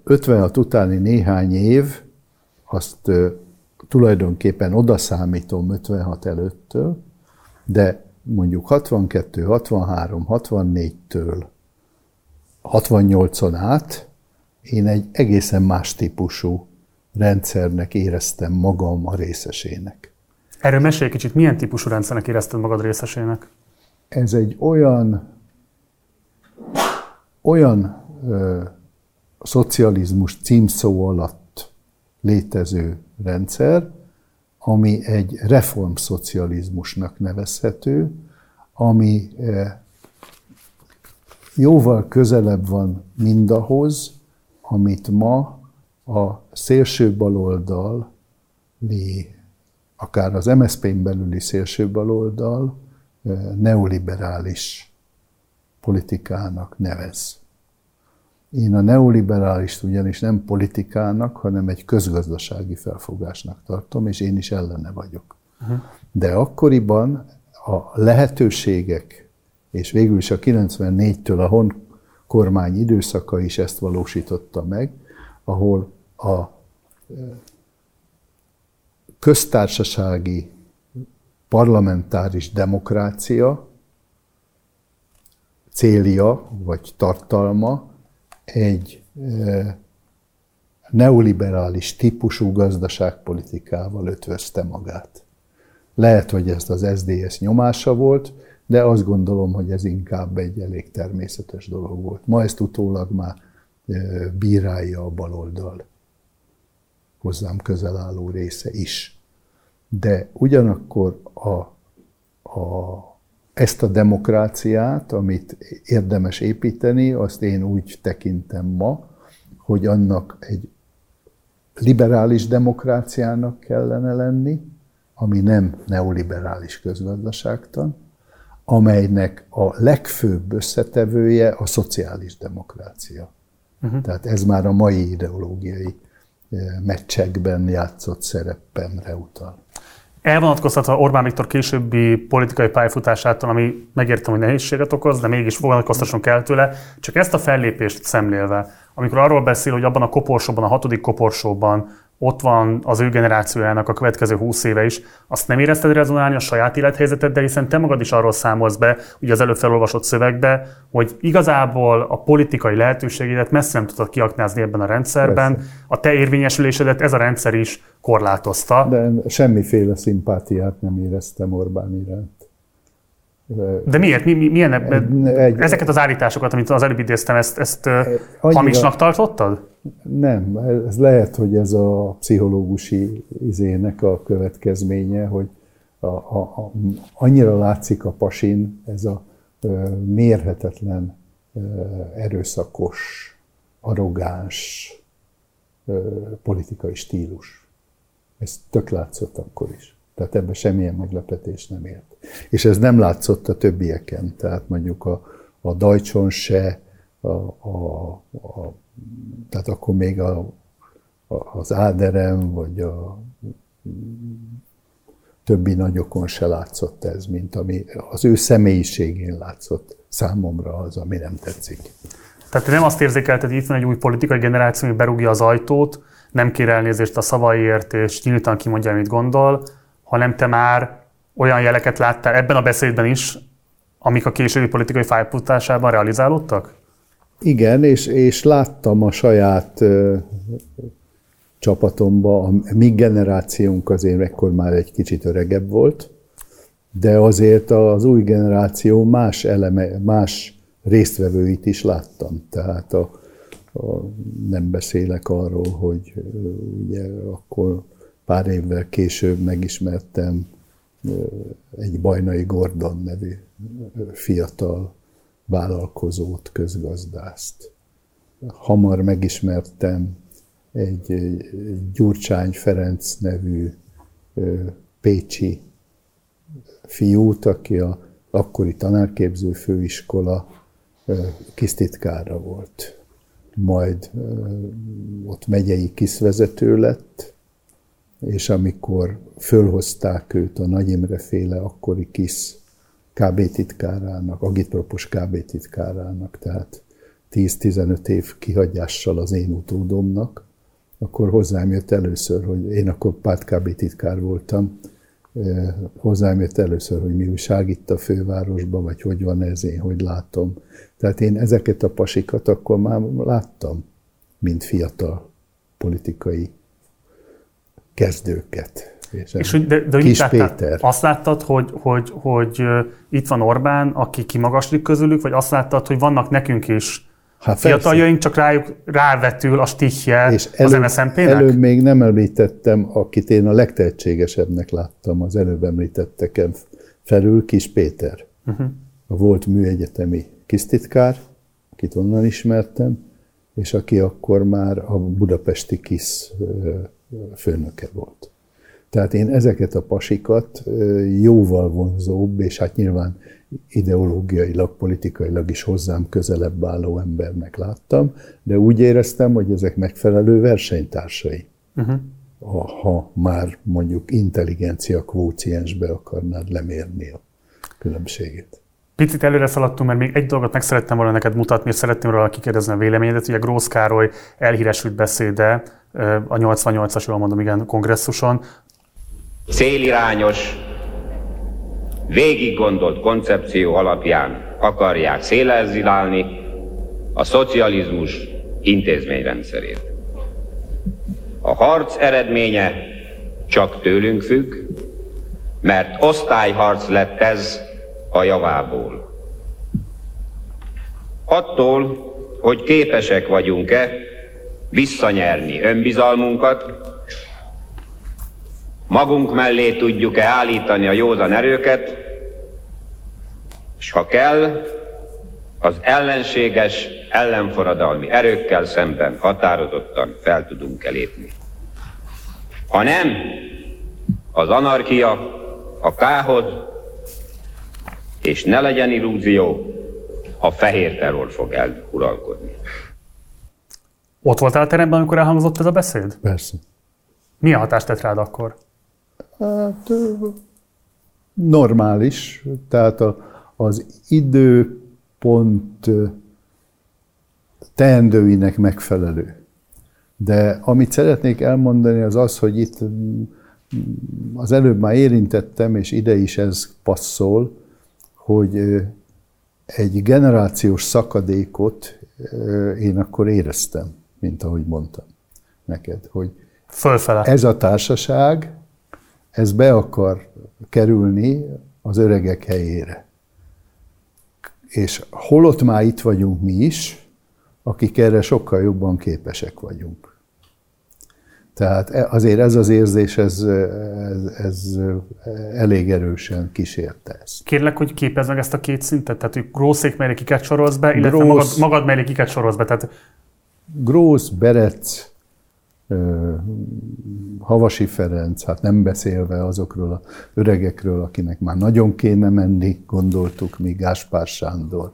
56 utáni néhány év, azt tulajdonképpen odaszámítom 56 előttől, de mondjuk 62, 63, 64-től 68-on át én egy egészen más típusú rendszernek éreztem magam a részesének. Erről mesélj kicsit, milyen típusú rendszernek érezted magad részesének? Ez egy olyan, olyan ö, szocializmus címszó alatt létező rendszer, ami egy reformszocializmusnak nevezhető, ami jóval közelebb van mindahhoz, amit ma a szélső baloldal, akár az MSZP-n belüli szélső baloldal neoliberális politikának nevez. Én a neoliberálist ugyanis nem politikának, hanem egy közgazdasági felfogásnak tartom, és én is ellene vagyok. Uh-huh. De akkoriban a lehetőségek, és végül is a 94-től a Hon kormány időszaka is ezt valósította meg, ahol a köztársasági parlamentáris demokrácia célja vagy tartalma egy neoliberális típusú gazdaságpolitikával ötvözte magát. Lehet, hogy ez az SDS nyomása volt, de azt gondolom, hogy ez inkább egy elég természetes dolog volt. Ma ezt utólag már bírálja a baloldal hozzám közel álló része is. De ugyanakkor a, a ezt a demokráciát, amit érdemes építeni, azt én úgy tekintem ma, hogy annak egy liberális demokráciának kellene lenni, ami nem neoliberális közgazdaságtan, amelynek a legfőbb összetevője a szociális demokrácia. Uh-huh. Tehát ez már a mai ideológiai eh, meccsekben játszott szerepemre utal elvonatkoztatva Orbán Viktor későbbi politikai pályafutásától, ami megértem, hogy nehézséget okoz, de mégis vonatkoztasson kell tőle, csak ezt a fellépést szemlélve, amikor arról beszél, hogy abban a koporsóban, a hatodik koporsóban ott van az ő generációjának a következő húsz éve is, azt nem érezted rezonálni a saját élethelyzeteddel, hiszen te magad is arról számolsz be, ugye az előbb felolvasott szövegbe, hogy igazából a politikai lehetőségeidet messze nem tudtad kiaknázni ebben a rendszerben. Persze. A te érvényesülésedet ez a rendszer is korlátozta. De semmiféle szimpátiát nem éreztem Orbán iránt. De miért? Mi, mi, milyen ebben? Egy, Ezeket az állításokat, amit az előbb idéztem, ezt, ezt annyira, hamisnak tartottad? Nem, ez lehet, hogy ez a pszichológusi izének a következménye, hogy a, a, a, annyira látszik a pasin ez a ö, mérhetetlen, ö, erőszakos, arrogáns ö, politikai stílus. Ez tök látszott akkor is. Tehát ebben semmilyen meglepetés nem ért. És ez nem látszott a többieken, tehát mondjuk a, a Dajcson se, a, a, a, tehát akkor még a, a, az Áderem, vagy a többi nagyokon se látszott ez, mint ami az ő személyiségén látszott számomra az, ami nem tetszik. Tehát te nem azt érzékelted, hogy itt van egy új politikai generáció, ami berúgja az ajtót, nem kér elnézést a szavaiért, és nyíltan kimondja, amit gondol, hanem te már olyan jeleket láttál ebben a beszédben is, amik a későbbi politikai fájputásában realizálódtak? Igen, és, és láttam a saját ö, csapatomban, a mi generációnk azért ekkor már egy kicsit öregebb volt, de azért az új generáció más eleme, más résztvevőit is láttam. Tehát a, a, nem beszélek arról, hogy ugye akkor pár évvel később megismertem egy Bajnai Gordon nevű fiatal vállalkozót, közgazdászt. Hamar megismertem egy, Gyurcsány Ferenc nevű pécsi fiút, aki a akkori tanárképző főiskola kisztitkára volt. Majd ott megyei kiszvezető lett, és amikor fölhozták őt a Nagy Imre féle akkori KISZ KB titkárának, agitpropos KB titkárának, tehát 10-15 év kihagyással az én utódomnak, akkor hozzám jött először, hogy én akkor párt KB titkár voltam, hozzám jött először, hogy mi újság itt a fővárosban, vagy hogy van ez, én hogy látom. Tehát én ezeket a pasikat akkor már láttam, mint fiatal politikai kezdőket. És, és hogy, de, de Kis Péter. Azt láttad, hogy, hogy, hogy itt van Orbán, aki kimagaslik közülük, vagy azt láttad, hogy vannak nekünk is Hát fiataljaink, csak rájuk rávetül a stihje és az MSZNP-nek? Előbb még nem említettem, akit én a legtehetségesebbnek láttam az előbb említetteken felül, Kis Péter. Uh-huh. A volt műegyetemi kisztitkár, akit onnan ismertem, és aki akkor már a budapesti KISZ főnöke volt. Tehát én ezeket a pasikat jóval vonzóbb, és hát nyilván ideológiailag, politikailag is hozzám közelebb álló embernek láttam, de úgy éreztem, hogy ezek megfelelő versenytársai. Uh-huh. Ha, ha már mondjuk intelligencia kvóciensbe akarnád lemérni a különbséget. Picit előre szaladtunk, mert még egy dolgot meg szerettem volna neked mutatni, és szeretném róla kikérdezni a véleményedet. Ugye Grósz Károly elhíresült beszéde a 88-as, jól mondom, igen, kongresszuson. Célirányos, végig gondolt koncepció alapján akarják szélezilálni a szocializmus intézményrendszerét. A harc eredménye csak tőlünk függ, mert osztályharc lett ez a javából. Attól, hogy képesek vagyunk-e visszanyerni önbizalmunkat, magunk mellé tudjuk-e állítani a józan erőket, és ha kell, az ellenséges, ellenforradalmi erőkkel szemben határozottan fel tudunk elépni. Ha nem, az anarkia, a kához, és ne legyen illúzió, a fehér terror fog eluralkodni. Ott voltál a teremben, amikor elhangzott ez a beszéd? Persze. Milyen hatást tett rád akkor? Hát, normális, tehát a, az időpont teendőinek megfelelő. De amit szeretnék elmondani, az az, hogy itt az előbb már érintettem, és ide is ez passzol, hogy egy generációs szakadékot én akkor éreztem, mint ahogy mondtam neked, hogy Fölfele. ez a társaság, ez be akar kerülni az öregek helyére. És holott már itt vagyunk mi is, akik erre sokkal jobban képesek vagyunk. Tehát e, azért ez az érzés, ez, ez, ez elég erősen kísérte ezt. Kérlek, hogy képezd meg ezt a két szintet, tehát hogy Grószék mellé kiket sorolsz be, illetve Grósz, magad, magad mellé kiket sorolsz be. Tehát... Grósz, Berec, Havasi Ferenc, hát nem beszélve azokról a öregekről, akinek már nagyon kéne menni, gondoltuk mi Gáspár Sándort,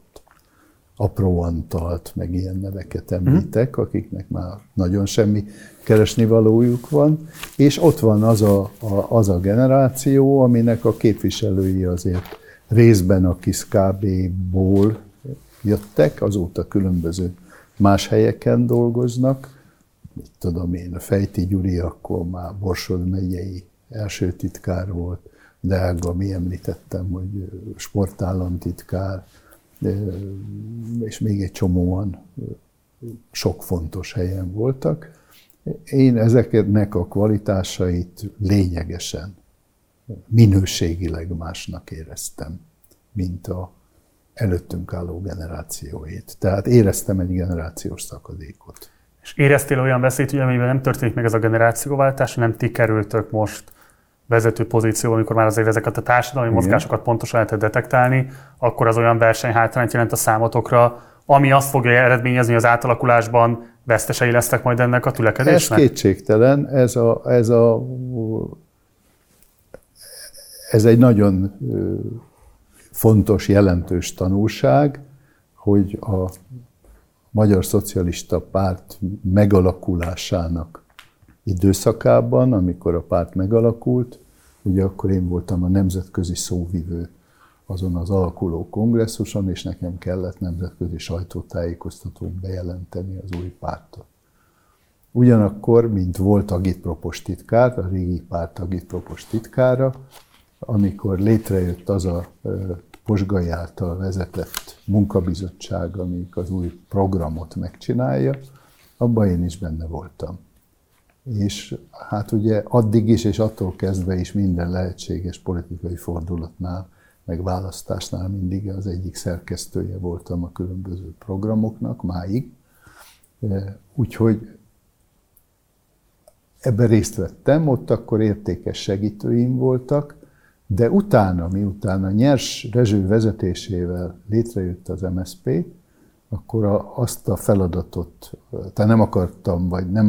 Apró Antalt, meg ilyen neveket említek, mhm. akiknek már nagyon semmi keresni valójuk van, és ott van az a, a, az a generáció, aminek a képviselői azért részben a KISZ-KB-ból jöttek, azóta különböző más helyeken dolgoznak. Mit tudom én, a Fejti Gyuri akkor már Borsod megyei első titkár volt, Delga, mi említettem, hogy sportállamtitkár, és még egy csomóan sok fontos helyen voltak. Én ezeknek a kvalitásait lényegesen, minőségileg másnak éreztem, mint a előttünk álló generációét. Tehát éreztem egy generációs szakadékot. És éreztél olyan veszélyt, hogy amiben nem történik meg ez a generációváltás, nem ti kerültök most vezető pozícióba, amikor már azért ezeket a társadalmi Igen. mozgásokat pontosan lehet detektálni, akkor az olyan versenyhátrányt jelent a számotokra, ami azt fogja eredményezni, hogy az átalakulásban vesztesei lesznek majd ennek a tülekedésnek? Ez kétségtelen, ez, a, ez, a, ez egy nagyon fontos, jelentős tanulság, hogy a Magyar Szocialista Párt megalakulásának időszakában, amikor a párt megalakult, ugye akkor én voltam a nemzetközi szóvivő azon az alakuló kongresszuson, és nekem kellett nemzetközi sajtótájékoztatón bejelenteni az új pártot. Ugyanakkor, mint volt agitpropos titkár, a régi párt agitpropos titkára, amikor létrejött az a Posgai által vezetett munkabizottság, amik az új programot megcsinálja, abban én is benne voltam. És hát ugye addig is, és attól kezdve is minden lehetséges politikai fordulatnál, meg választásnál mindig az egyik szerkesztője voltam a különböző programoknak, máig. Úgyhogy ebben részt vettem, ott akkor értékes segítőim voltak, de utána, miután a nyers Rezső vezetésével létrejött az MSP, akkor a, azt a feladatot, tehát nem akartam, vagy nem,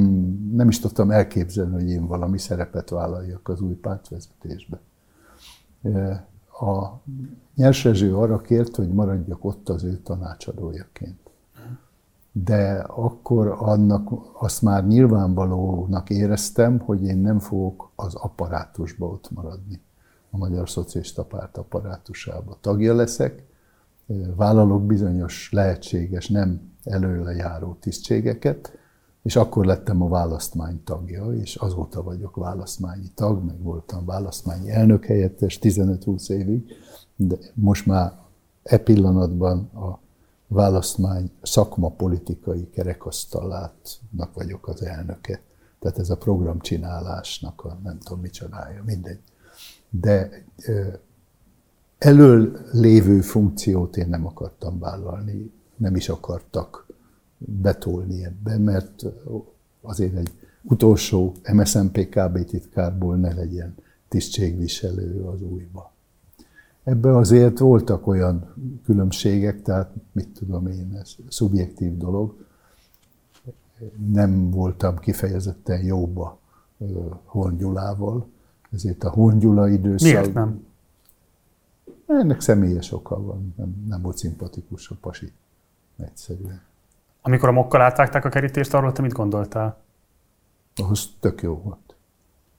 nem is tudtam elképzelni, hogy én valami szerepet vállaljak az új pártvezetésbe. A nyers Rezső arra kért, hogy maradjak ott az ő tanácsadójaként. De akkor annak azt már nyilvánvalónak éreztem, hogy én nem fogok az apparátusba ott maradni a Magyar Szocialista Párt apparátusába tagja leszek, vállalok bizonyos lehetséges, nem előle járó tisztségeket, és akkor lettem a választmány tagja, és azóta vagyok választmányi tag, meg voltam választmányi elnök helyettes 15-20 évig, de most már e pillanatban a választmány szakma politikai kerekasztalátnak vagyok az elnöke. Tehát ez a programcsinálásnak a nem tudom micsodája, mindegy de elől lévő funkciót én nem akartam vállalni, nem is akartak betolni ebbe, mert azért egy utolsó MSZNP KB titkárból ne legyen tisztségviselő az újba. Ebben azért voltak olyan különbségek, tehát mit tudom én, ez szubjektív dolog. Nem voltam kifejezetten jóba Horn Gyulával, ezért a Hongyula időszak... Miért nem? Ennek személyes oka van, nem, nem volt szimpatikus a pasi. Egyszerűen. Amikor a mokkal átvágták a kerítést, arról te mit gondoltál? Ahhoz tök jó volt.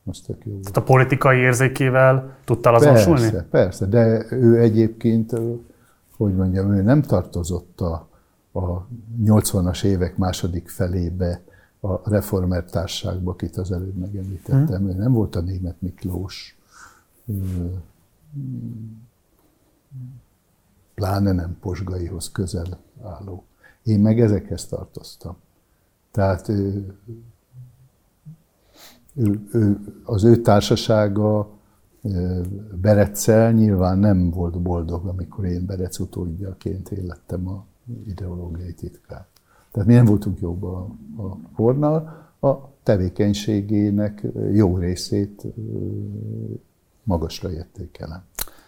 Az tök jó volt. Tehát a politikai érzékével tudtál azonosulni? Persze, persze, de ő egyébként, hogy mondjam, ő nem tartozott a, a 80-as évek második felébe a reformer társágba, akit az előbb megemlítettem. Hmm. Ő nem volt a német Miklós, pláne nem Posgaihoz közel álló. Én meg ezekhez tartoztam. Tehát ő, ő, ő, az ő társasága Bereccel nyilván nem volt boldog, amikor én Berec utódjaként élettem a ideológiai titkát. Tehát mi nem voltunk jóban a, a a tevékenységének jó részét magasra értékelem.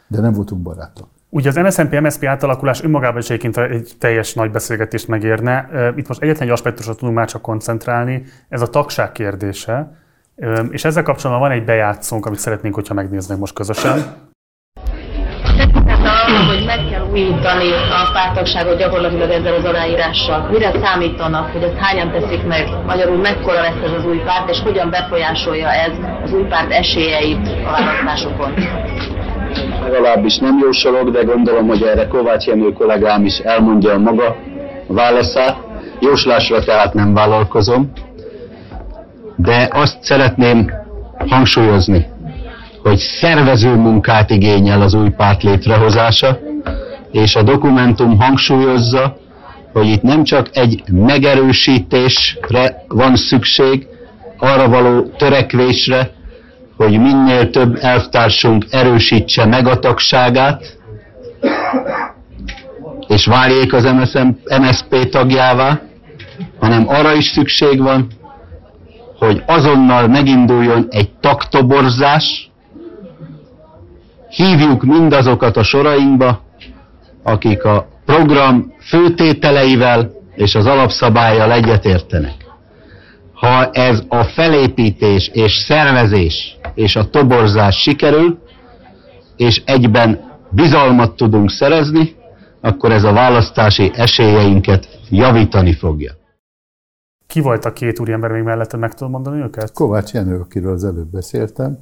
De nem voltunk barátok. Ugye az MSZNP-MSZP átalakulás önmagában is egyébként egy teljes nagy beszélgetést megérne. Itt most egyetlen egy aspektusra tudunk már csak koncentrálni, ez a tagság kérdése. És ezzel kapcsolatban van egy bejátszónk, amit szeretnénk, hogyha megnéznek most közösen hogy meg kell újítani a pártagságot gyakorlatilag ezzel az aláírással. Mire számítanak, hogy ezt hányan teszik meg? Magyarul mekkora lesz ez az új párt, és hogyan befolyásolja ez az új párt esélyeit a választásokon? legalábbis nem jósolok, de gondolom, hogy erre Kovács Jenő kollégám is elmondja a maga válaszát. Jóslásra tehát nem vállalkozom, de azt szeretném hangsúlyozni, hogy szervező munkát igényel az új párt létrehozása, és a dokumentum hangsúlyozza, hogy itt nem csak egy megerősítésre van szükség, arra való törekvésre, hogy minél több elvtársunk erősítse meg a tagságát, és váljék az MSZP tagjává, hanem arra is szükség van, hogy azonnal meginduljon egy taktoborzás, hívjuk mindazokat a sorainkba, akik a program főtételeivel és az alapszabályjal egyetértenek. Ha ez a felépítés és szervezés és a toborzás sikerül, és egyben bizalmat tudunk szerezni, akkor ez a választási esélyeinket javítani fogja. Ki volt a két úriember még mellette, meg tudom mondani őket? Kovács Jenő, akiről az előbb beszéltem,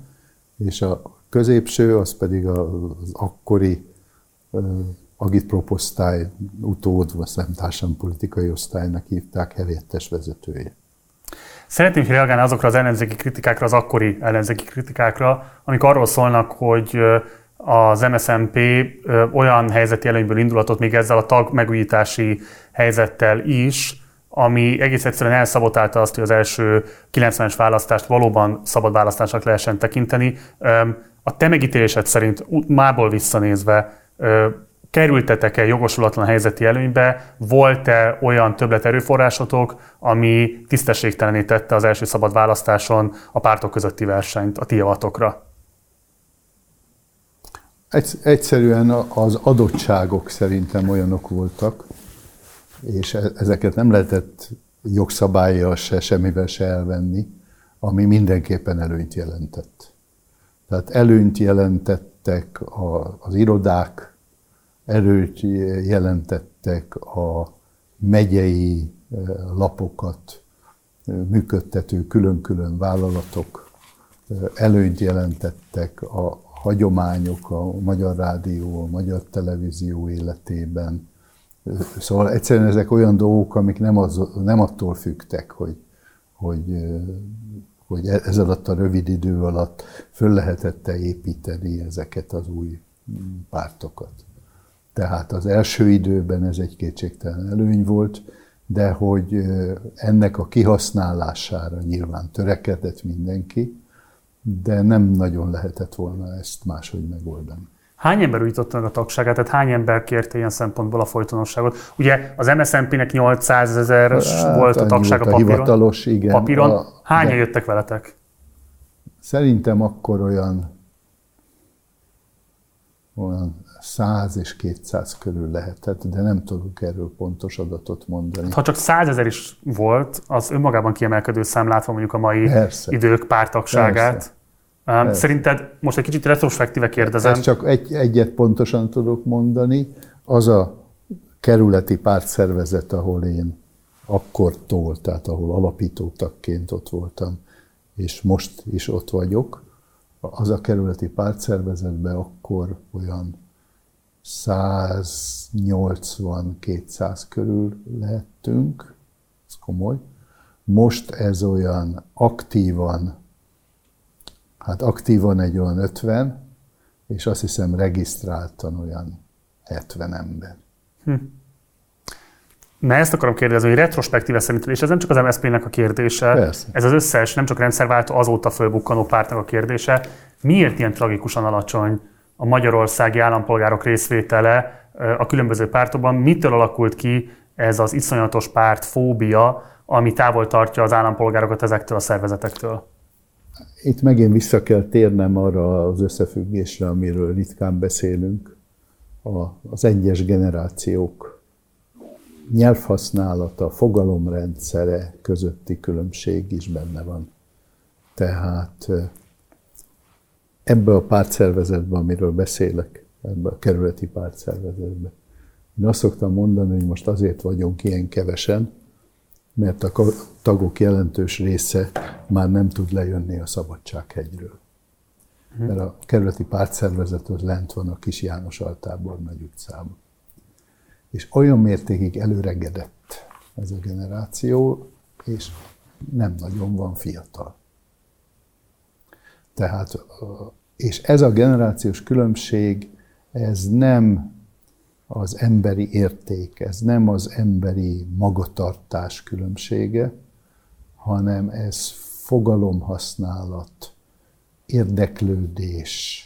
és a középső, az pedig az akkori agitproposztály utód, vagy nem politikai osztálynak hívták, helyettes vezetője. Szeretném reagálni azokra az ellenzéki kritikákra, az akkori ellenzéki kritikákra, amik arról szólnak, hogy az MSZNP olyan helyzeti előnyből indulatot még ezzel a tag megújítási helyzettel is, ami egész egyszerűen elszabotálta azt, hogy az első 90-es választást valóban szabad választásnak lehessen tekinteni. A te megítélésed szerint mából visszanézve kerültetek-e jogosulatlan helyzeti előnybe, volt-e olyan többlet erőforrásotok, ami tisztességtelené tette az első szabad választáson a pártok közötti versenyt a ti javatokra? Egyszerűen az adottságok szerintem olyanok voltak, és e- ezeket nem lehetett jogszabályjal se, semmivel se elvenni, ami mindenképpen előnyt jelentett. Tehát előnyt jelentettek az irodák, erőt jelentettek a megyei e, lapokat e, működtető külön-külön vállalatok, e, előnyt jelentettek a hagyományok a Magyar Rádió, a Magyar Televízió életében. Szóval egyszerűen ezek olyan dolgok, amik nem, az, nem attól függtek, hogy, hogy, hogy ez alatt a rövid idő alatt föl lehetett építeni ezeket az új pártokat. Tehát az első időben ez egy kétségtelen előny volt, de hogy ennek a kihasználására nyilván törekedett mindenki, de nem nagyon lehetett volna ezt máshogy megoldani. Hány ember újította meg a tagságát, tehát hány ember kérte ilyen szempontból a folytonosságot? Ugye az MSZNP-nek 800 ezer hát, volt a tagság a papíron. Hivatalos, igen. papíron. A, Hányan de... jöttek veletek? Szerintem akkor olyan, olyan 100 és 200 körül lehetett, de nem tudok erről pontos adatot mondani. Ha csak 100 ezer is volt, az önmagában kiemelkedő szám látva mondjuk a mai Persze. idők pártagságát. Persze. Persze. Szerinted, most egy kicsit retrospektíve kérdezem. Ezt csak egy, egyet pontosan tudok mondani, az a kerületi pártszervezet, ahol én akkortól, tehát ahol alapítótakként ott voltam, és most is ott vagyok, az a kerületi pártszervezetben akkor olyan 180-200 körül lehettünk, ez komoly. Most ez olyan aktívan, hát aktívan egy olyan 50, és azt hiszem regisztráltan olyan 70 ember. Hm. Na ezt akarom kérdezni, hogy retrospektíve szerinted, és ez nem csak az MSZP-nek a kérdése, Persze. ez az összes, nem csak rendszerváltó, azóta fölbukkanó pártnak a kérdése. Miért ilyen tragikusan alacsony a magyarországi állampolgárok részvétele a különböző pártokban. Mitől alakult ki ez az iszonyatos párt fóbia, ami távol tartja az állampolgárokat ezektől a szervezetektől? Itt megint vissza kell térnem arra az összefüggésre, amiről ritkán beszélünk, az egyes generációk nyelvhasználata, fogalomrendszere közötti különbség is benne van. Tehát ebbe a pártszervezetbe, amiről beszélek, ebbe a kerületi pártszervezetbe. Én azt szoktam mondani, hogy most azért vagyunk ilyen kevesen, mert a tagok jelentős része már nem tud lejönni a Szabadsághegyről. mert a kerületi pártszervezet az lent van a Kis János Altában nagy utcában. És olyan mértékig előregedett ez a generáció, és nem nagyon van fiatal. Tehát, és ez a generációs különbség, ez nem az emberi érték, ez nem az emberi magatartás különbsége, hanem ez fogalomhasználat, érdeklődés,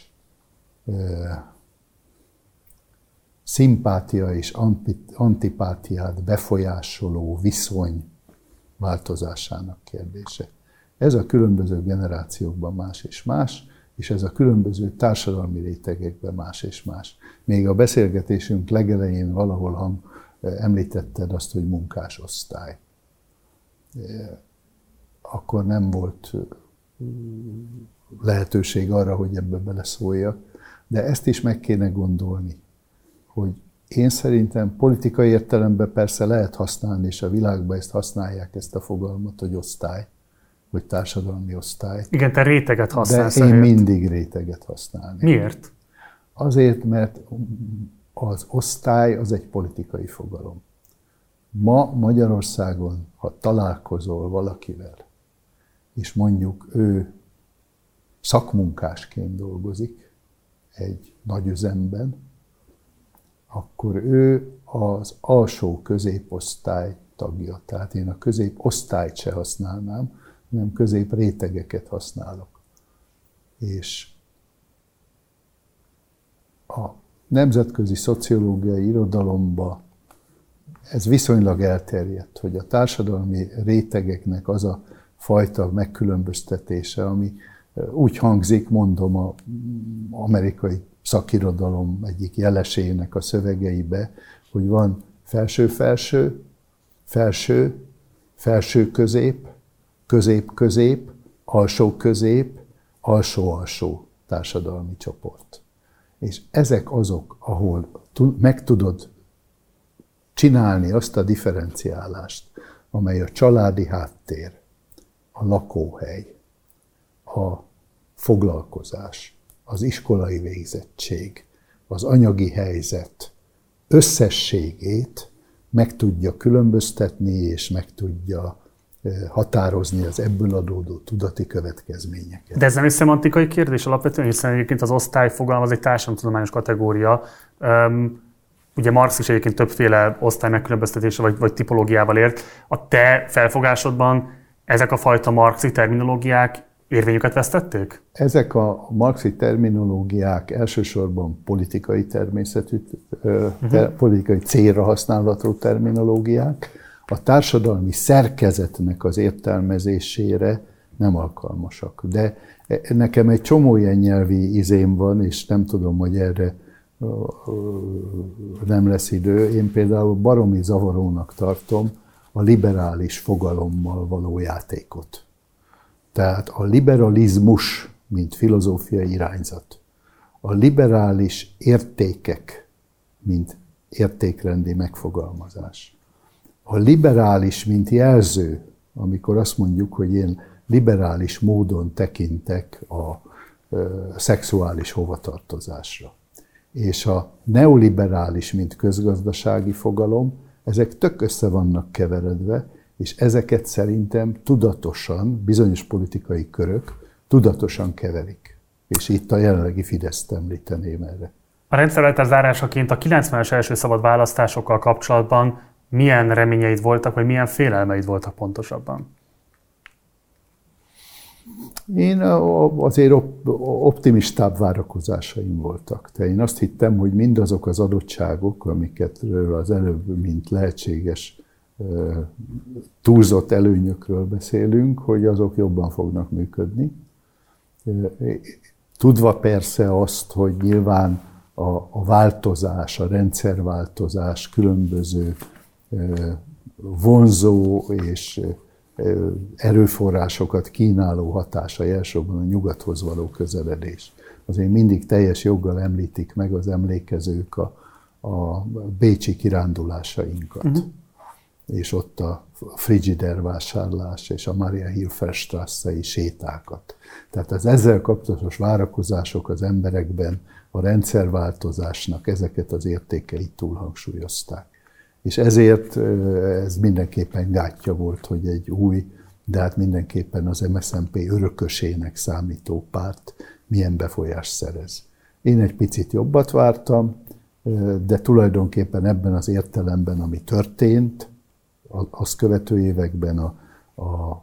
szimpátia és antipátiát befolyásoló viszony változásának kérdése. Ez a különböző generációkban más és más, és ez a különböző társadalmi rétegekben más és más. Még a beszélgetésünk legelején valahol hang, említetted azt, hogy munkásosztály. Akkor nem volt lehetőség arra, hogy ebbe beleszóljak, de ezt is meg kéne gondolni, hogy én szerintem politikai értelemben persze lehet használni, és a világban ezt használják, ezt a fogalmat, hogy osztály, vagy társadalmi osztály. Igen, te réteget használsz. De én szerint. mindig réteget használni. Miért? Azért, mert az osztály az egy politikai fogalom. Ma Magyarországon, ha találkozol valakivel, és mondjuk ő szakmunkásként dolgozik egy nagy üzemben, akkor ő az alsó középosztály tagja. Tehát én a középosztályt se használnám, hanem közép rétegeket használok. És a nemzetközi szociológiai irodalomba ez viszonylag elterjedt, hogy a társadalmi rétegeknek az a fajta megkülönböztetése, ami úgy hangzik, mondom, a amerikai szakirodalom egyik jelesének a szövegeibe, hogy van felső-felső, felső, felső-közép, közép-közép, alsó-közép, alsó-alsó társadalmi csoport. És ezek azok, ahol meg tudod csinálni azt a differenciálást, amely a családi háttér, a lakóhely, a foglalkozás, az iskolai végzettség, az anyagi helyzet összességét meg tudja különböztetni, és meg tudja határozni az ebből adódó tudati következményeket. De ez nem egy szemantikai kérdés alapvetően, hiszen egyébként az osztályfogalom az egy társadalomtudományos kategória. Um, ugye Marx is egyébként többféle osztály megkülönböztetése vagy, vagy tipológiával ért. A te felfogásodban ezek a fajta marxi terminológiák érvényüket vesztették? Ezek a marxi terminológiák elsősorban politikai természetű, uh-huh. politikai célra használható terminológiák, a társadalmi szerkezetnek az értelmezésére nem alkalmasak. De nekem egy csomó ilyen nyelvi izém van, és nem tudom, hogy erre nem lesz idő. Én például baromi zavarónak tartom a liberális fogalommal való játékot. Tehát a liberalizmus, mint filozófiai irányzat, a liberális értékek, mint értékrendi megfogalmazás, a liberális, mint jelző, amikor azt mondjuk, hogy én liberális módon tekintek a szexuális hovatartozásra, és a neoliberális, mint közgazdasági fogalom, ezek tök össze vannak keveredve, és ezeket szerintem tudatosan, bizonyos politikai körök tudatosan keverik. És itt a jelenlegi Fideszt említeném erre. A rendszerváltás zárásaként a 90-es első szabad választásokkal kapcsolatban milyen reményeid voltak, vagy milyen félelmeid voltak pontosabban? Én azért optimistább várakozásaim voltak. De én azt hittem, hogy mindazok az adottságok, amiket az előbb, mint lehetséges túlzott előnyökről beszélünk, hogy azok jobban fognak működni. Tudva persze azt, hogy nyilván a, a változás, a rendszerváltozás különböző vonzó és erőforrásokat kínáló hatása elsősorban a nyugathoz való közeledés. Azért mindig teljes joggal említik meg az emlékezők a, a bécsi kirándulásainkat. Uh-huh és ott a frigider vásárlás és a Maria Hilferstrasszei sétákat. Tehát az ezzel kapcsolatos várakozások az emberekben a rendszerváltozásnak ezeket az értékeit túlhangsúlyozták. És ezért ez mindenképpen gátja volt, hogy egy új, de hát mindenképpen az MSZNP örökösének számító párt milyen befolyást szerez. Én egy picit jobbat vártam, de tulajdonképpen ebben az értelemben, ami történt, az követő években a, a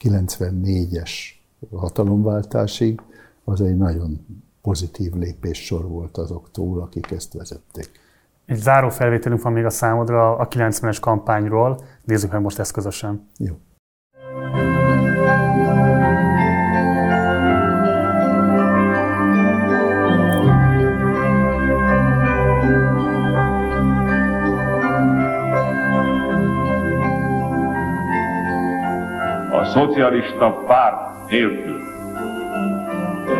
94-es hatalomváltásig, az egy nagyon pozitív lépéssor volt azoktól, akik ezt vezették. Egy záró felvételünk van még a számodra a 90-es kampányról. Nézzük meg most ezt közösen. Jó. A szocialista párt nélkül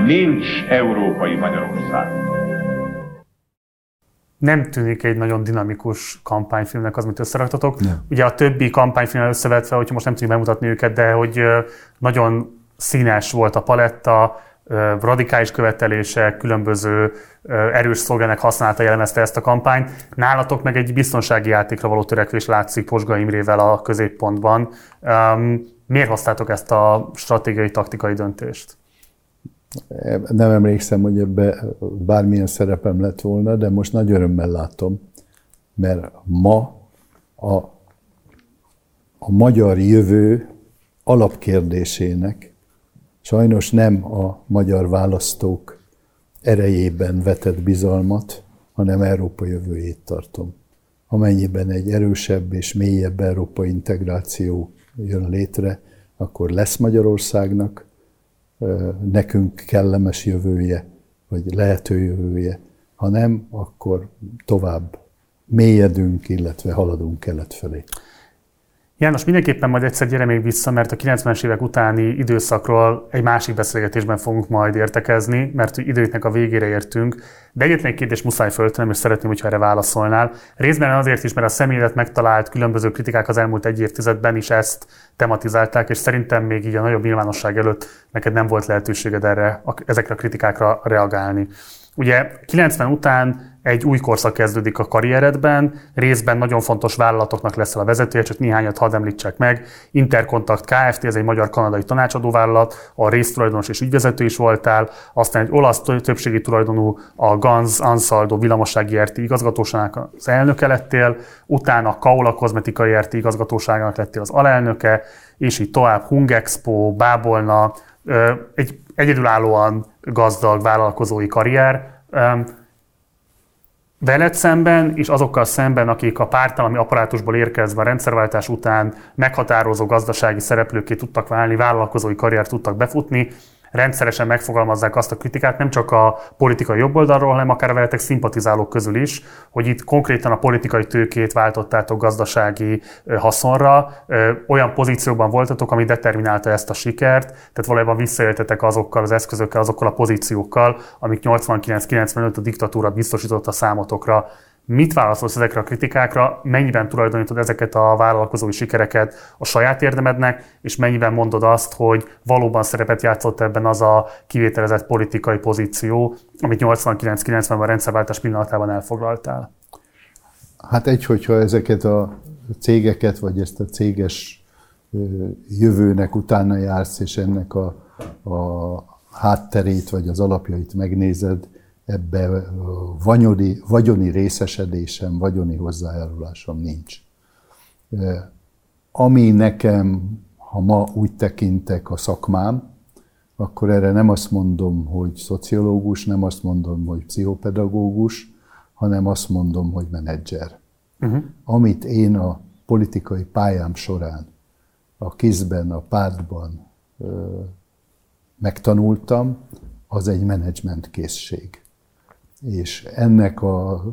nincs európai Magyarország. Nem tűnik egy nagyon dinamikus kampányfilmnek az, amit összeraktatok. Nem. Ugye a többi kampányfilm összevetve, hogyha most nem tudjuk bemutatni őket, de hogy nagyon színes volt a paletta, radikális követelések, különböző erős szlogenek használata jellemezte ezt a kampányt. Nálatok meg egy biztonsági játékra való törekvés látszik Posga Imrével a középpontban. Miért hoztátok ezt a stratégiai, taktikai döntést? Nem emlékszem, hogy ebbe bármilyen szerepem lett volna, de most nagy örömmel látom, mert ma a, a magyar jövő alapkérdésének sajnos nem a magyar választók erejében vetett bizalmat, hanem Európa jövőjét tartom. Amennyiben egy erősebb és mélyebb Európa integráció jön létre, akkor lesz Magyarországnak nekünk kellemes jövője, vagy lehető jövője. Ha nem, akkor tovább mélyedünk, illetve haladunk kelet felé. János, mindenképpen majd egyszer gyere még vissza, mert a 90-es évek utáni időszakról egy másik beszélgetésben fogunk majd értekezni, mert időknek a végére értünk. De egyetlen egy kérdés muszáj föltenem, és szeretném, hogyha erre válaszolnál. Részben azért is, mert a személyet megtalált különböző kritikák az elmúlt egy évtizedben is ezt tematizálták, és szerintem még így a nagyobb nyilvánosság előtt neked nem volt lehetőséged erre, ezekre a kritikákra reagálni. Ugye 90 után egy új korszak kezdődik a karrieredben, részben nagyon fontos vállalatoknak leszel a vezetője, csak néhányat hadd említsek meg. Interkontakt Kft. ez egy magyar-kanadai tanácsadóvállalat, a résztulajdonos és ügyvezető is voltál, aztán egy olasz többségi tulajdonú a Ganz Ansaldo villamossági RT igazgatóságának az elnöke lettél, utána a Kaola kozmetikai RT igazgatóságának lettél az alelnöke, és így tovább Hungexpo, Bábolna, egy egyedülállóan gazdag vállalkozói karrier. Veled szemben, és azokkal szemben, akik a pártalami apparátusból érkezve a rendszerváltás után meghatározó gazdasági szereplőké tudtak válni, vállalkozói karriert tudtak befutni, rendszeresen megfogalmazzák azt a kritikát, nem csak a politikai jobboldalról, hanem akár a veletek szimpatizálók közül is, hogy itt konkrétan a politikai tőkét váltottátok gazdasági haszonra, olyan pozícióban voltatok, ami determinálta ezt a sikert, tehát valójában visszaéltetek azokkal az eszközökkel, azokkal a pozíciókkal, amik 89-95 a diktatúra biztosította számotokra. Mit válaszolsz ezekre a kritikákra, mennyiben tulajdonítod ezeket a vállalkozói sikereket a saját érdemednek, és mennyiben mondod azt, hogy valóban szerepet játszott ebben az a kivételezett politikai pozíció, amit 89-90-ben a rendszerváltás pillanatában elfoglaltál? Hát egy, hogyha ezeket a cégeket, vagy ezt a céges jövőnek utána jársz, és ennek a, a hátterét, vagy az alapjait megnézed, ebbe vagyoni, vagyoni részesedésem, vagyoni hozzájárulásom nincs. Ami nekem, ha ma úgy tekintek a szakmám, akkor erre nem azt mondom, hogy szociológus, nem azt mondom, hogy pszichopedagógus, hanem azt mondom, hogy menedzser. Uh-huh. Amit én a politikai pályám során, a kizben, a pártban ö, megtanultam, az egy menedzsment készség és ennek a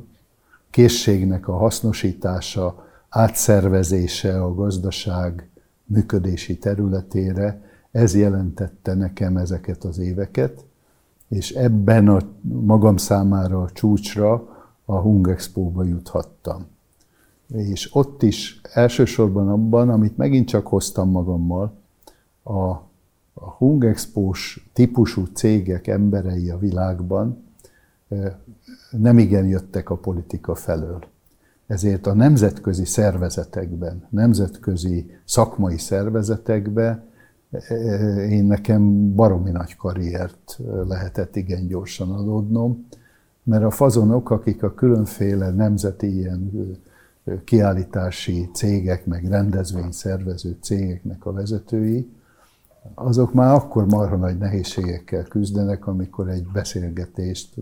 készségnek a hasznosítása, átszervezése a gazdaság működési területére, ez jelentette nekem ezeket az éveket, és ebben a magam számára a csúcsra a Hung Expo-ba juthattam. És ott is elsősorban abban, amit megint csak hoztam magammal, a, a Hung Expo-s típusú cégek emberei a világban nem igen jöttek a politika felől. Ezért a nemzetközi szervezetekben, nemzetközi szakmai szervezetekben én nekem baromi nagy karriert lehetett igen gyorsan adódnom, mert a fazonok, akik a különféle nemzeti ilyen kiállítási cégek, meg rendezvényszervező cégeknek a vezetői, azok már akkor marha nagy nehézségekkel küzdenek, amikor egy beszélgetést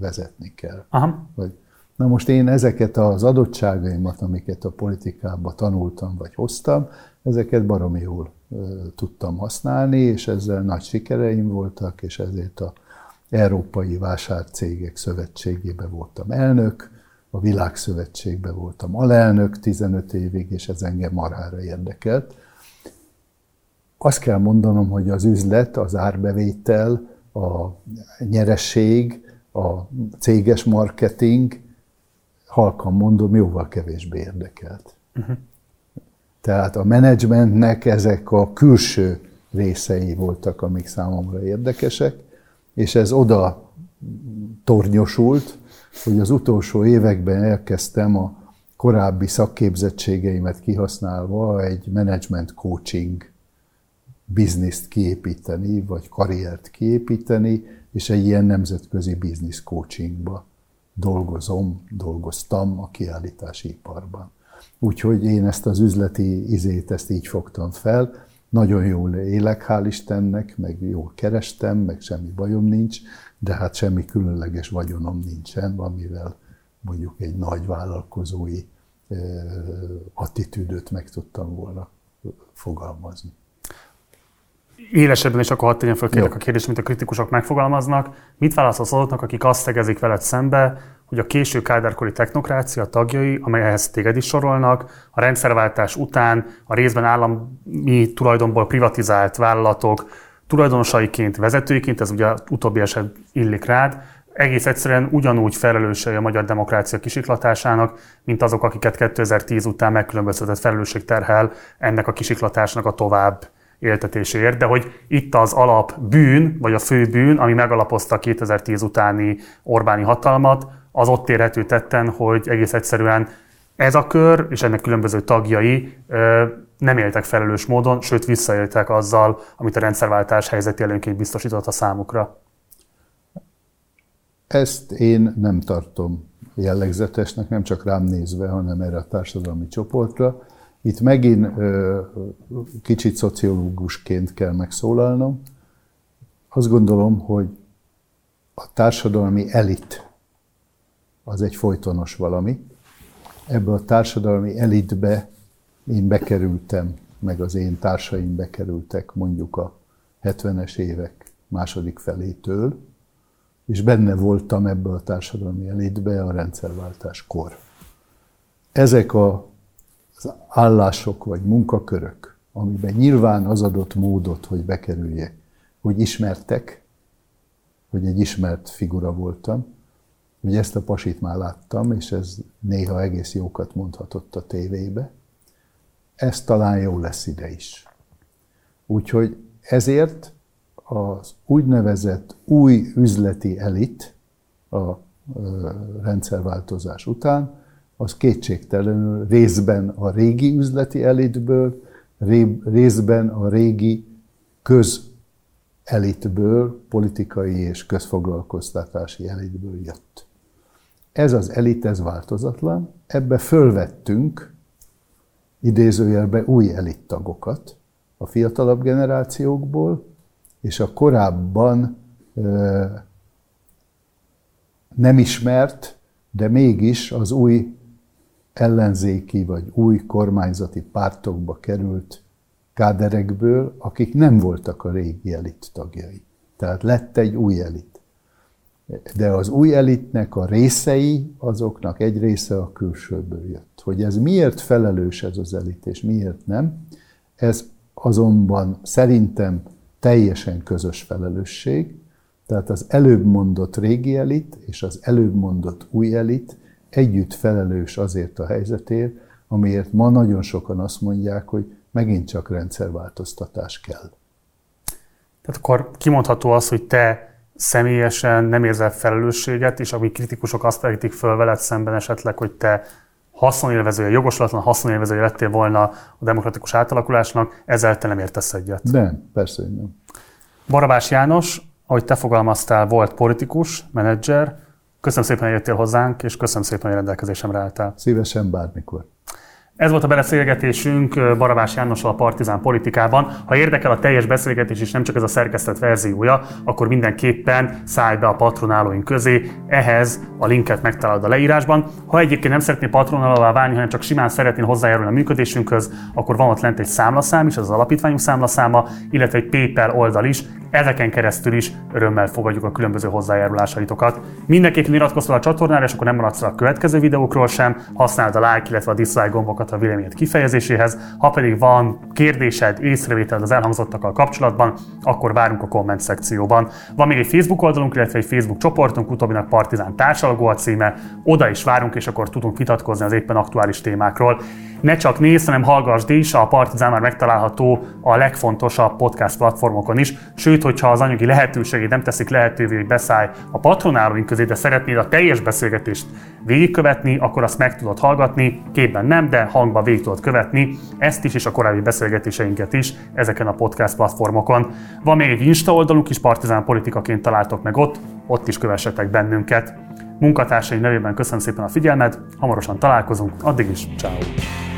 vezetni kell. Aha. Vagy, na most én ezeket az adottságaimat, amiket a politikába tanultam vagy hoztam, ezeket baromi jól tudtam használni, és ezzel nagy sikereim voltak, és ezért a Európai Vásárcégek Szövetségében voltam elnök, a Világszövetségben voltam alelnök 15 évig, és ez engem marhára érdekelt. Azt kell mondanom, hogy az üzlet, az árbevétel, a nyeresség, a céges marketing, halkan mondom, jóval kevésbé érdekelt. Uh-huh. Tehát a menedzsmentnek ezek a külső részei voltak, amik számomra érdekesek, és ez oda tornyosult, hogy az utolsó években elkezdtem a korábbi szakképzettségeimet kihasználva egy management coaching bizniszt kiépíteni, vagy karriert kiépíteni, és egy ilyen nemzetközi biznisz coachingba dolgozom, dolgoztam a kiállítási iparban. Úgyhogy én ezt az üzleti izét, ezt így fogtam fel. Nagyon jól élek, hál' Istennek, meg jól kerestem, meg semmi bajom nincs, de hát semmi különleges vagyonom nincsen, amivel mondjuk egy nagy vállalkozói attitűdöt meg tudtam volna fogalmazni élesebben is akkor hadd tegyem fel kérlek a kérdést, mint a kritikusok megfogalmaznak. Mit válaszolsz azoknak, akik azt szegezik veled szembe, hogy a késő kádárkori technokrácia tagjai, amelyhez téged is sorolnak, a rendszerváltás után a részben állami tulajdonból privatizált vállalatok tulajdonosaiként, vezetőiként, ez ugye utóbbi eset illik rád, egész egyszerűen ugyanúgy felelősei a magyar demokrácia kisiklatásának, mint azok, akiket 2010 után megkülönböztetett felelősség terhel ennek a kisiklatásnak a tovább éltetéséért, de hogy itt az alap bűn, vagy a fő bűn, ami megalapozta a 2010 utáni Orbáni hatalmat, az ott érhető tetten, hogy egész egyszerűen ez a kör és ennek különböző tagjai nem éltek felelős módon, sőt visszaéltek azzal, amit a rendszerváltás helyzeti előnként biztosított a számukra. Ezt én nem tartom jellegzetesnek, nem csak rám nézve, hanem erre a társadalmi csoportra. Itt megint kicsit szociológusként kell megszólalnom. Azt gondolom, hogy a társadalmi elit az egy folytonos valami. Ebbe a társadalmi elitbe én bekerültem, meg az én társaim bekerültek mondjuk a 70-es évek második felétől, és benne voltam ebbe a társadalmi elitbe a rendszerváltáskor. Ezek a az állások vagy munkakörök, amiben nyilván az adott módot, hogy bekerüljek, hogy ismertek, hogy egy ismert figura voltam, hogy ezt a pasit már láttam, és ez néha egész jókat mondhatott a tévébe. Ez talán jó lesz ide is. Úgyhogy ezért az úgynevezett új üzleti elit a rendszerváltozás után az kétségtelenül részben a régi üzleti elitből, részben a régi közelitből, politikai és közfoglalkoztatási elitből jött. Ez az elit, ez változatlan, ebbe fölvettünk idézőjelbe új elittagokat a fiatalabb generációkból, és a korábban nem ismert, de mégis az új ellenzéki vagy új kormányzati pártokba került káderekből, akik nem voltak a régi elit tagjai. Tehát lett egy új elit. De az új elitnek a részei, azoknak egy része a külsőből jött. Hogy ez miért felelős ez az elit, és miért nem, ez azonban szerintem teljesen közös felelősség. Tehát az előbb mondott régi elit és az előbb mondott új elit együtt felelős azért a helyzetért, amiért ma nagyon sokan azt mondják, hogy megint csak rendszerváltoztatás kell. Tehát akkor kimondható az, hogy te személyesen nem érzel felelősséget, és ami kritikusok azt vetítik föl veled szemben esetleg, hogy te haszonélvezője, jogoslatlan haszonélvezője lettél volna a demokratikus átalakulásnak, ezzel te nem értesz egyet. Nem, persze, hogy nem. Barabás János, ahogy te fogalmaztál, volt politikus, menedzser. Köszönöm szépen, hogy jöttél hozzánk, és köszönöm szépen, hogy rendelkezésemre álltál. Szívesen bármikor. Ez volt a beszélgetésünk Barabás Jánossal a Partizán politikában. Ha érdekel a teljes beszélgetés és nem csak ez a szerkesztett verziója, akkor mindenképpen szállj be a patronálóink közé. Ehhez a linket megtalálod a leírásban. Ha egyébként nem szeretnél patronálóvá válni, hanem csak simán szeretnél hozzájárulni a működésünkhöz, akkor van ott lent egy számlaszám is, az az alapítványunk számlaszáma, illetve egy PayPal oldal is, ezeken keresztül is örömmel fogadjuk a különböző hozzájárulásaitokat. Mindenképpen iratkozz a csatornára, és akkor nem maradsz a következő videókról sem, használd a like, illetve a dislike gombokat a véleményed kifejezéséhez. Ha pedig van kérdésed, észrevételed az elhangzottakkal kapcsolatban, akkor várunk a komment szekcióban. Van még egy Facebook oldalunk, illetve egy Facebook csoportunk, utóbbinak Partizán társalgó a címe. Oda is várunk, és akkor tudunk vitatkozni az éppen aktuális témákról ne csak nézz, hanem hallgassd is, a Partizán már megtalálható a legfontosabb podcast platformokon is, sőt, hogyha az anyagi lehetőségét nem teszik lehetővé, hogy beszállj a patronálóink közé, de szeretnéd a teljes beszélgetést végigkövetni, akkor azt meg tudod hallgatni, képben nem, de hangban végig tudod követni, ezt is és a korábbi beszélgetéseinket is ezeken a podcast platformokon. Van még egy Insta oldalunk is, Partizán politikaként találtok meg ott, ott is kövessetek bennünket. Munkatársaim nevében köszönöm szépen a figyelmet, hamarosan találkozunk, addig is, ciao.